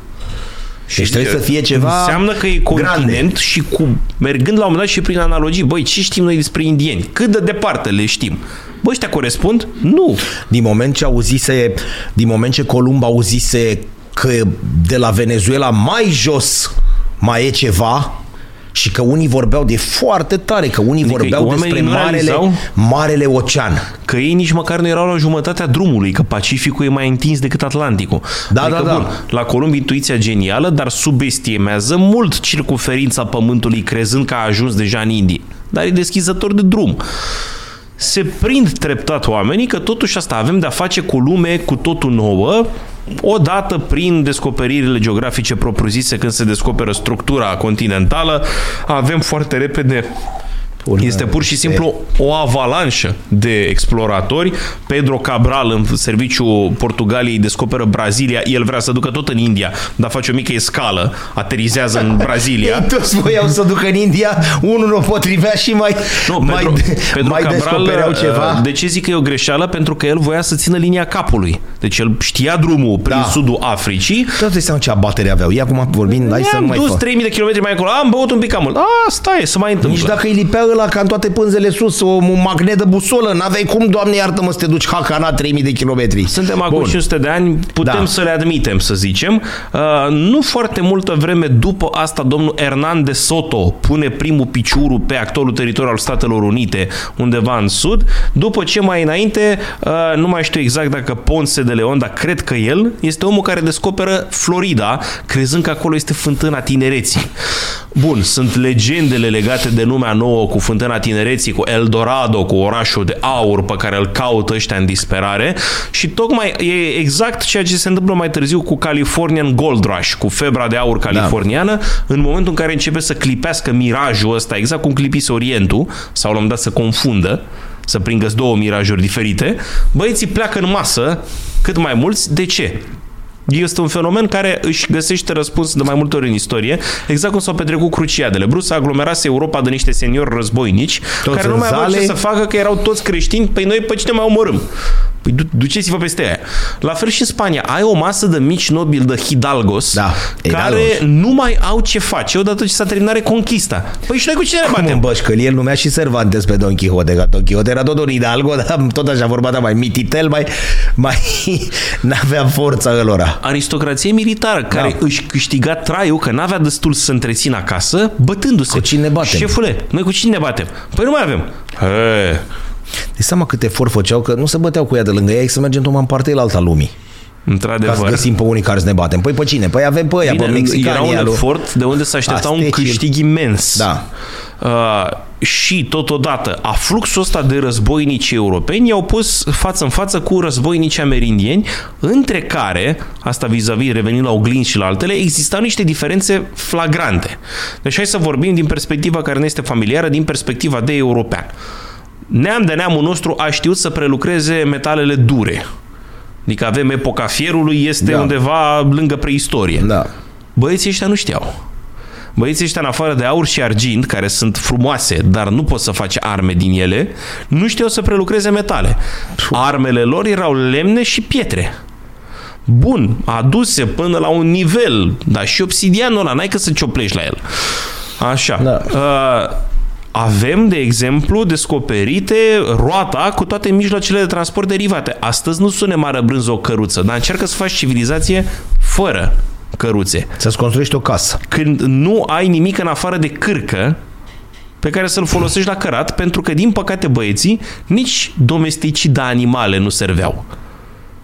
Deci trebuie să fie ceva Înseamnă că e continent grande. și cu, mergând la un moment dat și prin analogii, băi, ce știm noi despre indieni? Cât de departe le știm? Bă, ăștia corespund? Nu. Din moment ce auzise, din moment ce Columb auzise că de la Venezuela mai jos mai e ceva și că unii vorbeau de foarte tare, că unii Adică vorbeau oamenii despre nu marele, realizau? marele ocean. Că ei nici măcar nu erau la jumătatea drumului, că Pacificul e mai întins decât Atlanticul. Da, adică, da, da. Bun, la Columb intuiția genială, dar subestimează mult circumferința Pământului, crezând că a ajuns deja în Indie. Dar e deschizător de drum. Se prind treptat oamenii că totuși asta avem de-a face cu lume cu totul nouă, odată prin descoperirile geografice propriu-zise, când se descoperă structura continentală, avem foarte repede este pur și simplu o avalanșă de exploratori. Pedro Cabral în serviciu Portugaliei descoperă Brazilia. El vrea să ducă tot în India, dar face o mică escală, aterizează în Brazilia. Ei toți voiau să ducă în India, unul o potrivea și mai, Nu, mai, Pedro, Pedro mai Cabral, descopereau ceva. De ce zic că e o greșeală? Pentru că el voia să țină linia capului. Deci el știa drumul prin Da. Africii. Tot îți seama ce abatere aveau. Ia acum vorbim, hai să nu am mai dus fac. 3000 de kilometri mai acolo. Am băut un pic cam mult. Asta e, să mai întâmplă. Nici dacă îi lipea ăla ca în toate pânzele sus, o, un magnet de busolă, n-aveai cum, doamne iartă-mă, să te duci hacana 3000 de kilometri. Suntem acum Bun. 500 de ani, putem Da. să le admitem, să zicem. Uh, nu foarte multă vreme după asta, domnul Hernandez Soto pune primul piciorul pe actualul teritoriu al Statelor Unite, undeva în sud. După ce mai înainte, uh, nu mai știu exact dacă Ponce de Leon, dar cred că el este omul care descoperă Florida, crezând că acolo este fântâna tinereții. Bun, sunt legendele legate de lumea nouă cu fântâna tinereții, cu Eldorado, cu orașul de aur pe care îl caută ăștia în disperare și tocmai e exact ceea ce se întâmplă mai târziu cu Californian Gold Rush, cu febra de aur californiană, da. în momentul în care începe să clipească mirajul ăsta, exact cum clipise Orientul, sau la un moment dat să confundă, să prindă două mirajuri diferite, băieții pleacă în masă cât mai mulți. De ce? Este un fenomen care își găsește răspuns de mai multe ori în istorie, exact cum s-au petrecut cruciadele. Brus aglomerase Europa de niște seniori războinici Toți care nu în mai aveau ce zale. să facă, că erau toți creștini, păi noi pe cine mai omorâm? Păi du- duceți-vă peste aia. La fel și în Spania. Ai o masă de mici nobili de Hidalgos Da, care Hidalgos. nu mai au ce face odată ce s-a terminat reconquista. Păi și noi cu cine ne Cum batem? în bășcăli, el numea și Cervantes pe Don Quixote, că Don Quixote era tot un Hidalgo, dar tot așa vorba, dar mai mititel, mai, mai n-avea forța ălora. aristocrație militară care Da. își câștiga traiul, că n-avea destul să se întrețină acasă, bătându-se. Cu cine ne batem? Șefule, noi cu cine ne batem? Păi nu mai avem. He, De seama câte efort făceau, că nu se băteau cu ea de lângă ea, să mergem tocmai în partea alta lumii. Ca să într-adevăr. găsim pe unii care să ne batem. Păi pe cine? Păi avem pe ăia, pe Bine, mexicani. era un aia lui- efort de unde se aștepta un Aztecii. câștig imens. Da. Uh, și totodată, afluxul ăsta de războinici europeni i-au pus față în față cu războinici amerindieni, între care, asta vis-a-vis, revenind la oglinzi și la altele, existau niște diferențe flagrante. Deci hai să vorbim din perspectiva care ne este familiară, din perspectiva de european. Neam de neamul nostru a știut să prelucreze metalele dure. Adică avem epoca fierului, este Da. undeva lângă preistorie. Da. Băieții ăștia nu știau. Băieții ăștia, în afară de aur și argint, care sunt frumoase, dar nu poți să faci arme din ele, nu știau să prelucreze metale. Armele lor erau lemne și pietre. bun, aduse până la un nivel, dar și obsidianul ăla, n-ai că să cioplești la el. Așa. Da. Uh, avem, de exemplu, descoperite roata cu toate mijloacele de transport derivate. Astăzi nu sune mare brânză o căruță, dar încearcă să faci civilizație fără căruțe. Să-ți construiești o casă. Când nu ai nimic în afară de cârcă pe care să-l folosești la cărat, pentru că, din păcate, băieții, nici domesticii de animale nu serveau.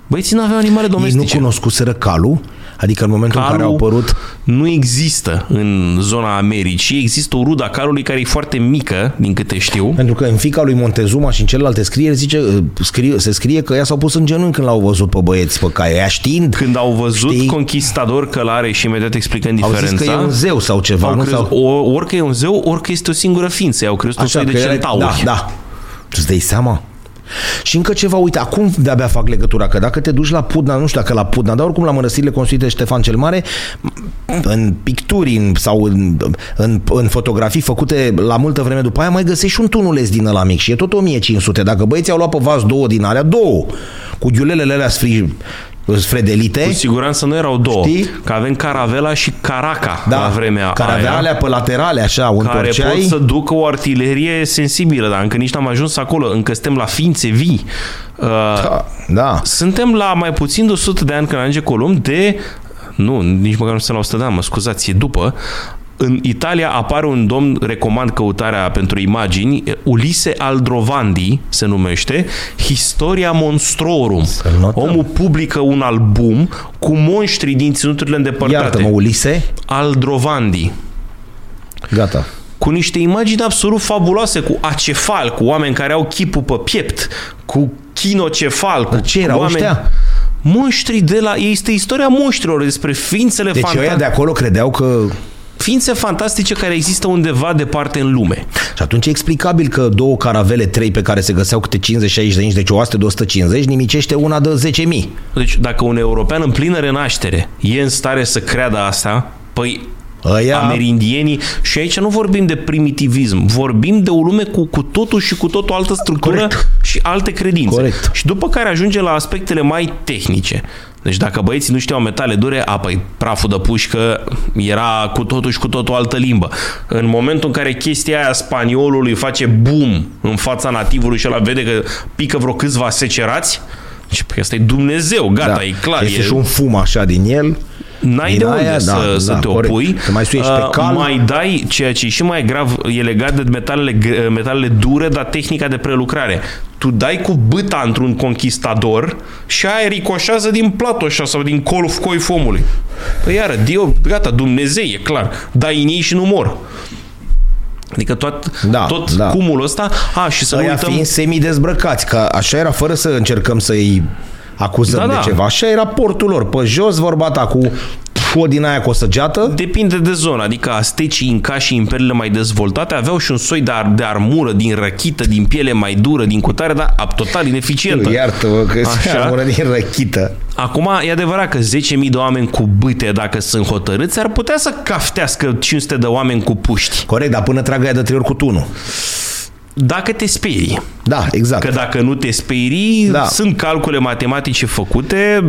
Băieții nu aveau animale Ei domestice. nu cunoscuseră calul, adică în momentul în care Calul au apărut nu există în zona Americii. Există o rudă a calului care e foarte mică, din câte știu. Pentru că în fica lui Montezuma și în celelalte scrieri zice, scrie, se scrie că ea s-au pus în genunchi când l-au văzut pe băieți pe cai. Ea știind, Când au văzut Știi? conquistador călare și imediat explicând au diferența, zis că e un zeu sau ceva. au nu? crezut, Sau, o, orică e un zeu, orică este o singură ființă. Au crezut un soi de că era- centauri. Da, da. Tu îți dai seama? Și încă ceva, uite, acum de-abia fac legătura, că dacă te duci la Pudna, nu știu dacă la Pudna, dar oricum la mănăstirile construite de Ștefan cel Mare, în picturi în, sau în, în, în fotografii făcute la multă vreme după aia, mai găsești și un tunuleț din ăla mic și e tot 1500. Dacă băieții au luat pe vas două din alea, două, cu ghiulelele alea sfri, sfredelite, Cu siguranță nu erau două. Știi? Că avem caravela și caraca da, la vremea care avea aia. alea pe laterale, așa, o care întorceai. pot să ducă o artilerie sensibilă, dar încă nici n-am ajuns acolo, încă suntem la ființe vii. Uh, Da, da. Suntem la mai puțin de 100 de ani când ajunge Columb de... Nu, nici măcar nu suntem la 100 de ani, mă scuzați, e după. În Italia apare un domn, recomand căutarea pentru imagini, Ulise Aldrovandi se numește, Historia Monstrorum. Să-l notăm. Omul publică un album cu monștri din ținuturile îndepărtate. Iartă-mă, Ulise. Aldrovandi Gata. cu niște imagini absolut fabuloase, cu acefal, cu oameni care au chipul pe piept, cu chinocefal, cu ce erau oameni... ăștia? Monștri de la... Este istoria monștrilor, despre ființele Deci ăia de fantastice. acolo credeau că Ființe fantastice care există undeva departe în lume. Și atunci e explicabil că două caravele, trei pe care se găseau câte 50-60 de inci, deci o oaste de 150, nimicește una de 10.000. Deci dacă un european în plină renaștere e în stare să creadă asta, păi Ăia, amerindienii și aici nu vorbim de primitivism, vorbim de o lume cu, cu totul și cu totul altă structură Corect. și alte credințe. Corect. Și după care ajungem la aspectele mai tehnice. Deci dacă băieții nu știau metale dure, a, păi praful de pușcă era cu totul și cu totul altă limbă. În momentul în care chestia aia spaniolului face boom în fața nativului și ăla vede că pică vreo câțiva secerați, și păi ăsta e Dumnezeu, gata, da, e clar. Este e, și un fum așa din el. N-ai Din de unde aia, să, da, să da, te corect. opui. Să mai suiești pe Uh, cal. Mai dai, ceea ce e și mai grav, e legat de metalele, gre- metalele dure, dar tehnica de prelucrare. Tu dai cu băta într-un conquistador și aia ricoșează din platoșa sau din colf coif omului. Păi iară, Dio, gata, Dumnezeu, e clar. Dai în ei și nu mor. Adică tot, Da, tot da. cumul ăsta... A, și să nu Ăia uităm... fiind semi-dezbrăcați, că așa era fără să încercăm să-i acuzăm Da, de da. ceva. Așa era portul lor. Pe jos vorba ta cu o din aia cu o săgeată. Depinde de zonă, adică astecii, inca și imperiile mai dezvoltate aveau și un soi de, ar- de armură din răchită, din piele mai dură, din cutare, dar ab- total ineficientă. Iartă-mă că Așa. se amură din răchită. Acum, e adevărat că 10.000 de oameni cu bâte, dacă sunt hotărâți, ar putea să caftească 500 de oameni cu puști. Corect, dar până tragă aia de trei ori cu tunul. Dacă te sperii. Da, exact. Că dacă nu te sperii, Da. sunt calcule matematice făcute,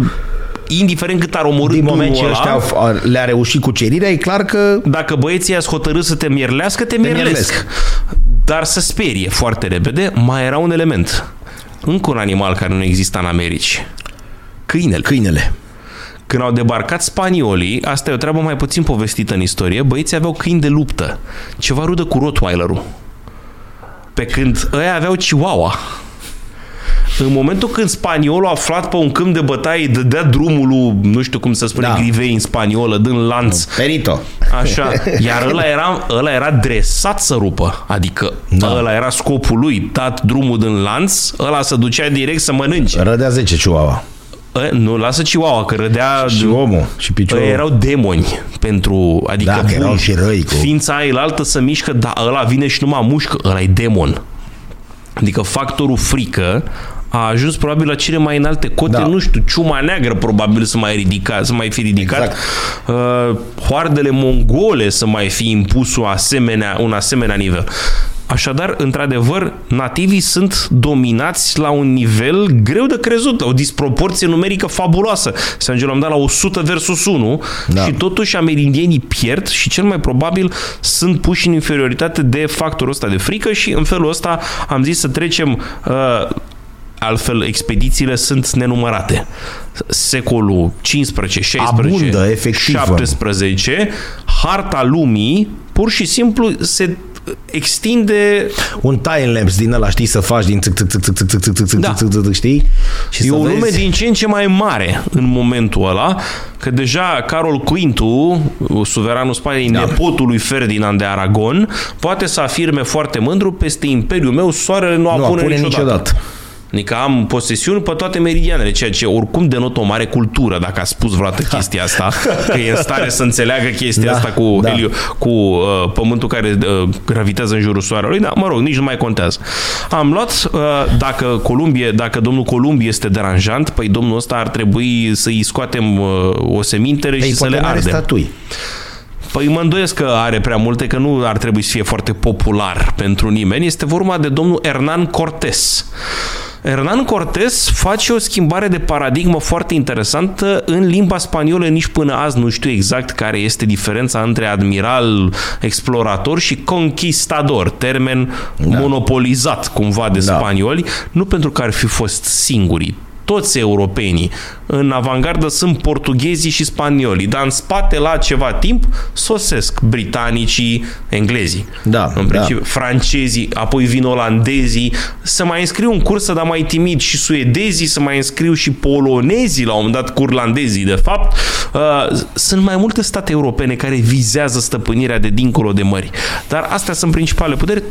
indiferent cât ar omorâ din moment ce tunul ăștia ăla, au- le-a reușit cucerirea, e clar că dacă băieții ați hotărât să te mierlească, te, mierlesc. mierlesc. Dar să sperie foarte repede, mai era un element. Încă un animal care nu exista în Americi. Câinele. câinele. Când au debarcat spaniolii, asta e o treabă mai puțin povestită în istorie, băieții aveau câini de luptă. Ceva rudă cu Rottweilerul. Pe când ăia aveau Chihuahua. În momentul când spaniolul aflat pe un câmp de bătaie dădea drumul lui, nu știu cum să spune, Da. da. grivei în spaniolă, dând lanț, Perito. Așa. Iar ăla era, ăla era dresat să rupă. Adică Da. da. ăla era scopul lui. Dat drumul din lanț, ăla se ducea direct să mănânce. Rădea 10 chihuahua. Ă, nu, lasă Chihuahua, că rădea... Și omul, și piciorul. Ăia erau demoni pentru... Adică Da, că erau bun, și răi cu- Ființa aia altă să mișcă, dar ăla vine și numai mușcă. Ăla e demon. Adică factorul frică a ajuns probabil la cele mai înalte cote, Da. nu știu, ciuma neagră probabil să mai ridica, să mai fi ridicat. Exact. Uh, hoardele mongole să mai fi impus o asemenea, un asemenea nivel. Așadar, într-adevăr, nativii sunt dominați la un nivel greu de crezut, o disproporție numerică fabuloasă. Să am dat la 100 versus 1 da. și totuși amerindienii pierd și cel mai probabil sunt puși în inferioritate de factorul ăsta de frică și în felul ăsta am zis să trecem uh, altfel expedițiile sunt nenumărate. Secolul 15, 16, Abundă, efectiv. 17, harta lumii pur și simplu se extinde... Un time lapse din ăla, știi, să faci din tic tic tic tic tic tic tic da. știi? Și e o lume din ce în ce mai mare în momentul ăla, că deja Carol Quintu, suveranul Spaniei, da. nepotul lui Ferdinand de Aragon, poate să afirme foarte mândru peste imperiul meu, soarele nu, apune, niciodată. Adică am posesiuni pe toate meridianele, ceea ce oricum denotă o mare cultură, dacă a spus vreodată chestia asta, că e în stare să înțeleagă chestia Da, asta cu, da. helio, cu uh, pământul care uh, gravitează în jurul soarelui, dar mă rog, nici nu mai contează. Am luat, uh, dacă Columbie, dacă domnul Columbie este deranjant, păi domnul ăsta ar trebui să-i scoatem uh, o semintere Ei, și să poate le n-are ardem. statui. Păi mă îndoiesc că are prea multe, că nu ar trebui să fie foarte popular pentru nimeni. Este vorba de domnul Hernán Cortés. Hernán Cortés face o schimbare de paradigmă foarte interesantă în limba spaniolă. Nici până azi nu știu exact care este diferența între admiral, explorator și conquistador, termen da. monopolizat cumva de Da. spanioli, nu pentru că ar fi fost singurii toți europenii în avangardă sunt portughezii și spaniolii, dar în spate la ceva timp sosesc britanicii, englezii. Da, în da. principiu, francezii, apoi vin olandezii, să mai înscriu în cursă, dar mai timid și suedezii, să mai înscriu și polonezii, la un moment dat curlandezii, de fapt. Uh, sunt mai multe state europene care vizează stăpânirea de dincolo de mări. Dar astea sunt principale puteri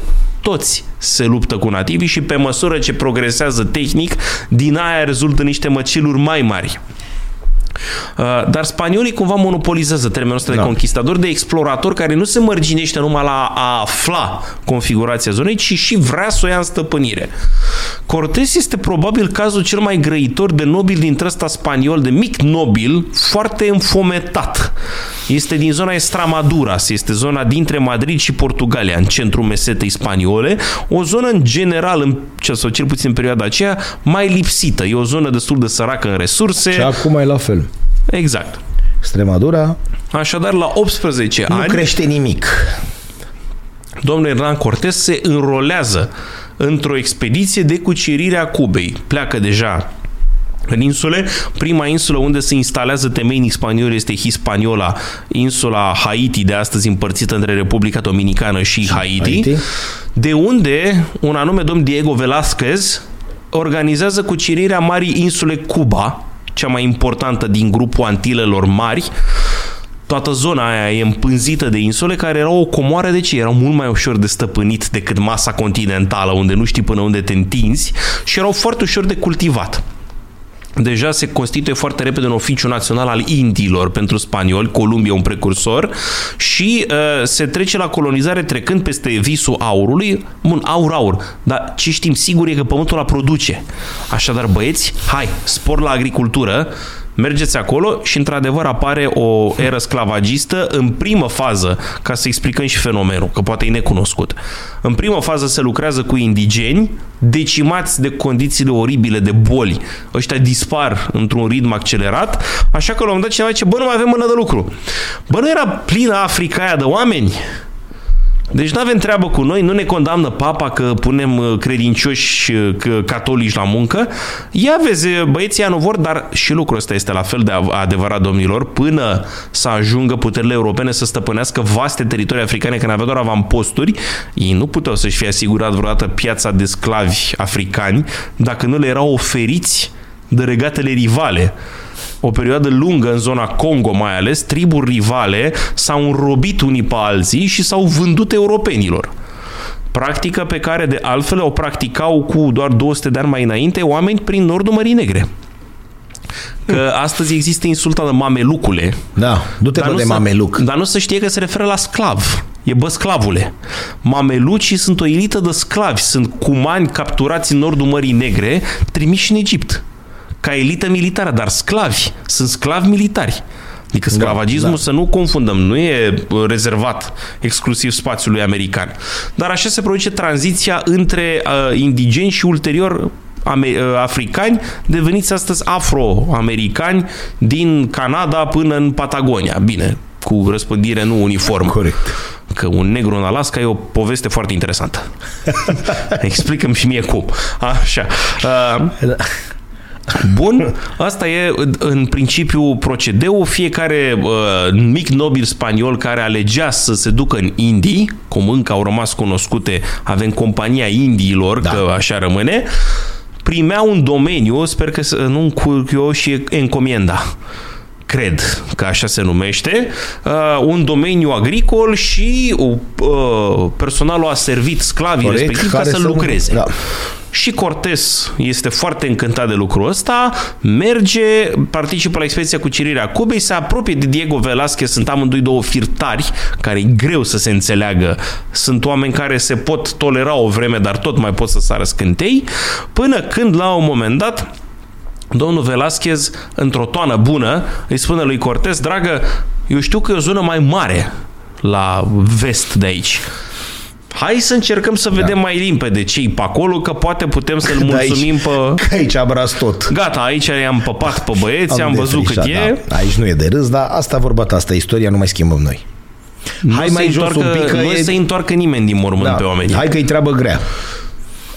toți se luptă cu nativii și pe măsură ce progresează tehnic, din aia rezultă niște măciluri mai mari. Uh, Dar spaniolii cumva monopolizează termenul ăsta de Da. conquistador, de explorator care nu se mărginește numai la a afla configurația zonei, ci și vrea să o ia în stăpânire. Cortés este probabil cazul cel mai grăitor de nobil dintre ăsta spaniol, de mic nobil, foarte înfometat. Este din zona Estramaduras, este zona dintre Madrid și Portugalia, în centrul mesetei spaniole, o zonă în general, în, cel sau cel puțin în perioada aceea, mai lipsită. E o zonă destul de săracă în resurse. Și acum e la fel. Exact. Extremadura Așadar, la 18 nu ani, crește nimic. domnul Hernán Cortés se înrolează într-o expediție de cucerire a Cubei. Pleacă deja în insule. Prima insulă unde se instalează temeinic spaniol este Hispaniola, insula Haiti, de astăzi împărțită între Republica Dominicană și, Haiti, Haiti. de unde un anume domn Diego Velázquez organizează cucerirea marii insule Cuba, cea mai importantă din grupul Antilelor Mari, toată zona aia e împânzită de insule care erau o comoară de ce? Erau mult mai ușor de stăpânit decât masa continentală unde nu știi până unde te întinzi și erau foarte ușor de cultivat. Deja se constituie foarte repede un oficiu național al Indiilor pentru spanioli, Columbia un precursor. Și uh, se trece la colonizare trecând peste visul aurului, bun, aur, aur, dar ce știm sigur e că pământul la produce. Așadar, băieți, hai, spor la agricultură, Mergeți acolo și într-adevăr apare o eră sclavagistă în primă fază, ca să explicăm și fenomenul, că poate e necunoscut. În primă fază se lucrează cu indigeni, decimați de condițiile oribile de boli. Ăștia dispar într-un ritm accelerat, așa că la un moment dat cineva zice, bă, nu mai avem mână de lucru. Bă, nu era plină Africa aia de oameni? Deci nu avem treabă cu noi, nu ne condamnă papa că punem uh, credincioși uh, că- catolici la muncă. Ia vezi, uh, băieții ea nu vor, dar și lucrul ăsta este la fel de av- adevărat, domnilor, până să ajungă puterile europene să stăpânească vaste teritorii africane, când aveau doar avamposturi, ei nu puteau să-și fie asigurat vreodată piața de sclavi africani dacă nu le erau oferiți de regatele rivale o perioadă lungă în zona Congo mai ales, triburi rivale s-au înrobit unii pe alții și s-au vândut europenilor. Practică pe care de altfel o practicau cu doar 200 de ani mai înainte oameni prin nordul Mării Negre. Că astăzi există insulta de mamelucule, Da, du-te dar bă nu, de se, mameluc. dar nu se știe că se referă la sclav. E bă sclavule. Mamelucii sunt o elită de sclavi. Sunt cumani capturați în nordul Mării Negre, trimiși în Egipt. Ca elită militară, dar sclavi. Sunt sclavi militari. Adică sclavagismul, da, da. să nu confundăm, nu e rezervat exclusiv spațiului american. Dar așa se produce tranziția între uh, indigeni și ulterior africani deveniți astăzi afroamericani din Canada până în Patagonia. Bine, cu răspândire nu uniformă. Corect. Că un negru în Alaska e o poveste foarte interesantă. Explică-mi și mie cum. Așa. Uh, Bun, asta e în principiu procedeul. Fiecare uh, mic nobil spaniol care alegea să se ducă în Indii, cum încă au rămas cunoscute, avem compania Indiilor, da. că așa rămâne, primea un domeniu, sper că nu un și encomienda cred că așa se numește, uh, un domeniu agricol și uh, personalul a servit sclavii Corect, respectiv ca să lucreze. Da. Și Cortes este foarte încântat de lucrul ăsta, merge, participă la expediția cu cirirea Cubei, se apropie de Diego Velázquez, sunt amândoi două firtari, care e greu să se înțeleagă. Sunt oameni care se pot tolera o vreme, dar tot mai pot să sară scântei, până când, la un moment dat, domnul Velázquez, într-o toană bună, îi spune lui Cortes, dragă, eu știu că e o zonă mai mare la vest de aici. Hai să încercăm să vedem da. mai limpede ce pe acolo, că poate putem să-l mulțumim aici, pe... Că aici abras tot. Gata, aici i-am păpat pe băieți, am, am văzut cât e. Da. Aici nu e de râs, dar asta vorba ta, asta istoria, nu mai schimbăm noi. Nu Hai mai jos un pic, că nu e... să întoarcă nimeni din mormânt da. pe oameni. Hai că-i treabă grea.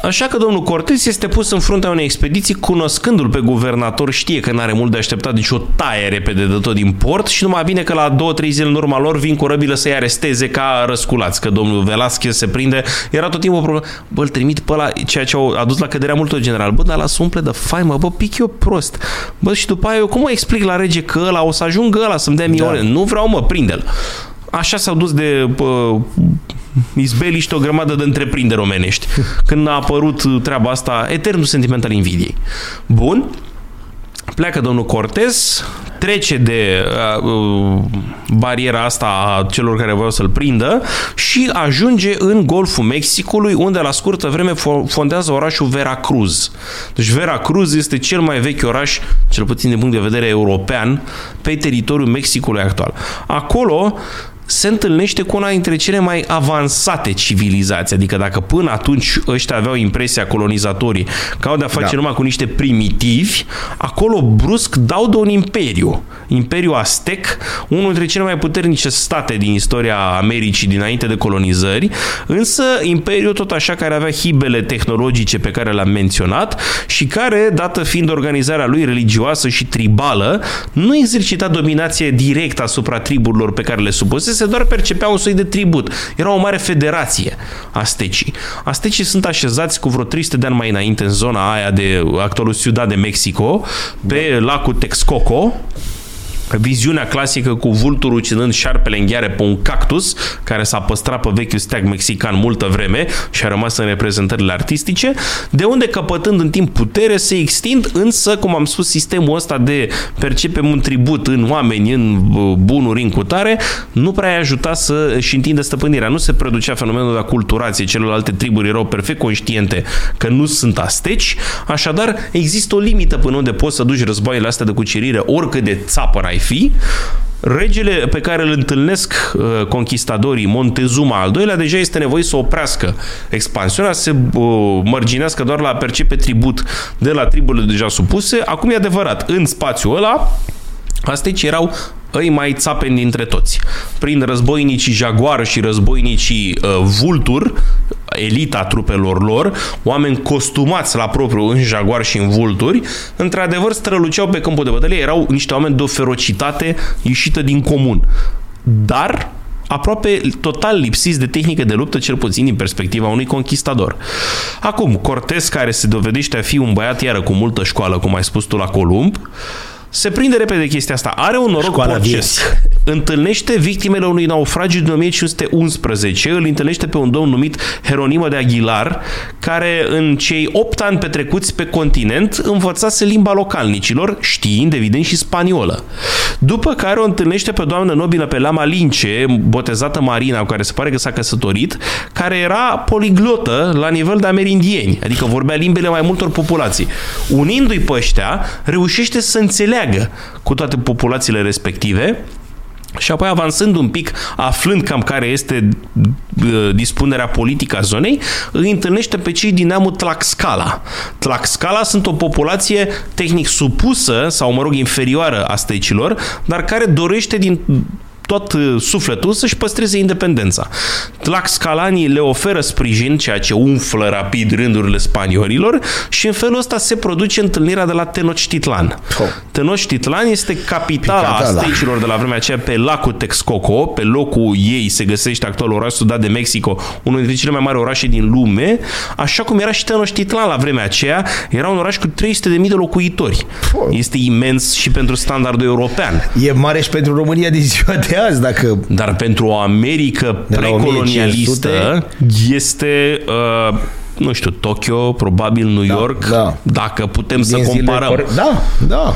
Așa că domnul Cortes este pus în fruntea unei expediții, cunoscându-l pe guvernator, știe că n-are mult de așteptat, deci o taie repede de tot din port și numai bine că la două, trei zile în urma lor vin corăbilă să-i aresteze ca răsculați, că domnul Velasquez se prinde. Era tot timpul o problemă. Bă, îl trimit pe la ceea ce au adus la căderea multor general. Bă, dar la umple de faimă, bă, pic eu prost. Bă, și după aia eu cum o explic la rege că ăla o să ajungă ăla să-mi dea mie da. ore? Nu vreau, mă, prinde-l. Așa s-au dus de uh, izbeliște o grămadă de întreprinderi omenești. Când a apărut treaba asta, eternul sentiment al invidiei. Bun, pleacă domnul Cortez, trece de uh, uh, bariera asta a celor care vreau să-l prindă și ajunge în Golful Mexicului, unde la scurtă vreme fondează orașul Veracruz. Deci Veracruz este cel mai vechi oraș, cel puțin din punct de vedere european, pe teritoriul Mexicului actual. Acolo se întâlnește cu una dintre cele mai avansate civilizații. Adică dacă până atunci ăștia aveau impresia colonizatorii că au de-a face da. numai cu niște primitivi, acolo brusc dau de un imperiu. Imperiul Aztec, unul dintre cele mai puternice state din istoria Americii dinainte de colonizări, însă imperiul tot așa care avea hibele tehnologice pe care le-am menționat și care, dată fiind organizarea lui religioasă și tribală, nu exercita dominație directă asupra triburilor pe care le supuse, se doar percepea un soi de tribut. Era o mare federație astecii. Astecii sunt așezați cu vreo 300 de ani mai înainte în zona aia de actualul Ciudad de Mexico, pe da. lacul Texcoco, viziunea clasică cu vulturul ucinând șarpele în gheare pe un cactus, care s-a păstrat pe vechiul steag mexican multă vreme și a rămas în reprezentările artistice, de unde căpătând în timp putere se extind, însă, cum am spus, sistemul ăsta de percepem un tribut în oameni, în bunuri, în cutare, nu prea a ajutat să își întindă stăpânirea. Nu se producea fenomenul de aculturație, celelalte triburi erau perfect conștiente că nu sunt asteci, așadar există o limită până unde poți să duci războaiele astea de cucerire, oricât de țapăr ai fi, regele pe care îl întâlnesc uh, conquistadorii, Montezuma al doilea, deja este nevoie să oprească expansiunea, să se uh, mărginească doar la percepe tribut de la triburile deja supuse. Acum e adevărat, în spațiul ăla, Asteci erau îi mai țapeni dintre toți. Prin războinicii Jaguar și războinicii uh, Vultur, elita trupelor lor, oameni costumați la propriu în Jaguar și în Vulturi, într-adevăr străluceau pe câmpul de bătălie, erau niște oameni de o ferocitate ieșită din comun. Dar aproape total lipsiți de tehnică de luptă, cel puțin din perspectiva unui conquistador. Acum, Cortes, care se dovedește a fi un băiat iară cu multă școală, cum ai spus tu la Columb, se prinde repede chestia asta. Are un noroc Școala porcesc. întâlnește victimele unui naufragiu din 1511, îl întâlnește pe un domn numit Heronimo de Aguilar, care în cei 8 ani petrecuți pe continent învățase limba localnicilor, știind evident și spaniolă. După care o întâlnește pe doamnă nobilă pe Lama Lince, botezată Marina, cu care se pare că s-a căsătorit, care era poliglotă la nivel de amerindieni, adică vorbea limbele mai multor populații. Unindu-i pe ăștia, reușește să înțeleagă cu toate populațiile respective și apoi avansând un pic, aflând cam care este uh, dispunerea politică a zonei, îi întâlnește pe cei din neamul Tlaxcala. Tlaxcala sunt o populație tehnic supusă sau, mă rog, inferioară a stecilor, dar care dorește din tot uh, sufletul să-și păstreze independența. Tlaxcalanii le oferă sprijin, ceea ce umflă rapid rândurile spaniolilor și în felul ăsta se produce întâlnirea de la Tenochtitlan. Oh. Tenochtitlan este capitala Aztecilor de la vremea aceea pe lacul Texcoco, pe locul ei se găsește actual oraș Sudat de Mexico, unul dintre cele mai mari orașe din lume, așa cum era și Tenochtitlan la vremea aceea, era un oraș cu 300.000 de locuitori. Oh. Este imens și pentru standardul european. E mare și pentru România din ziua de azi, dacă... Dar pentru o Americă precolonialistă este... Uh, nu știu, Tokyo, probabil New da, York, da. dacă putem Din să comparăm. Core... Da, da.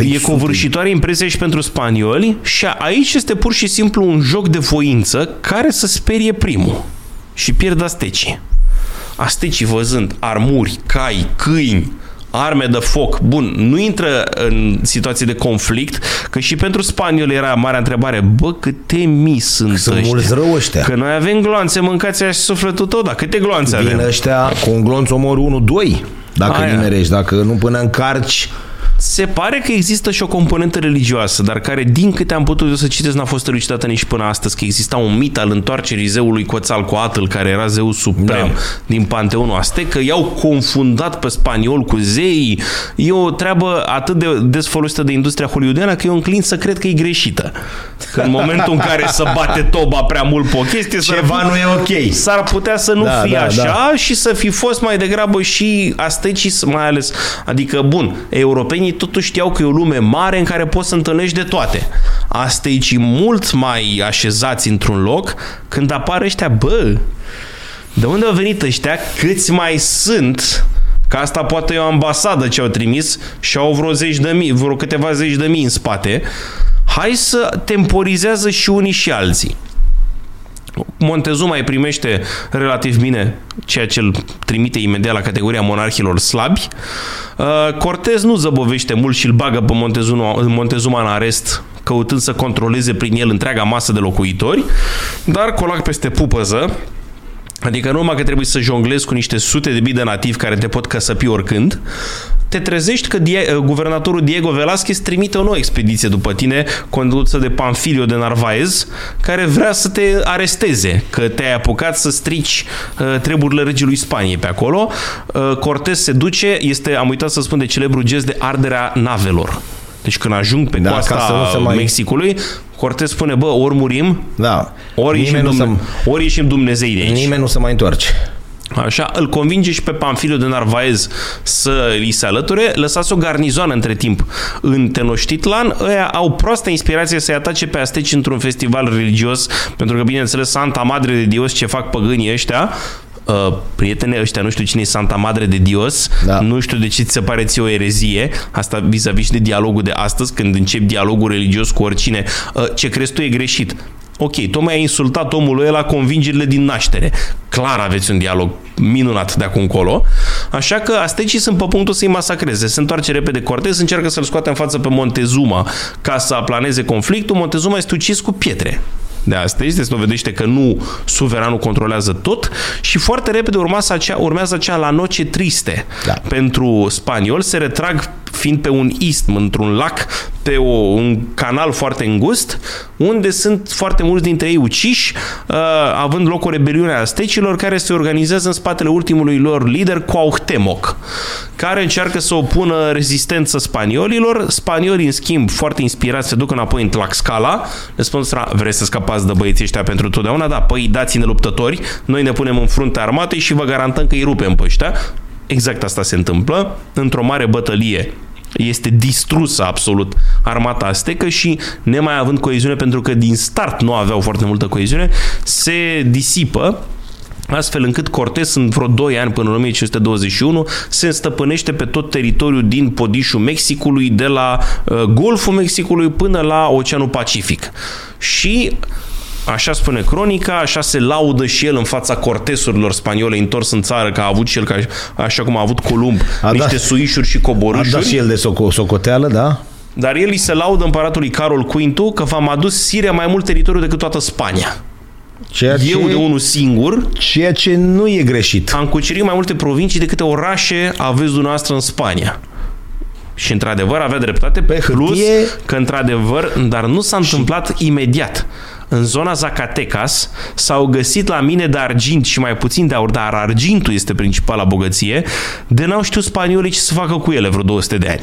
E covârșitoare impresia și pentru spanioli și aici este pur și simplu un joc de voință care să sperie primul și pierd astecii. Astecii văzând armuri, cai, câini, arme de foc. Bun, nu intră în situații de conflict, că și pentru spaniol era marea întrebare, bă, câte mii sunt Sunt ăștia? mulți rău ăștia. Că noi avem gloanțe, mâncați și sufletul tău, dar câte gloanțe Vin avem? ăștia cu un glonț omor 1-2, dacă Aia. nimerești, dacă nu până încarci se pare că există și o componentă religioasă, dar care, din câte am putut eu să citesc, n-a fost elucidată nici până astăzi, că exista un mit al întoarcerii zeului Quetzalcoatl, care era zeu suprem da. din Panteonul Aztec, că i-au confundat pe spaniol cu zeii. E o treabă atât de des folosită de industria hollywoodiană că eu înclin să cred că e greșită. Că în momentul în care să bate toba prea mult pe o chestie, ceva s-ar, nu e ok. S-ar putea să nu da, fie da, așa da. și să fi fost mai degrabă și astecii, mai ales, adică, bun, europenii oamenii totuși știau că e o lume mare în care poți să întâlnești de toate. Astăzi mult mai așezați într-un loc când apar ăștia, bă, de unde au venit ăștia? Câți mai sunt? Că asta poate e o ambasadă ce au trimis și au vreo zeci de mii, vreo câteva zeci de mii în spate. Hai să temporizează și unii și alții. Montezuma îi primește relativ bine, ceea ce îl trimite imediat la categoria monarhilor slabi. Uh, Cortez nu zăbovește mult și îl bagă pe Montezuma, Montezuma în arest căutând să controleze prin el întreaga masă de locuitori, dar colac peste pupăză, Adică nu numai că trebuie să jonglezi cu niște sute de mii de nativi care te pot căsăpi oricând, te trezești că Die- guvernatorul Diego Velázquez trimite o nouă expediție după tine, condusă de Panfilio de Narvaez, care vrea să te aresteze, că te-ai apucat să strici uh, treburile regelui Spaniei pe acolo. Uh, Cortez se duce, este, am uitat să spun de celebru gest de arderea navelor. Deci când ajung pe da, coasta să nu se mai... Mexicului, Cortez spune, bă, ori murim, da. ori, ieșim, dumne- se... ori ieșim Dumnezei de aici. Nimeni nu se mai întoarce. Așa, îl convinge și pe Pamfilio de Narvaez să li se alăture, lăsați o garnizoană între timp în Tenochtitlan, ăia au proastă inspirație să-i atace pe asteci într-un festival religios, pentru că, bineînțeles, Santa Madre de Dios, ce fac păgânii ăștia, uh, prietene ăștia, nu știu cine e Santa Madre de Dios, da. nu știu de ce ți se pare ție o erezie, asta vis-a-vis de dialogul de astăzi, când începi dialogul religios cu oricine, uh, ce crezi tu e greșit. Ok, tocmai ai insultat omul ăla convingerile din naștere. Clar aveți un dialog minunat de acum încolo. Așa că astecii sunt pe punctul să-i masacreze. Se întoarce repede Cortez, încearcă să-l scoate în față pe Montezuma ca să aplaneze conflictul. Montezuma este ucis cu pietre de astăzi, deci dovedește că nu suveranul controlează tot și foarte repede urmează acea, urmează acea la noce triste da. pentru spaniol, se retrag fiind pe un istm, într-un lac, pe o, un canal foarte îngust, unde sunt foarte mulți dintre ei uciși, uh, având loc o rebeliune a astecilor care se organizează în spatele ultimului lor lider, Cuauhtemoc, care încearcă să opună rezistență spaniolilor. Spaniolii, în schimb, foarte inspirați, se duc înapoi în Tlaxcala, le spun, vreți să scapați de băieții ăștia pentru totdeauna? Da, păi dați-ne luptători, noi ne punem în frunte armatei și vă garantăm că îi rupem pe ăștia. Exact asta se întâmplă. Într-o mare bătălie Este distrusă absolut armata aztecă și nemai având coeziune, pentru că din start nu aveau foarte multă coeziune, se disipă astfel încât Cortes în vreo 2 ani până în 1521 se stăpânește pe tot teritoriul din podișul Mexicului, de la uh, Golful Mexicului până la Oceanul Pacific. Și Așa spune cronica, așa se laudă și el în fața cortesurilor spaniole întors în țară, că a avut și el, ca, așa cum a avut Columb, a niște dat, suișuri și coborâșuri. A dat și el de soco- socoteală, da? Dar el îi se laudă împăratului Carol Quintu că v-am adus Siria mai mult teritoriu decât toată Spania. Ceea ce, Eu de unul singur. Ceea ce nu e greșit. Am cucerit mai multe provincii decât orașe aveți dumneavoastră în Spania. Și într-adevăr avea dreptate, pe plus hârtie... că într-adevăr, dar nu s-a întâmplat și... imediat. În zona Zacatecas s-au găsit la mine de argint și mai puțin de aur, dar argintul este principala bogăție, de n-au știut spaniolii ce să facă cu ele vreo 200 de ani.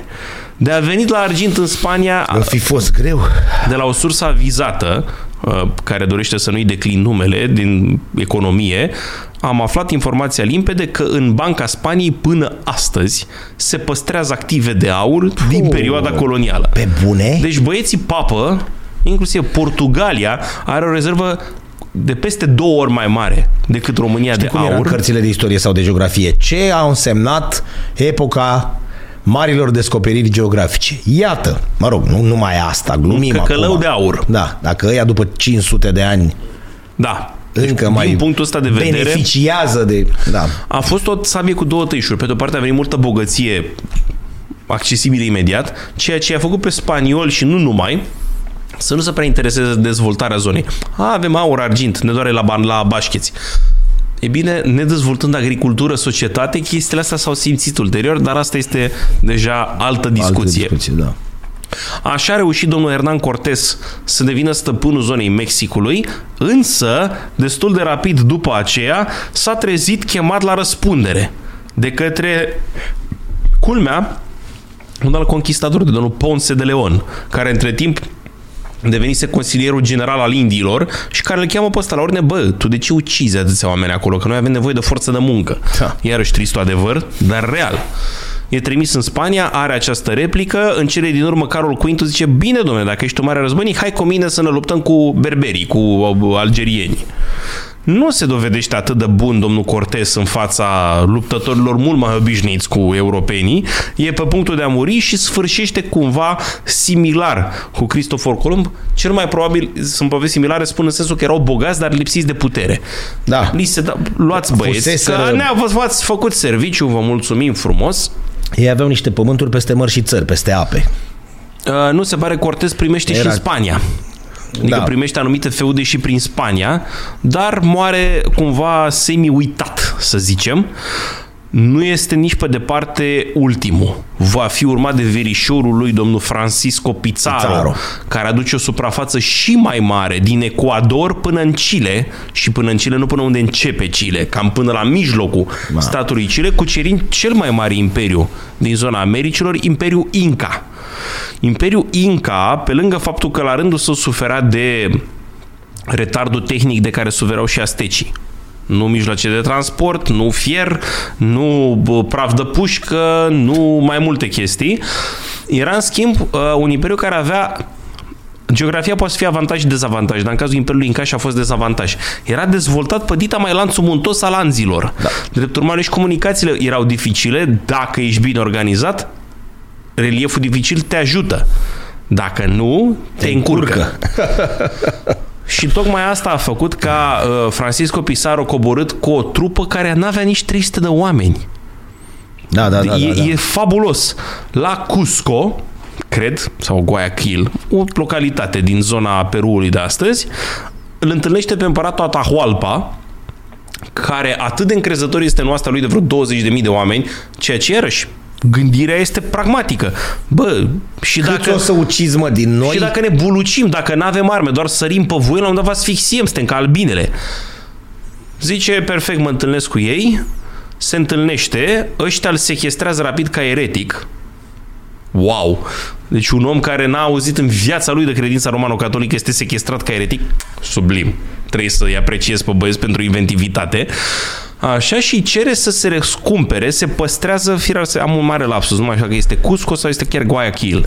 De a venit la argint în Spania... Va fi fost greu. De la o sursă avizată, uh, care dorește să nu-i declin numele din economie, am aflat informația limpede că în Banca Spaniei până astăzi se păstrează active de aur Puh, din perioada colonială. Pe bune? Deci băieții papă, inclusiv Portugalia, are o rezervă de peste două ori mai mare decât România Știi de cum aur. Era în cărțile de istorie sau de geografie? Ce a însemnat epoca marilor descoperiri geografice. Iată, mă rog, nu numai asta, glumim Un căcălău acum. de aur. Da, dacă ăia după 500 de ani da. încă din mai punctul ăsta de vedere, beneficiază de... Da. A fost o sabie cu două tăișuri. Pe de o parte a venit multă bogăție accesibilă imediat, ceea ce a făcut pe spaniol și nu numai, să nu se prea intereseze de dezvoltarea zonei. A, avem aur, argint, ne doare la, la bașcheți. E bine, nedezvoltând agricultură, societate, chestiile astea s-au simțit ulterior, dar asta este deja altă discuție. Altă discuție da. Așa a reușit domnul Hernan Cortés să devină stăpânul zonei Mexicului, însă, destul de rapid după aceea, s-a trezit chemat la răspundere de către, culmea, un alt conquistador de domnul Ponce de Leon, care între timp devenise consilierul general al Indiilor și care îl cheamă pe ăsta la ordine, bă, tu de ce ucizi atâția oameni acolo? Că noi avem nevoie de forță de muncă. Da. Iarăși tristul adevăr, dar real. E trimis în Spania, are această replică, în cele din urmă Carol Quintu zice, bine domnule, dacă ești un mare războinic, hai cu mine să ne luptăm cu berberii, cu algerieni nu se dovedește atât de bun domnul Cortes în fața luptătorilor mult mai obișnuiți cu europenii, e pe punctul de a muri și sfârșește cumva similar cu Cristofor Columb. Cel mai probabil sunt povesti similare, spun în sensul că erau bogați, dar lipsiți de putere. Da. Li se da, luați băieți, Fuseseră... că ne-ați făcut serviciu, vă mulțumim frumos. Ei aveau niște pământuri peste mări și țări, peste ape. Uh, nu se pare Cortes primește Era... și în Spania. Adică da. primește anumite feude și prin Spania, dar moare cumva semi-uitat, să zicem. Nu este nici pe departe ultimul. Va fi urmat de verișorul lui, domnul Francisco Pizarro, Pizarro, care aduce o suprafață și mai mare, din Ecuador până în Chile, și până în Chile, nu până unde începe Chile, cam până la mijlocul da. statului Chile, cucerind cel mai mare imperiu din zona Americilor, Imperiul Inca. Imperiul Inca, pe lângă faptul că la rândul său suferea de retardul tehnic de care suferau și astecii, nu mijloace de transport, nu fier, nu praf de pușcă, nu mai multe chestii. Era, în schimb, uh, un imperiu care avea Geografia poate să fie avantaj și dezavantaj, dar în cazul Imperiului Incaș și a fost dezavantaj. Era dezvoltat pe dita mai lanțul muntos al anzilor. Da. Drept urmare și comunicațiile erau dificile, dacă ești bine organizat, relieful dificil te ajută. Dacă nu, te, te încurcă. încurcă. Și tocmai asta a făcut ca uh, Francisco Pizarro coborât cu o trupă care nu avea nici 300 de oameni. Da, da, da. E, da, da. e fabulos. La Cusco, cred, sau Guayaquil, o localitate din zona Peruului de astăzi, îl întâlnește pe împăratul Atahualpa, care atât de încrezător este în oasta lui de vreo 20.000 de oameni, ceea ce iarăși gândirea este pragmatică. Bă, și Cât dacă... o să ucizi, mă, din noi? Și dacă ne bulucim, dacă nu avem arme, doar sărim pe voi, la un dat vă asfixiem, suntem ca albinele. Zice, perfect, mă întâlnesc cu ei, se întâlnește, ăștia îl sechestrează rapid ca eretic. Wow! Deci un om care n-a auzit în viața lui de credința romano-catolică este sechestrat ca eretic. Sublim. Trebuie să-i apreciez pe băieți pentru inventivitate. Așa și cere să se răscumpere, se păstrează, firar, am un mare lapsus, nu mai știu dacă este Cusco sau este chiar Guayaquil.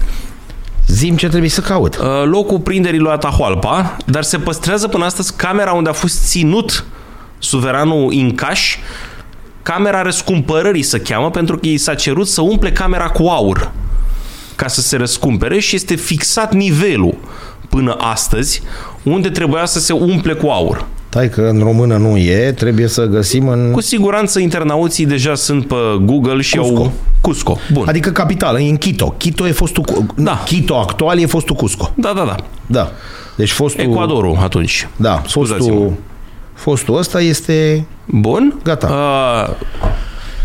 Zim ce trebuie să caut. Uh, locul prinderii lui Atahualpa, dar se păstrează până astăzi camera unde a fost ținut suveranul Incaș, camera răscumpărării se cheamă, pentru că i s-a cerut să umple camera cu aur ca să se răscumpere și este fixat nivelul până astăzi unde trebuia să se umple cu aur. Tai că în română nu e, trebuie să găsim în... Cu siguranță internauții deja sunt pe Google și Cusco. au... Cusco. Bun. Adică capitală, e în Quito. Quito e fostul... Cu- Da. Quito actual e fostul Cusco. Da, da, da. Da. Deci fostul... Ecuadorul atunci. Da, Scuzați-mă. fostul... Fostul ăsta este... Bun. Gata. Uh,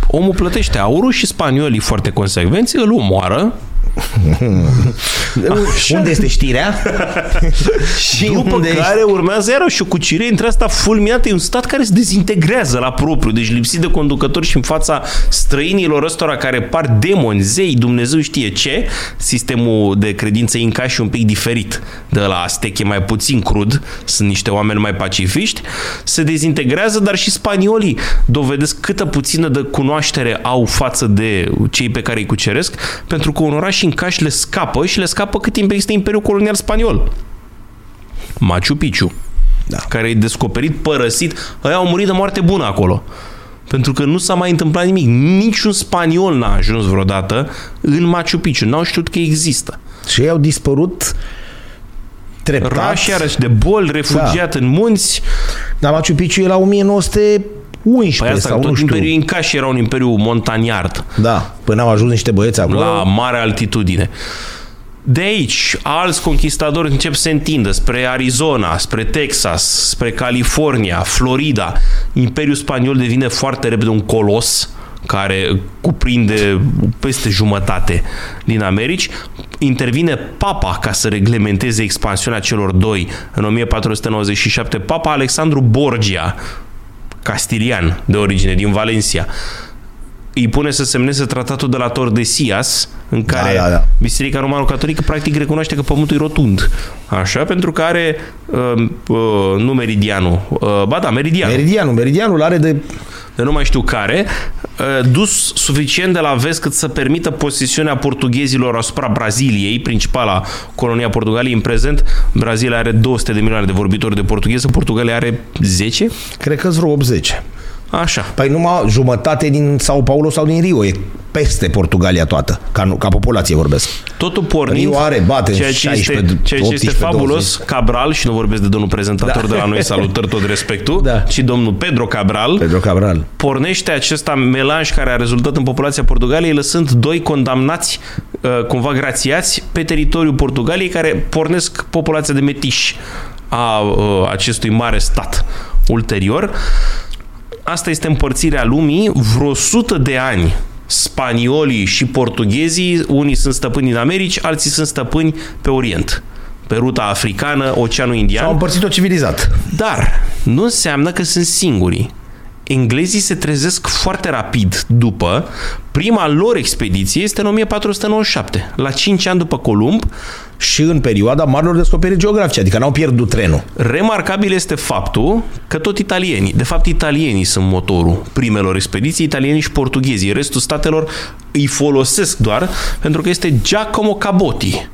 omul plătește aurul și spaniolii foarte consecvenți îl omoară Unde este știrea? și După unde care urmează iarăși o cucire între asta fulminată. E un stat care se dezintegrează la propriu, deci lipsit de conducători și în fața străinilor ăstora care par demoni, zei, Dumnezeu știe ce. Sistemul de credință inca și un pic diferit de la Aztec, e mai puțin crud, sunt niște oameni mai pacifiști. Se dezintegrează, dar și spaniolii dovedesc câtă puțină de cunoaștere au față de cei pe care îi cuceresc, pentru că un oraș incaș le scapă și le scapă cât timp există Imperiul Colonial Spaniol. Machu Picchu, Da. care e descoperit, părăsit. Ăia au murit de moarte bună acolo. Pentru că nu s-a mai întâmplat nimic. Niciun spaniol n-a ajuns vreodată în Machu Picchu. N-au știut că există. Și ei au dispărut treptat. Rași, iarăși, de boli, refugiat Da. în munți. Dar Machu Picchu e la 1911 Păi asta, sau nu tot știu. Imperiul Incaș era un imperiu montaniard. Da, până au ajuns niște băieți acolo. la mare altitudine. De aici, alți conquistadori încep să se întindă spre Arizona, spre Texas, spre California, Florida. Imperiul spaniol devine foarte repede un colos care cuprinde peste jumătate din Americi. Intervine papa ca să reglementeze expansiunea celor doi. În 1497, papa Alexandru Borgia, castilian de origine, din Valencia, îi pune să semneze tratatul de la Tordesillas, în care da, da. Biserica Romano-Catolică practic recunoaște că pământul e rotund. Așa, pentru că are uh, uh, nu meridianul, uh, ba da, meridianul, Meridianul, meridianul are de... de nu mai știu care, uh, dus suficient de la vest cât să permită posesiunea portughezilor asupra Braziliei, principala colonia Portugaliei în prezent. Brazilia are 200 de milioane de vorbitori de portugheză, Portugalia are 10? Cred că vreo 80. Așa. Păi numai jumătate din Sao Paulo sau din Rio e peste Portugalia toată, ca, nu- ca populație vorbesc. Totul pornind, Rio are, bate în ceea ce 16, este, ceea ce este 18, fabulos, 20. Cabral, și nu vorbesc de domnul prezentator Da. de la noi, salutări tot respectul, Da. ci domnul Pedro Cabral, Pedro Cabral. pornește acesta melanj care a rezultat în populația Portugaliei, lăsând doi condamnați, uh, cumva grațiați, pe teritoriul Portugaliei, care pornesc populația de metiși a uh, acestui mare stat. Ulterior, asta este împărțirea lumii, vreo 100 de ani spaniolii și portughezii, unii sunt stăpâni din Americi, alții sunt stăpâni pe Orient pe ruta africană, Oceanul Indian. Au împărțit-o civilizat. Dar nu înseamnă că sunt singurii. Englezii se trezesc foarte rapid după. Prima lor expediție este în 1497, la 5 ani după Columb. Și în perioada marilor descoperiri geografice, adică n-au pierdut trenul. Remarcabil este faptul că tot italienii, de fapt italienii sunt motorul primelor expediții, italienii și portughezii. Restul statelor îi folosesc doar pentru că este Giacomo Cabotti,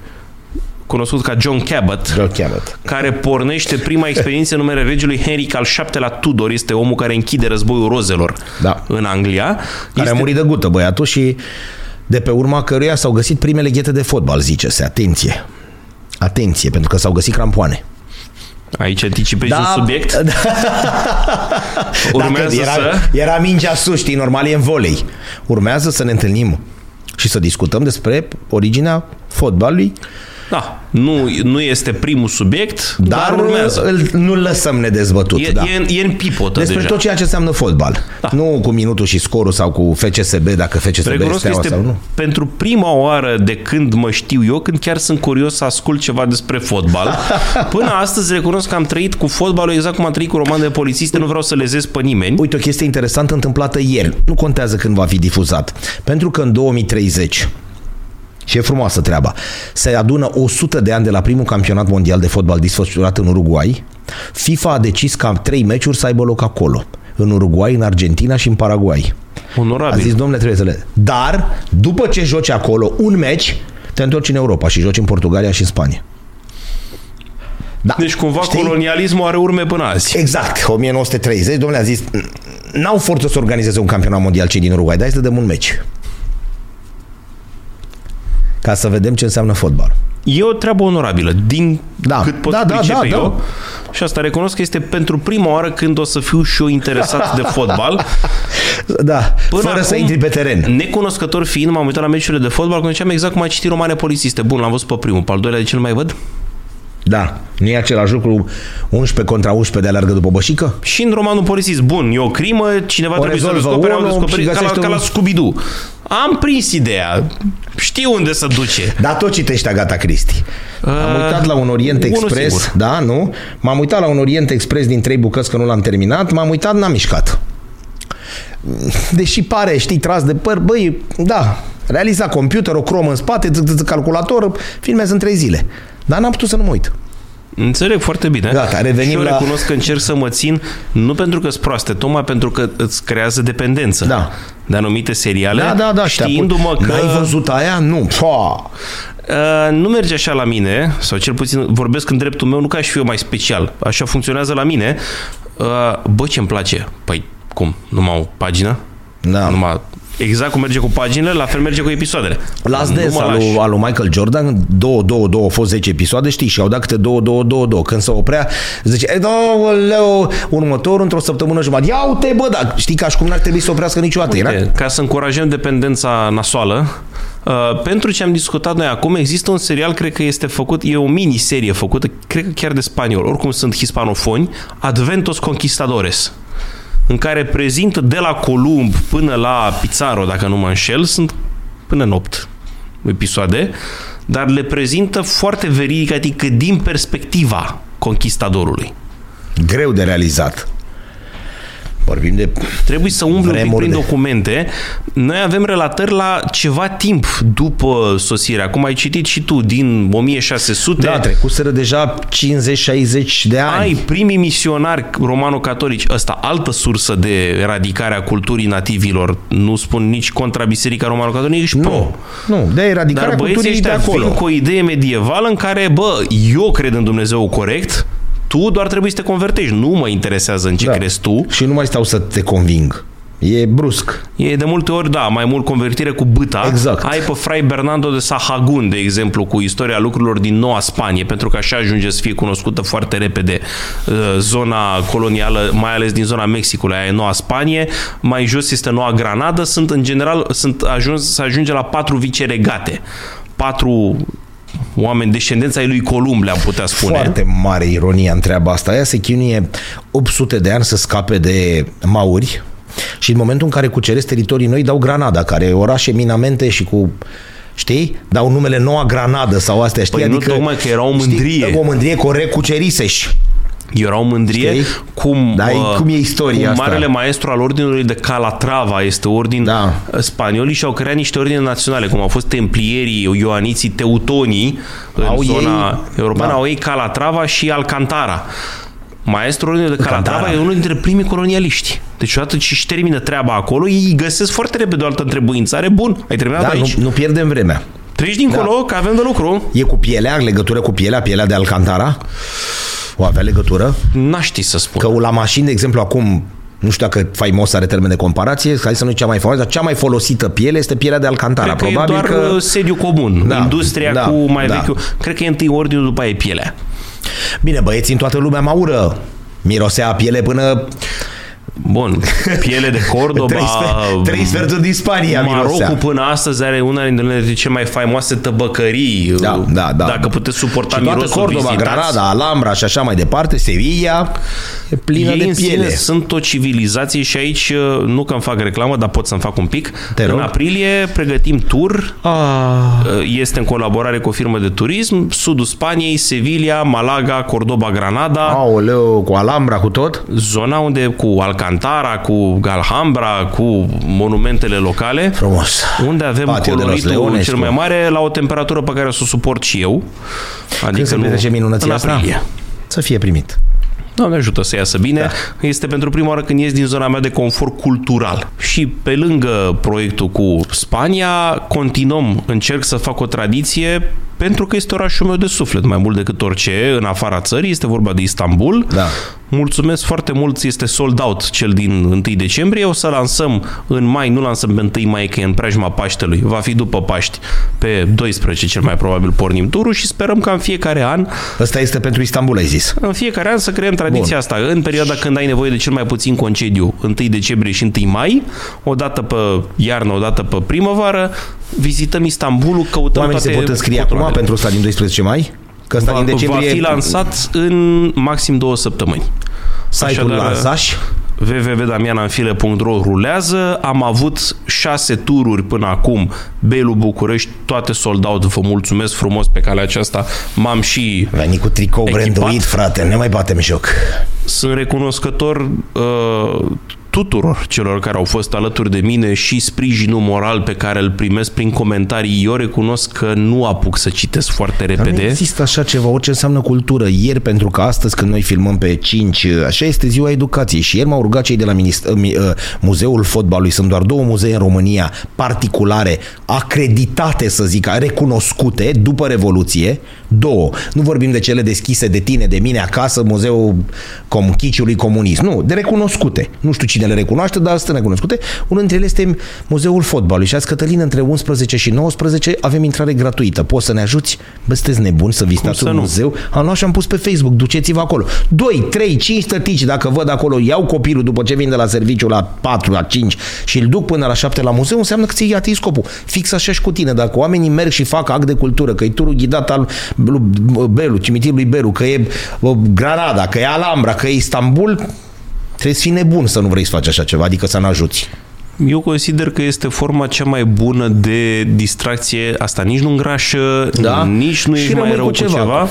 cunoscut ca John Cabot, John Cabot. care pornește prima expediție în numele regelui Henric al VII-lea Tudor. Este omul care închide războiul rozelor Da. în Anglia. Care este... a murit de gută băiatul și de pe urma căruia s-au găsit primele ghete de fotbal, zice-se. Atenție! Atenție, pentru că s-au găsit crampoane. Aici anticipezi un subiect. Da, Urmează era, să... era mingea sus, știi, normal e în volei. Urmează să ne întâlnim și să discutăm despre originea fotbalului, Da, nu, nu este primul subiect, dar, dar, dar urmează. îl, nu-l lăsăm nedezbătut. E, da. e, în- e în pipotă despre deja. tot ceea ce înseamnă fotbal. Da. Nu cu minutul și scorul sau cu FCSB, dacă FCSB Recunosc că este este sau nu. pentru prima oară de când mă știu eu, când chiar sunt curios să ascult ceva despre fotbal. Până astăzi recunosc că am trăit cu fotbalul exact cum am trăit cu roman de polițiste, nu vreau să lezez pe nimeni. Uite, o chestie interesantă întâmplată ieri. Nu contează când va fi difuzat. Pentru că în 2030 și e frumoasă treaba. Se adună 100 de ani de la primul campionat mondial de fotbal desfășurat în Uruguay. FIFA a decis ca trei meciuri să aibă loc acolo. în Uruguay, în Argentina și în Paraguay. A Onorabil. zis, domnule, trebuie să le... Dar, după ce joci acolo un meci, te întorci în Europa și joci în Portugalia și în Spania. Da. Deci cumva Știi? colonialismul are urme până azi. Exact, 1930, domnule a zis, n-au forță să organizeze un campionat mondial cei din Uruguay, dar să dăm un meci. Ca să vedem ce înseamnă fotbal. E o treabă onorabilă, din Da. cât pot Da, da, pricepe da, eu. Și asta recunosc că este pentru prima oară când o să fiu și eu interesat de fotbal. Da, Până fără să intri pe teren. Necunoscător fiind, m-am uitat la meciurile de fotbal, când ziceam exact cum ai citit romane polițiste. Bun, l-am văzut pe primul, pe al doilea de ce nu mai văd? Da, nu e același lucru 11 contra 11 de alergă după bășică? Și în romanul polițist, bun, e o crimă, cineva O trebuie să rezolvă descopere, au unul descoperit, și ca la, găsește ca la un- Scooby-Doo. Am prins ideea, știu unde să duce. Dar tot citești Agata Cristi. Am uitat la un Orient unul Express, singur. da, nu? M-am uitat la un Orient Express din trei bucăți că nu l-am terminat, m-am uitat, n-am mișcat. Deși pare, știi, tras de păr, băi, da, realizat computer, o cromă în spate, ț- ț- ț- calculator, filmează în trei zile. Dar n-am putut să nu mă uit. Înțeleg foarte bine. Gata, revenim și eu la- recunosc că încerc să mă țin, nu pentru că sunt proaste, tocmai pentru că îți creează dependență Da. de anumite seriale, Da, da, da. și te știindu-mă apuci. că N-ai văzut aia? Nu. Pua. uh, nu merge așa la mine, sau cel puțin vorbesc în dreptul meu, nu ca și fiu mai special, așa funcționează la mine. Uh, bă, ce-mi place? Păi, cum? Numai o pagină? Da. Numai Exact cum merge cu paginile, la fel merge cu episoadele. Last Nu Dance mă al lași. lui, al lui Michael Jordan, 2, 2, 2, au fost 10 episoade, știi, și au dat câte 2, 2, 2, 2. Când se oprea, zice, e, leu, următorul într-o săptămână jumătate. Ia uite, bă, dar știi ca și cum n-ar trebui să oprească niciodată. Era? Uite, ca să încurajăm dependența nasoală, uh, pentru ce am discutat noi acum, există un serial, cred că este făcut, e o miniserie făcută, cred că chiar de spaniol, oricum sunt hispanofoni, Adventos Conquistadores, în care prezintă de la Columb până la Pizarro, dacă nu mă înșel, sunt până în 8 episoade, dar le prezintă foarte veridic, adică din perspectiva conquistadorului. Greu de realizat. Vorbim de... Trebuie să umbli un pic Vremuri prin de- documente. Noi avem relatări la ceva timp după sosirea. Cum ai citit și tu, din 1600. Da, trecuseră deja 50-60 de ani. ai primii misionari romano-catolici, ăsta altă sursă de eradicare a culturii nativilor, nu spun nici contra biserica romano-catolică, nici pro. nu, nu, de eradicarea Dar băieții culturii de ăștia acolo. vin cu o idee medievală în care, bă, eu cred în Dumnezeu corect, tu doar trebuie să te convertești. Nu mă interesează în ce Da. crezi tu. Și nu mai stau să te conving. E brusc. E de multe ori, da, mai mult convertire cu băta. Exact. Ai pe Fray Bernardo de Sahagún, de exemplu, cu istoria lucrurilor din Noua Spanie, pentru că așa ajunge să fie cunoscută foarte repede uh, zona colonială, mai ales din zona Mexicului, aia e Noua Spanie, mai jos este Noua Granada, sunt în general, sunt ajuns, să ajunge la patru viceregate. Patru oameni descendenți ai lui Columb, le-am putea spune. Foarte mare ironia în treaba asta. Ea se chinuie 800 de ani să scape de mauri și în momentul în care cuceresc teritorii noi dau Granada, care e oraș eminamente și cu Știi? Dau numele Noua Granadă sau astea, știi? Păi nu, tocmai că era o mândrie. Știi? O mândrie corect cuceriseși. Era o mândrie Știi? cum, Da, uh, cum e istoria cum asta? marele maestru al ordinului de Calatrava este ordin Da. spaniolii și au creat niște ordine naționale, cum au fost templierii, ioaniții, teutonii în Au zona ei- europeană, da. au ei Calatrava și Alcantara. Maestrul ordinului de Calatrava Alcantara. e unul dintre primii colonialiști. Deci odată ce își termină treaba acolo, ei găsesc foarte repede o altă întrebuințare. Bun, ai terminat Da, aici. nu, nu pierdem vremea. Treci dincolo, Da. că avem de lucru. E cu pielea, legătură cu pielea, pielea de Alcantara? O avea legătură? N-aș ști să spun. Că la mașini, de exemplu, acum nu știu dacă faimos are termen de comparație, hai să nu cea mai faimoasă, dar cea mai folosită piele este pielea de Alcantara. Cred că Probabil e doar că... că... sediu comun. Da, Industria da, cu mai da. vechiul. Cred că e întâi ordinul, după aia e pielea. Bine, băieții în toată lumea maură. Mirosea a piele până Bun, piele de Cordoba, trei, sfer- trei sferturi din Spania Marocul mirosea. până astăzi are una dintre cele mai faimoase tăbăcării. Da, da, da. Dacă puteți suporta și toată mirosul, Cordoba, vizitați. Granada, Alhambra și așa mai departe, Sevilla, e plină Ei de în piele. sine sunt o civilizație și aici, nu că îmi fac reclamă, dar pot să-mi fac un pic. Te în rog. aprilie pregătim tur Ah, este în colaborare cu o firmă de turism, sudul Spaniei, Sevilla, Malaga, Cordoba, Granada, aoleu, cu Alhambra, cu tot? zona unde cu Alcantara, cu Alhambra, cu monumentele locale, Frumos. unde avem Patio de los coloritul Leones, cel cu- mai mare la o temperatură pe care o să o suport și eu. Adică Când se nu- petrece minunăția în asta? aprilie. Să fie primit. Doamne ajută să iasă bine. Da. Este pentru prima oară când ies din zona mea de confort cultural. Și pe lângă proiectul cu Spania, continuăm, încerc să fac o tradiție pentru că este orașul meu de suflet, mai mult decât orice, în afara țării, este vorba de Istanbul. Da. Mulțumesc foarte mult, este sold out cel din 1 decembrie. O să lansăm în mai, nu lansăm pe 1 mai, că e în preajma Paștelui, va fi după Paști, pe 12 cel mai probabil pornim turul și sperăm ca în fiecare an... Ăsta este pentru Istanbul, ai zis. În fiecare an să creăm tradiția Bun. asta. În perioada când ai nevoie de cel mai puțin concediu, 1 decembrie și 1 mai, o dată pe iarnă, o dată pe primăvară, vizităm Istanbulul, căutăm Oamenii toate se pot înscrie acum pentru ăsta din 12 mai? Că ăsta va, din decembrie... va fi lansat în maxim două săptămâni. Site-ul lansaș? www.damiananfile.ro rulează. Am avut șase tururi până acum. Belu București, toate sold out. Vă mulțumesc frumos pe calea aceasta. M-am și Veni cu tricou echipat. branduit, frate, ne mai batem joc. Sunt recunoscător uh, tuturor celor care au fost alături de mine și sprijinul moral pe care îl primesc prin comentarii. Eu recunosc că nu apuc să citesc foarte Dar nu repede. există așa ceva, orice înseamnă cultură. Ieri, pentru că astăzi când noi filmăm pe 5, așa este ziua educației și ieri m-au rugat cei de la minist- uh, mi- uh, Muzeul Fotbalului, sunt doar două muzee în România particulare, acreditate să zic, recunoscute după Revoluție, două. Nu vorbim de cele deschise de tine, de mine acasă, Muzeul Com- Chiciului Comunist. Nu, de recunoscute. Nu știu cine le recunoaște, dar sunt recunoscute. Unul dintre ele este Muzeul Fotbalului și azi, Cătălin, între 11 și 19 avem intrare gratuită. Poți să ne ajuți? Bă, sunteți nebuni să vizitați să un nu? muzeu? Am luat și am pus pe Facebook, duceți-vă acolo. 2, 3, 5 tătici, dacă văd acolo, iau copilul după ce vin de la serviciu la 4, la 5 și îl duc până la 7 la muzeu, înseamnă că ți-ai atins scopul. Fix așa și cu tine. Dacă oamenii merg și fac act de cultură, că e turul ghidat al lui Belu, cimitirului Belu, că e bă, Granada, că e Alhambra, că e Istanbul, trebuie să fii nebun să nu vrei să faci așa ceva, adică să ne ajuți. Eu consider că este forma cea mai bună de distracție. Asta nici nu îngrașă, Da. nici nu Și e mai rămâi rău cu cu ceva. ceva.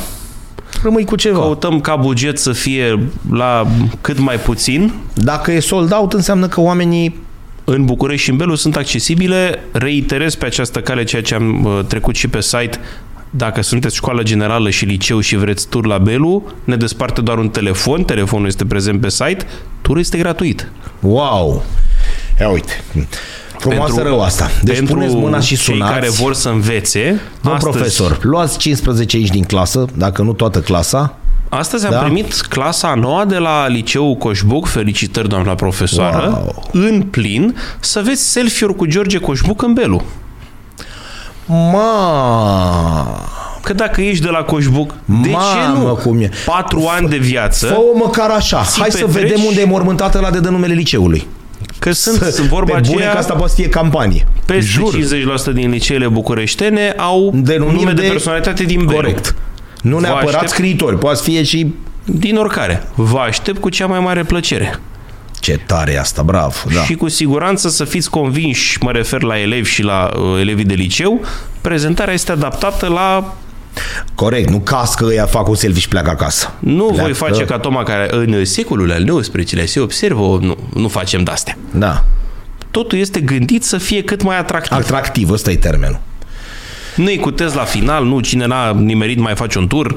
Rămâi cu ceva. Căutăm ca buget să fie la cât mai puțin. Dacă e sold out, înseamnă că oamenii În București și în Belu sunt accesibile. Reiterez pe această cale ceea ce am uh, trecut și pe site. Dacă sunteți școală generală și liceu și vreți tur la Belu, ne desparte doar un telefon, telefonul este prezent pe site, turul este gratuit. Wow! Ia uite, frumoasă Pentru- rău asta. Deci pentru puneți mâna și cei sunați. care vor să învețe, Domn astăzi, profesor, luați 15 aici din clasă, dacă nu toată clasa. Astăzi am Da? primit clasa a noua de la liceul Coșbuc, felicitări doamna profesoară, Wow. în plin, să vezi selfie-uri cu George Coșbuc în Belu. Ma, Că dacă ești de la Coșbuc, de ce Mamă, nu? cum e. Patru ani de viață, fă-o măcar așa. Ți Hai să petreci- vedem unde e mormântată la de dă numele liceului. că sunt, sunt vorba Pe bune aceea, că asta poate să fie campanie. peste Jur. 50% din liceele bucureștene au Denumiri nume de, de- personalitate din Belu. Corect. Nu Vă neapărat aștept- scriitori, poate să fie și... Din oricare. Vă aștept cu cea mai mare plăcere. Ce tare e asta, bravo. Da. Și cu siguranță să fiți convinși, mă refer la elevi și la uh, elevii de liceu, prezentarea este adaptată la... Corect, nu cască ăia fac un selfie și pleacă acasă. Nu Pleacă. voi face ca Toma care în secolul al XIX-lea se observă, nu, nu facem de-astea. Da. Totul este gândit să fie cât mai atractiv. Atractiv, ăsta e termenul. Nu e cu test la final, nu cine n-a nimerit mai face un tur.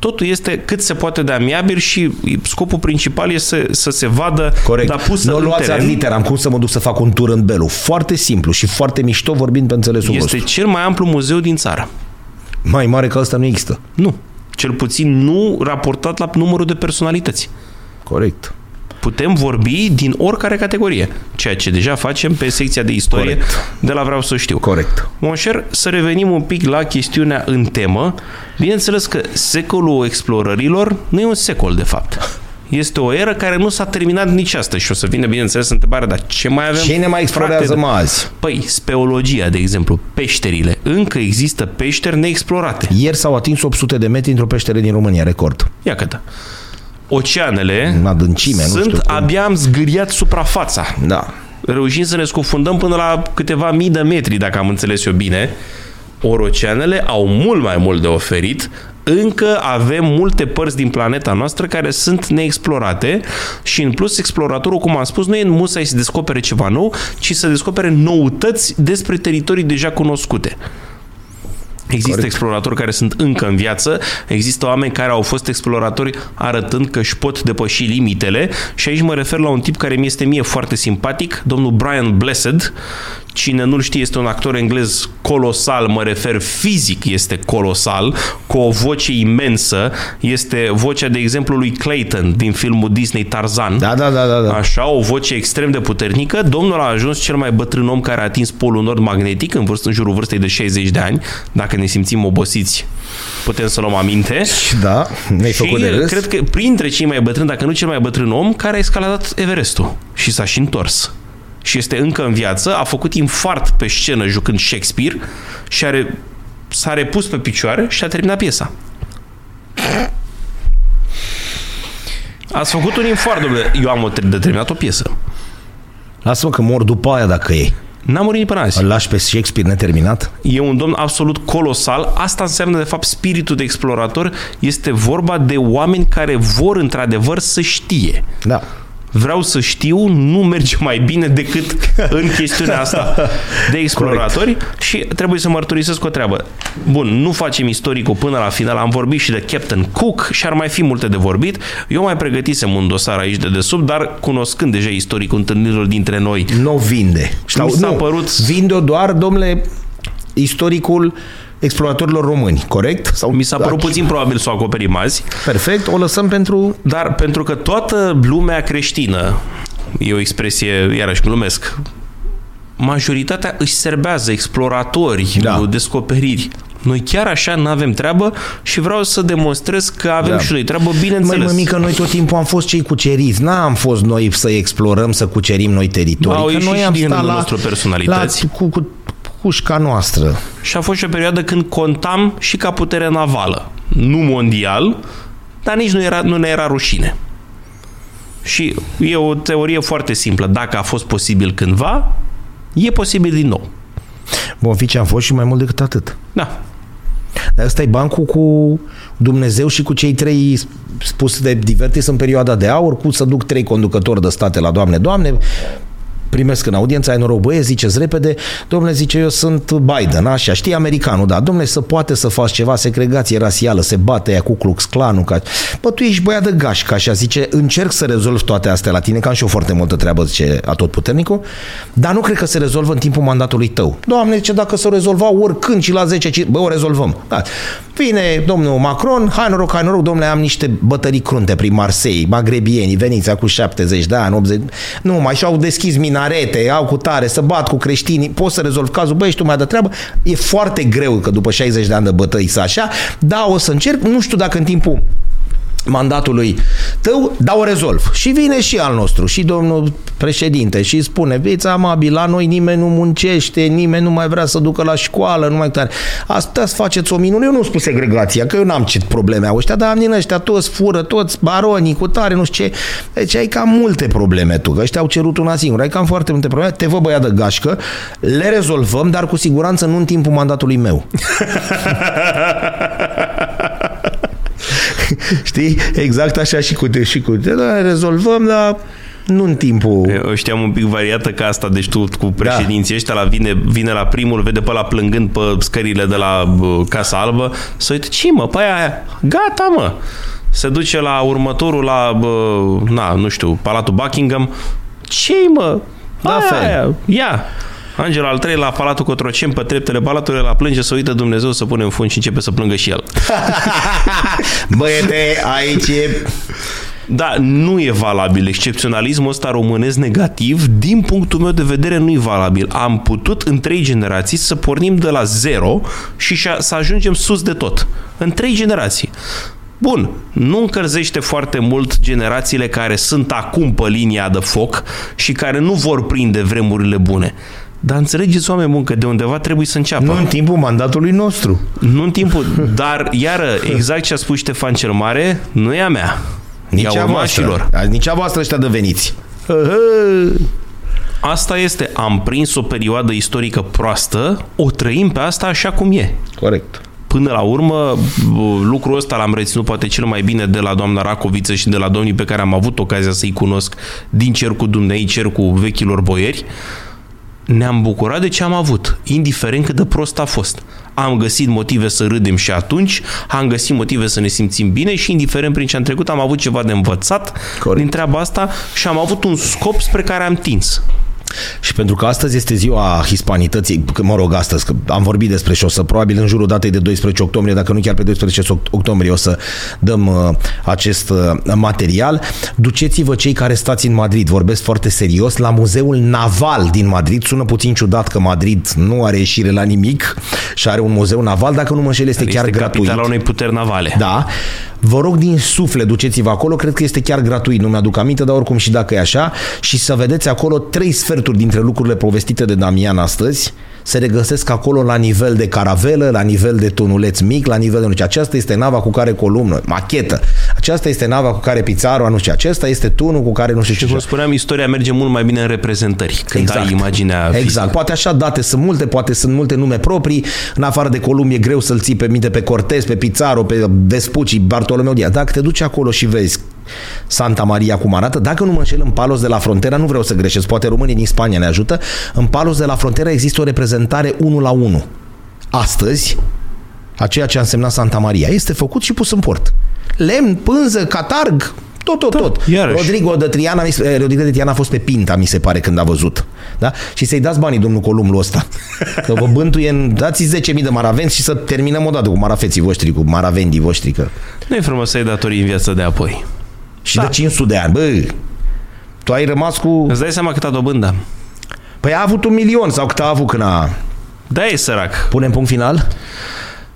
Totul este cât se poate de amiabil și scopul principal este să, să se vadă, Corect. dar pusă nu o în luați ad teren. literam, cum să mă duc să fac un tur în Belu. Foarte simplu și foarte mișto vorbind pe înțelesul Este vostru. cel mai amplu muzeu din țară. Mai mare ca ăsta nu există. Nu. Cel puțin nu raportat la numărul de personalități. Corect. Putem vorbi din oricare categorie, ceea ce deja facem pe secția de istorie Corect. de la Vreau să știu. Corect. Monșer, să revenim un pic la chestiunea în temă. Bineînțeles că secolul explorărilor nu e un secol, de fapt. Este o eră care nu s-a terminat nici astăzi și o să vină, bineînțeles, întrebarea, dar ce mai avem? Ce ne mai explorează frate? mă azi? Păi, speologia, de exemplu, peșterile. Încă există peșteri neexplorate. Ieri s-au atins 800 de metri într-o peșteră din România, record. Ia că Oceanele În adâncime, nu sunt știu cum. abia am zgâriat suprafața. Da. Reușim să ne scufundăm până la câteva mii de metri, dacă am înțeles eu bine. Ori oceanele au mult mai mult de oferit, încă avem multe părți din planeta noastră care sunt neexplorate și în plus exploratorul, cum am spus, nu e în musai să descopere ceva nou, ci să descopere noutăți despre teritorii deja cunoscute. Există Corect. exploratori care sunt încă în viață, există oameni care au fost exploratori arătând că își pot depăși limitele și aici mă refer la un tip care mi este mie foarte simpatic, domnul Brian Blessed. Cine nu-l știe este un actor englez colosal, mă refer fizic este colosal, cu o voce imensă, este vocea de exemplu lui Clayton din filmul Disney Tarzan. Da, da, da, da. da. Așa, o voce extrem de puternică. Domnul a ajuns cel mai bătrân om care a atins polul nord magnetic în, vârstă, în jurul vârstei de 60 de ani. Dacă ne simțim obosiți, putem să luăm aminte. Da, ne-ai Și făcut de râs. cred că printre cei mai bătrâni, dacă nu cel mai bătrân om, care a escaladat Everestul și s-a și întors. Și este încă în viață, a făcut infart pe scenă jucând Shakespeare și are, s-a repus pe picioare și a terminat piesa. Ați făcut un infart, domnule. Eu am o, de terminat o piesă. Lasă-mă că mor după aia dacă e. N-am murit până azi. Îl lași pe Shakespeare neterminat? E un domn absolut colosal. Asta înseamnă, de fapt, spiritul de explorator. Este vorba de oameni care vor, într-adevăr, să știe. Da. Vreau să știu, nu merge mai bine decât în chestiunea asta de exploratori și trebuie să mărturisesc o treabă. Bun, nu facem istoricul până la final, am vorbit și de Captain Cook și ar mai fi multe de vorbit. Eu mai pregătisem un dosar aici de desubt, dar cunoscând deja istoricul întâlnirilor dintre noi, Nu vinde. Mi s-a nu, părut- Vinde-o doar, domnule, istoricul exploratorilor români, corect? Sau mi s-a Da, părut puțin probabil să o acoperim azi, Perfect, o lăsăm pentru... Dar pentru că toată lumea creștină, e o expresie, iarăși glumesc, majoritatea își serbează exploratori, Da. da. descoperiri. Noi chiar așa nu avem treabă și vreau să demonstrez că avem Da. da. și noi treabă, Măi, bineînțeles. mămică, noi tot timpul am fost cei cuceriți. N-am fost noi să explorăm, să cucerim noi teritorii. Au că ieșit noi și am din stat rândul la, nostru personalități. La, cu, cu pușca noastră. Și a fost și o perioadă când contam și ca putere navală. Nu mondial, dar nici nu, era, nu ne era rușine. Și e o teorie foarte simplă. Dacă a fost posibil cândva, e posibil din nou. Vom fi ce am fost și mai mult decât atât. Da. Dar ăsta e bancul cu Dumnezeu și cu cei trei spus de divertis în perioada de aur, cu să duc trei conducători de state la Doamne, Doamne, primesc în audiență, ai noroc, băie, ziceți repede, domnule, zice, eu sunt Biden, așa, știi, americanul, da, domnule, să poate să faci ceva, segregație rasială, se bate ea cu Klux Klanul, ca... bă, tu ești băiat de gașcă, așa, zice, încerc să rezolv toate astea la tine, că am și eu foarte multă treabă, zice atotputernicul, dar nu cred că se rezolvă în timpul mandatului tău. Doamne, zice, dacă se rezolva oricând și la 10, ci- bă, o rezolvăm. Da. Vine domnul Macron, hai noroc, hai noroc, domnule, am niște bătării crunte prin Marseille, magrebieni, veniți cu 70 de ani, 80, nu, mai și-au deschis minarete, au cu tare, să bat cu creștinii, poți să rezolvi cazul, băi, ești tu mai de treabă, e foarte greu că după 60 de ani de bătăi să așa, da, o să încerc, nu știu dacă în timpul mandatului tău, dar o rezolv. Și vine și al nostru, și domnul președinte, și spune, fiți amabil, la noi nimeni nu muncește, nimeni nu mai vrea să ducă la școală, nu mai tare. Asta să faceți o minune. Eu nu spun segregația, că eu n-am ce probleme au ăștia, dar am din ăștia toți fură, toți baronii cu tare, nu știu ce. Deci ai cam multe probleme tu, că ăștia au cerut una singură, ai cam foarte multe probleme, te vă băiat de gașcă, le rezolvăm, dar cu siguranță nu în timpul mandatului meu. Știi? Exact așa și cu și cu da, rezolvăm, dar nu în timpul... Eu știam un pic variată ca asta, deci tu cu președinții ăștia la vine, vine la primul, vede pe la plângând pe scările de la bă, Casa Albă, să uite, ce mă, pe aia, gata mă, se duce la următorul, la, bă, na, nu știu, Palatul Buckingham, ce mă, Da, aia, fel. aia, ia, Angel al treilea la Palatul Cotroceni, pe treptele palatului, la plânge, să uită Dumnezeu să pune în fund și începe să plângă și el. Băiete, aici e... Da, nu e valabil. Excepționalismul ăsta românesc negativ, din punctul meu de vedere, nu e valabil. Am putut în trei generații să pornim de la zero și și- să ajungem sus de tot. În trei generații. Bun, nu încălzește foarte mult generațiile care sunt acum pe linia de foc și care nu vor prinde vremurile bune. Dar înțelegeți, oameni buni, că de undeva trebuie să înceapă. Nu în timpul mandatului nostru. nu în timpul... Dar, iară, exact ce a spus Ștefan cel Mare, nu e a mea. Nici e a a urmașilor. voastră. Nici a voastră ăștia de veniți. Asta este, am prins o perioadă istorică proastă, o trăim pe asta așa cum e. Corect. Până la urmă, bă, lucrul ăsta l-am reținut poate cel mai bine de la doamna Racoviță și de la domnii pe care am avut ocazia să-i cunosc din cercul Dumnezei, cercul vechilor boieri. Ne-am bucurat de ce am avut, indiferent cât de prost a fost. Am găsit motive să râdem și atunci, am găsit motive să ne simțim bine și indiferent prin ce am trecut, am avut ceva de învățat Corect. din treaba asta și am avut un scop spre care am tins. Și pentru că astăzi este ziua hispanității, că mă rog astăzi, că am vorbit despre și o să probabil în jurul datei de 12 octombrie, dacă nu chiar pe 12 octombrie o să dăm uh, acest uh, material. Duceți-vă cei care stați în Madrid, vorbesc foarte serios, la Muzeul Naval din Madrid. Sună puțin ciudat că Madrid nu are ieșire la nimic și are un muzeu naval, dacă nu mă înșel este, este chiar gratuit. Este unei puteri navale. Da. Vă rog din suflet, duceți-vă acolo, cred că este chiar gratuit, nu mi-aduc aminte, dar oricum și dacă e așa, și să vedeți acolo trei sferturi dintre lucrurile povestite de Damian astăzi, se regăsesc acolo la nivel de caravelă, la nivel de tunuleț mic, la nivel de nu știu. Aceasta este nava cu care columnă, machetă. Aceasta este nava cu care pizarul, nu știu. Acesta este tunul cu care nu știu ce. Și cum spuneam, istoria merge mult mai bine în reprezentări. Când exact. ai imaginea Exact. Fizică. Poate așa date sunt multe, poate sunt multe nume proprii. În afară de Columb e greu să-l ții pe minte pe Cortez, pe Pizarro, pe Vespucci, Bartolomeu Diaz. Dacă te duci acolo și vezi Santa Maria cum arată. Dacă nu mă înșel, în Palos de la Frontera, nu vreau să greșesc, poate românii din Spania ne ajută, în Palos de la Frontera există o reprezentare 1 la 1. Astăzi, a ceea ce a însemnat Santa Maria. Este făcut și pus în port. Lemn, pânză, catarg, tot, tot, da, tot. Iarăși. Rodrigo de Triana, eh, Rodrigo de Triana a fost pe Pinta, mi se pare, când a văzut. Da? Și să-i dați banii, domnul Columnul ăsta. Că vă bântuie în... Dați 10.000 de maravenți și să terminăm odată cu marafeții voștri, cu maravendii voștri. Că... Nu e frumos să-i datorii în viața de apoi. Și da. de 500 de ani. Bă, tu ai rămas cu... Îți dai seama cât a dobândă? Păi a avut un milion sau cât a avut când a... Da, e sărac. Punem punct final?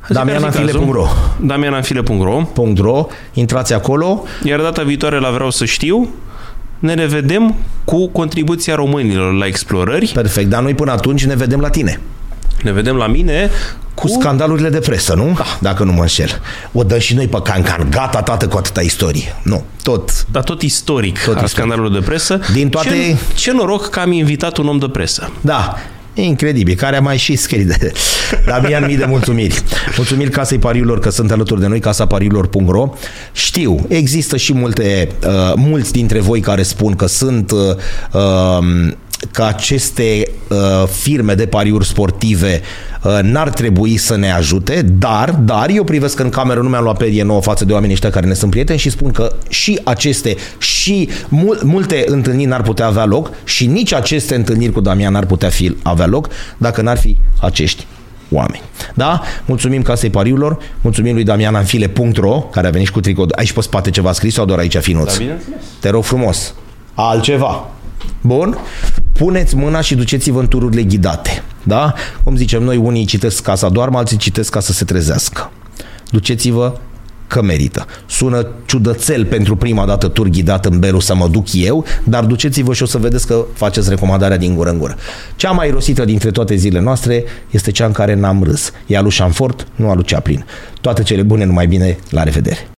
Damiananfile.ro Damiananfile.ro Intrați acolo. Iar data viitoare la Vreau să știu ne revedem cu contribuția românilor la explorări. Perfect, dar noi până atunci ne vedem la tine. Ne vedem la mine cu, cu scandalurile de presă, nu? Da. Dacă nu mă înșel. O dăm și noi pe cancan. Gata, tată, cu atâta istorie. Nu, tot. Dar tot istoric tot al scandalurilor de presă. Din toate... Ce, ce noroc că am invitat un om de presă. Da. E incredibil, care a mai și scris de... Damian, mii de mulțumiri. Mulțumiri Casei Pariurilor că sunt alături de noi, casapariurilor.ro. Știu, există și multe, uh, mulți dintre voi care spun că sunt uh, um, că aceste uh, firme de pariuri sportive uh, n-ar trebui să ne ajute, dar, dar eu privesc în cameră, nu mi-am luat perie nouă față de oamenii ăștia care ne sunt prieteni și spun că și aceste și mul, multe întâlniri n-ar putea avea loc și nici aceste întâlniri cu Damian n-ar putea fi avea loc dacă n-ar fi acești oameni. Da? Mulțumim Casei Pariurilor, mulțumim lui Damian Anfile.ro, care a venit și cu tricou. Aici pe spate ceva scris sau doar aici finuț? Da, Te rog frumos. Altceva. Bun? Puneți mâna și duceți-vă în tururile ghidate. Da? Cum zicem noi, unii citesc ca să doarmă, alții citesc ca să se trezească. Duceți-vă că merită. Sună ciudățel pentru prima dată tur ghidat în Belu să mă duc eu, dar duceți-vă și o să vedeți că faceți recomandarea din gură în gură. Cea mai rosită dintre toate zilele noastre este cea în care n-am râs. E alu Șanfort, nu alu Chaplin. Toate cele bune, numai bine, la revedere!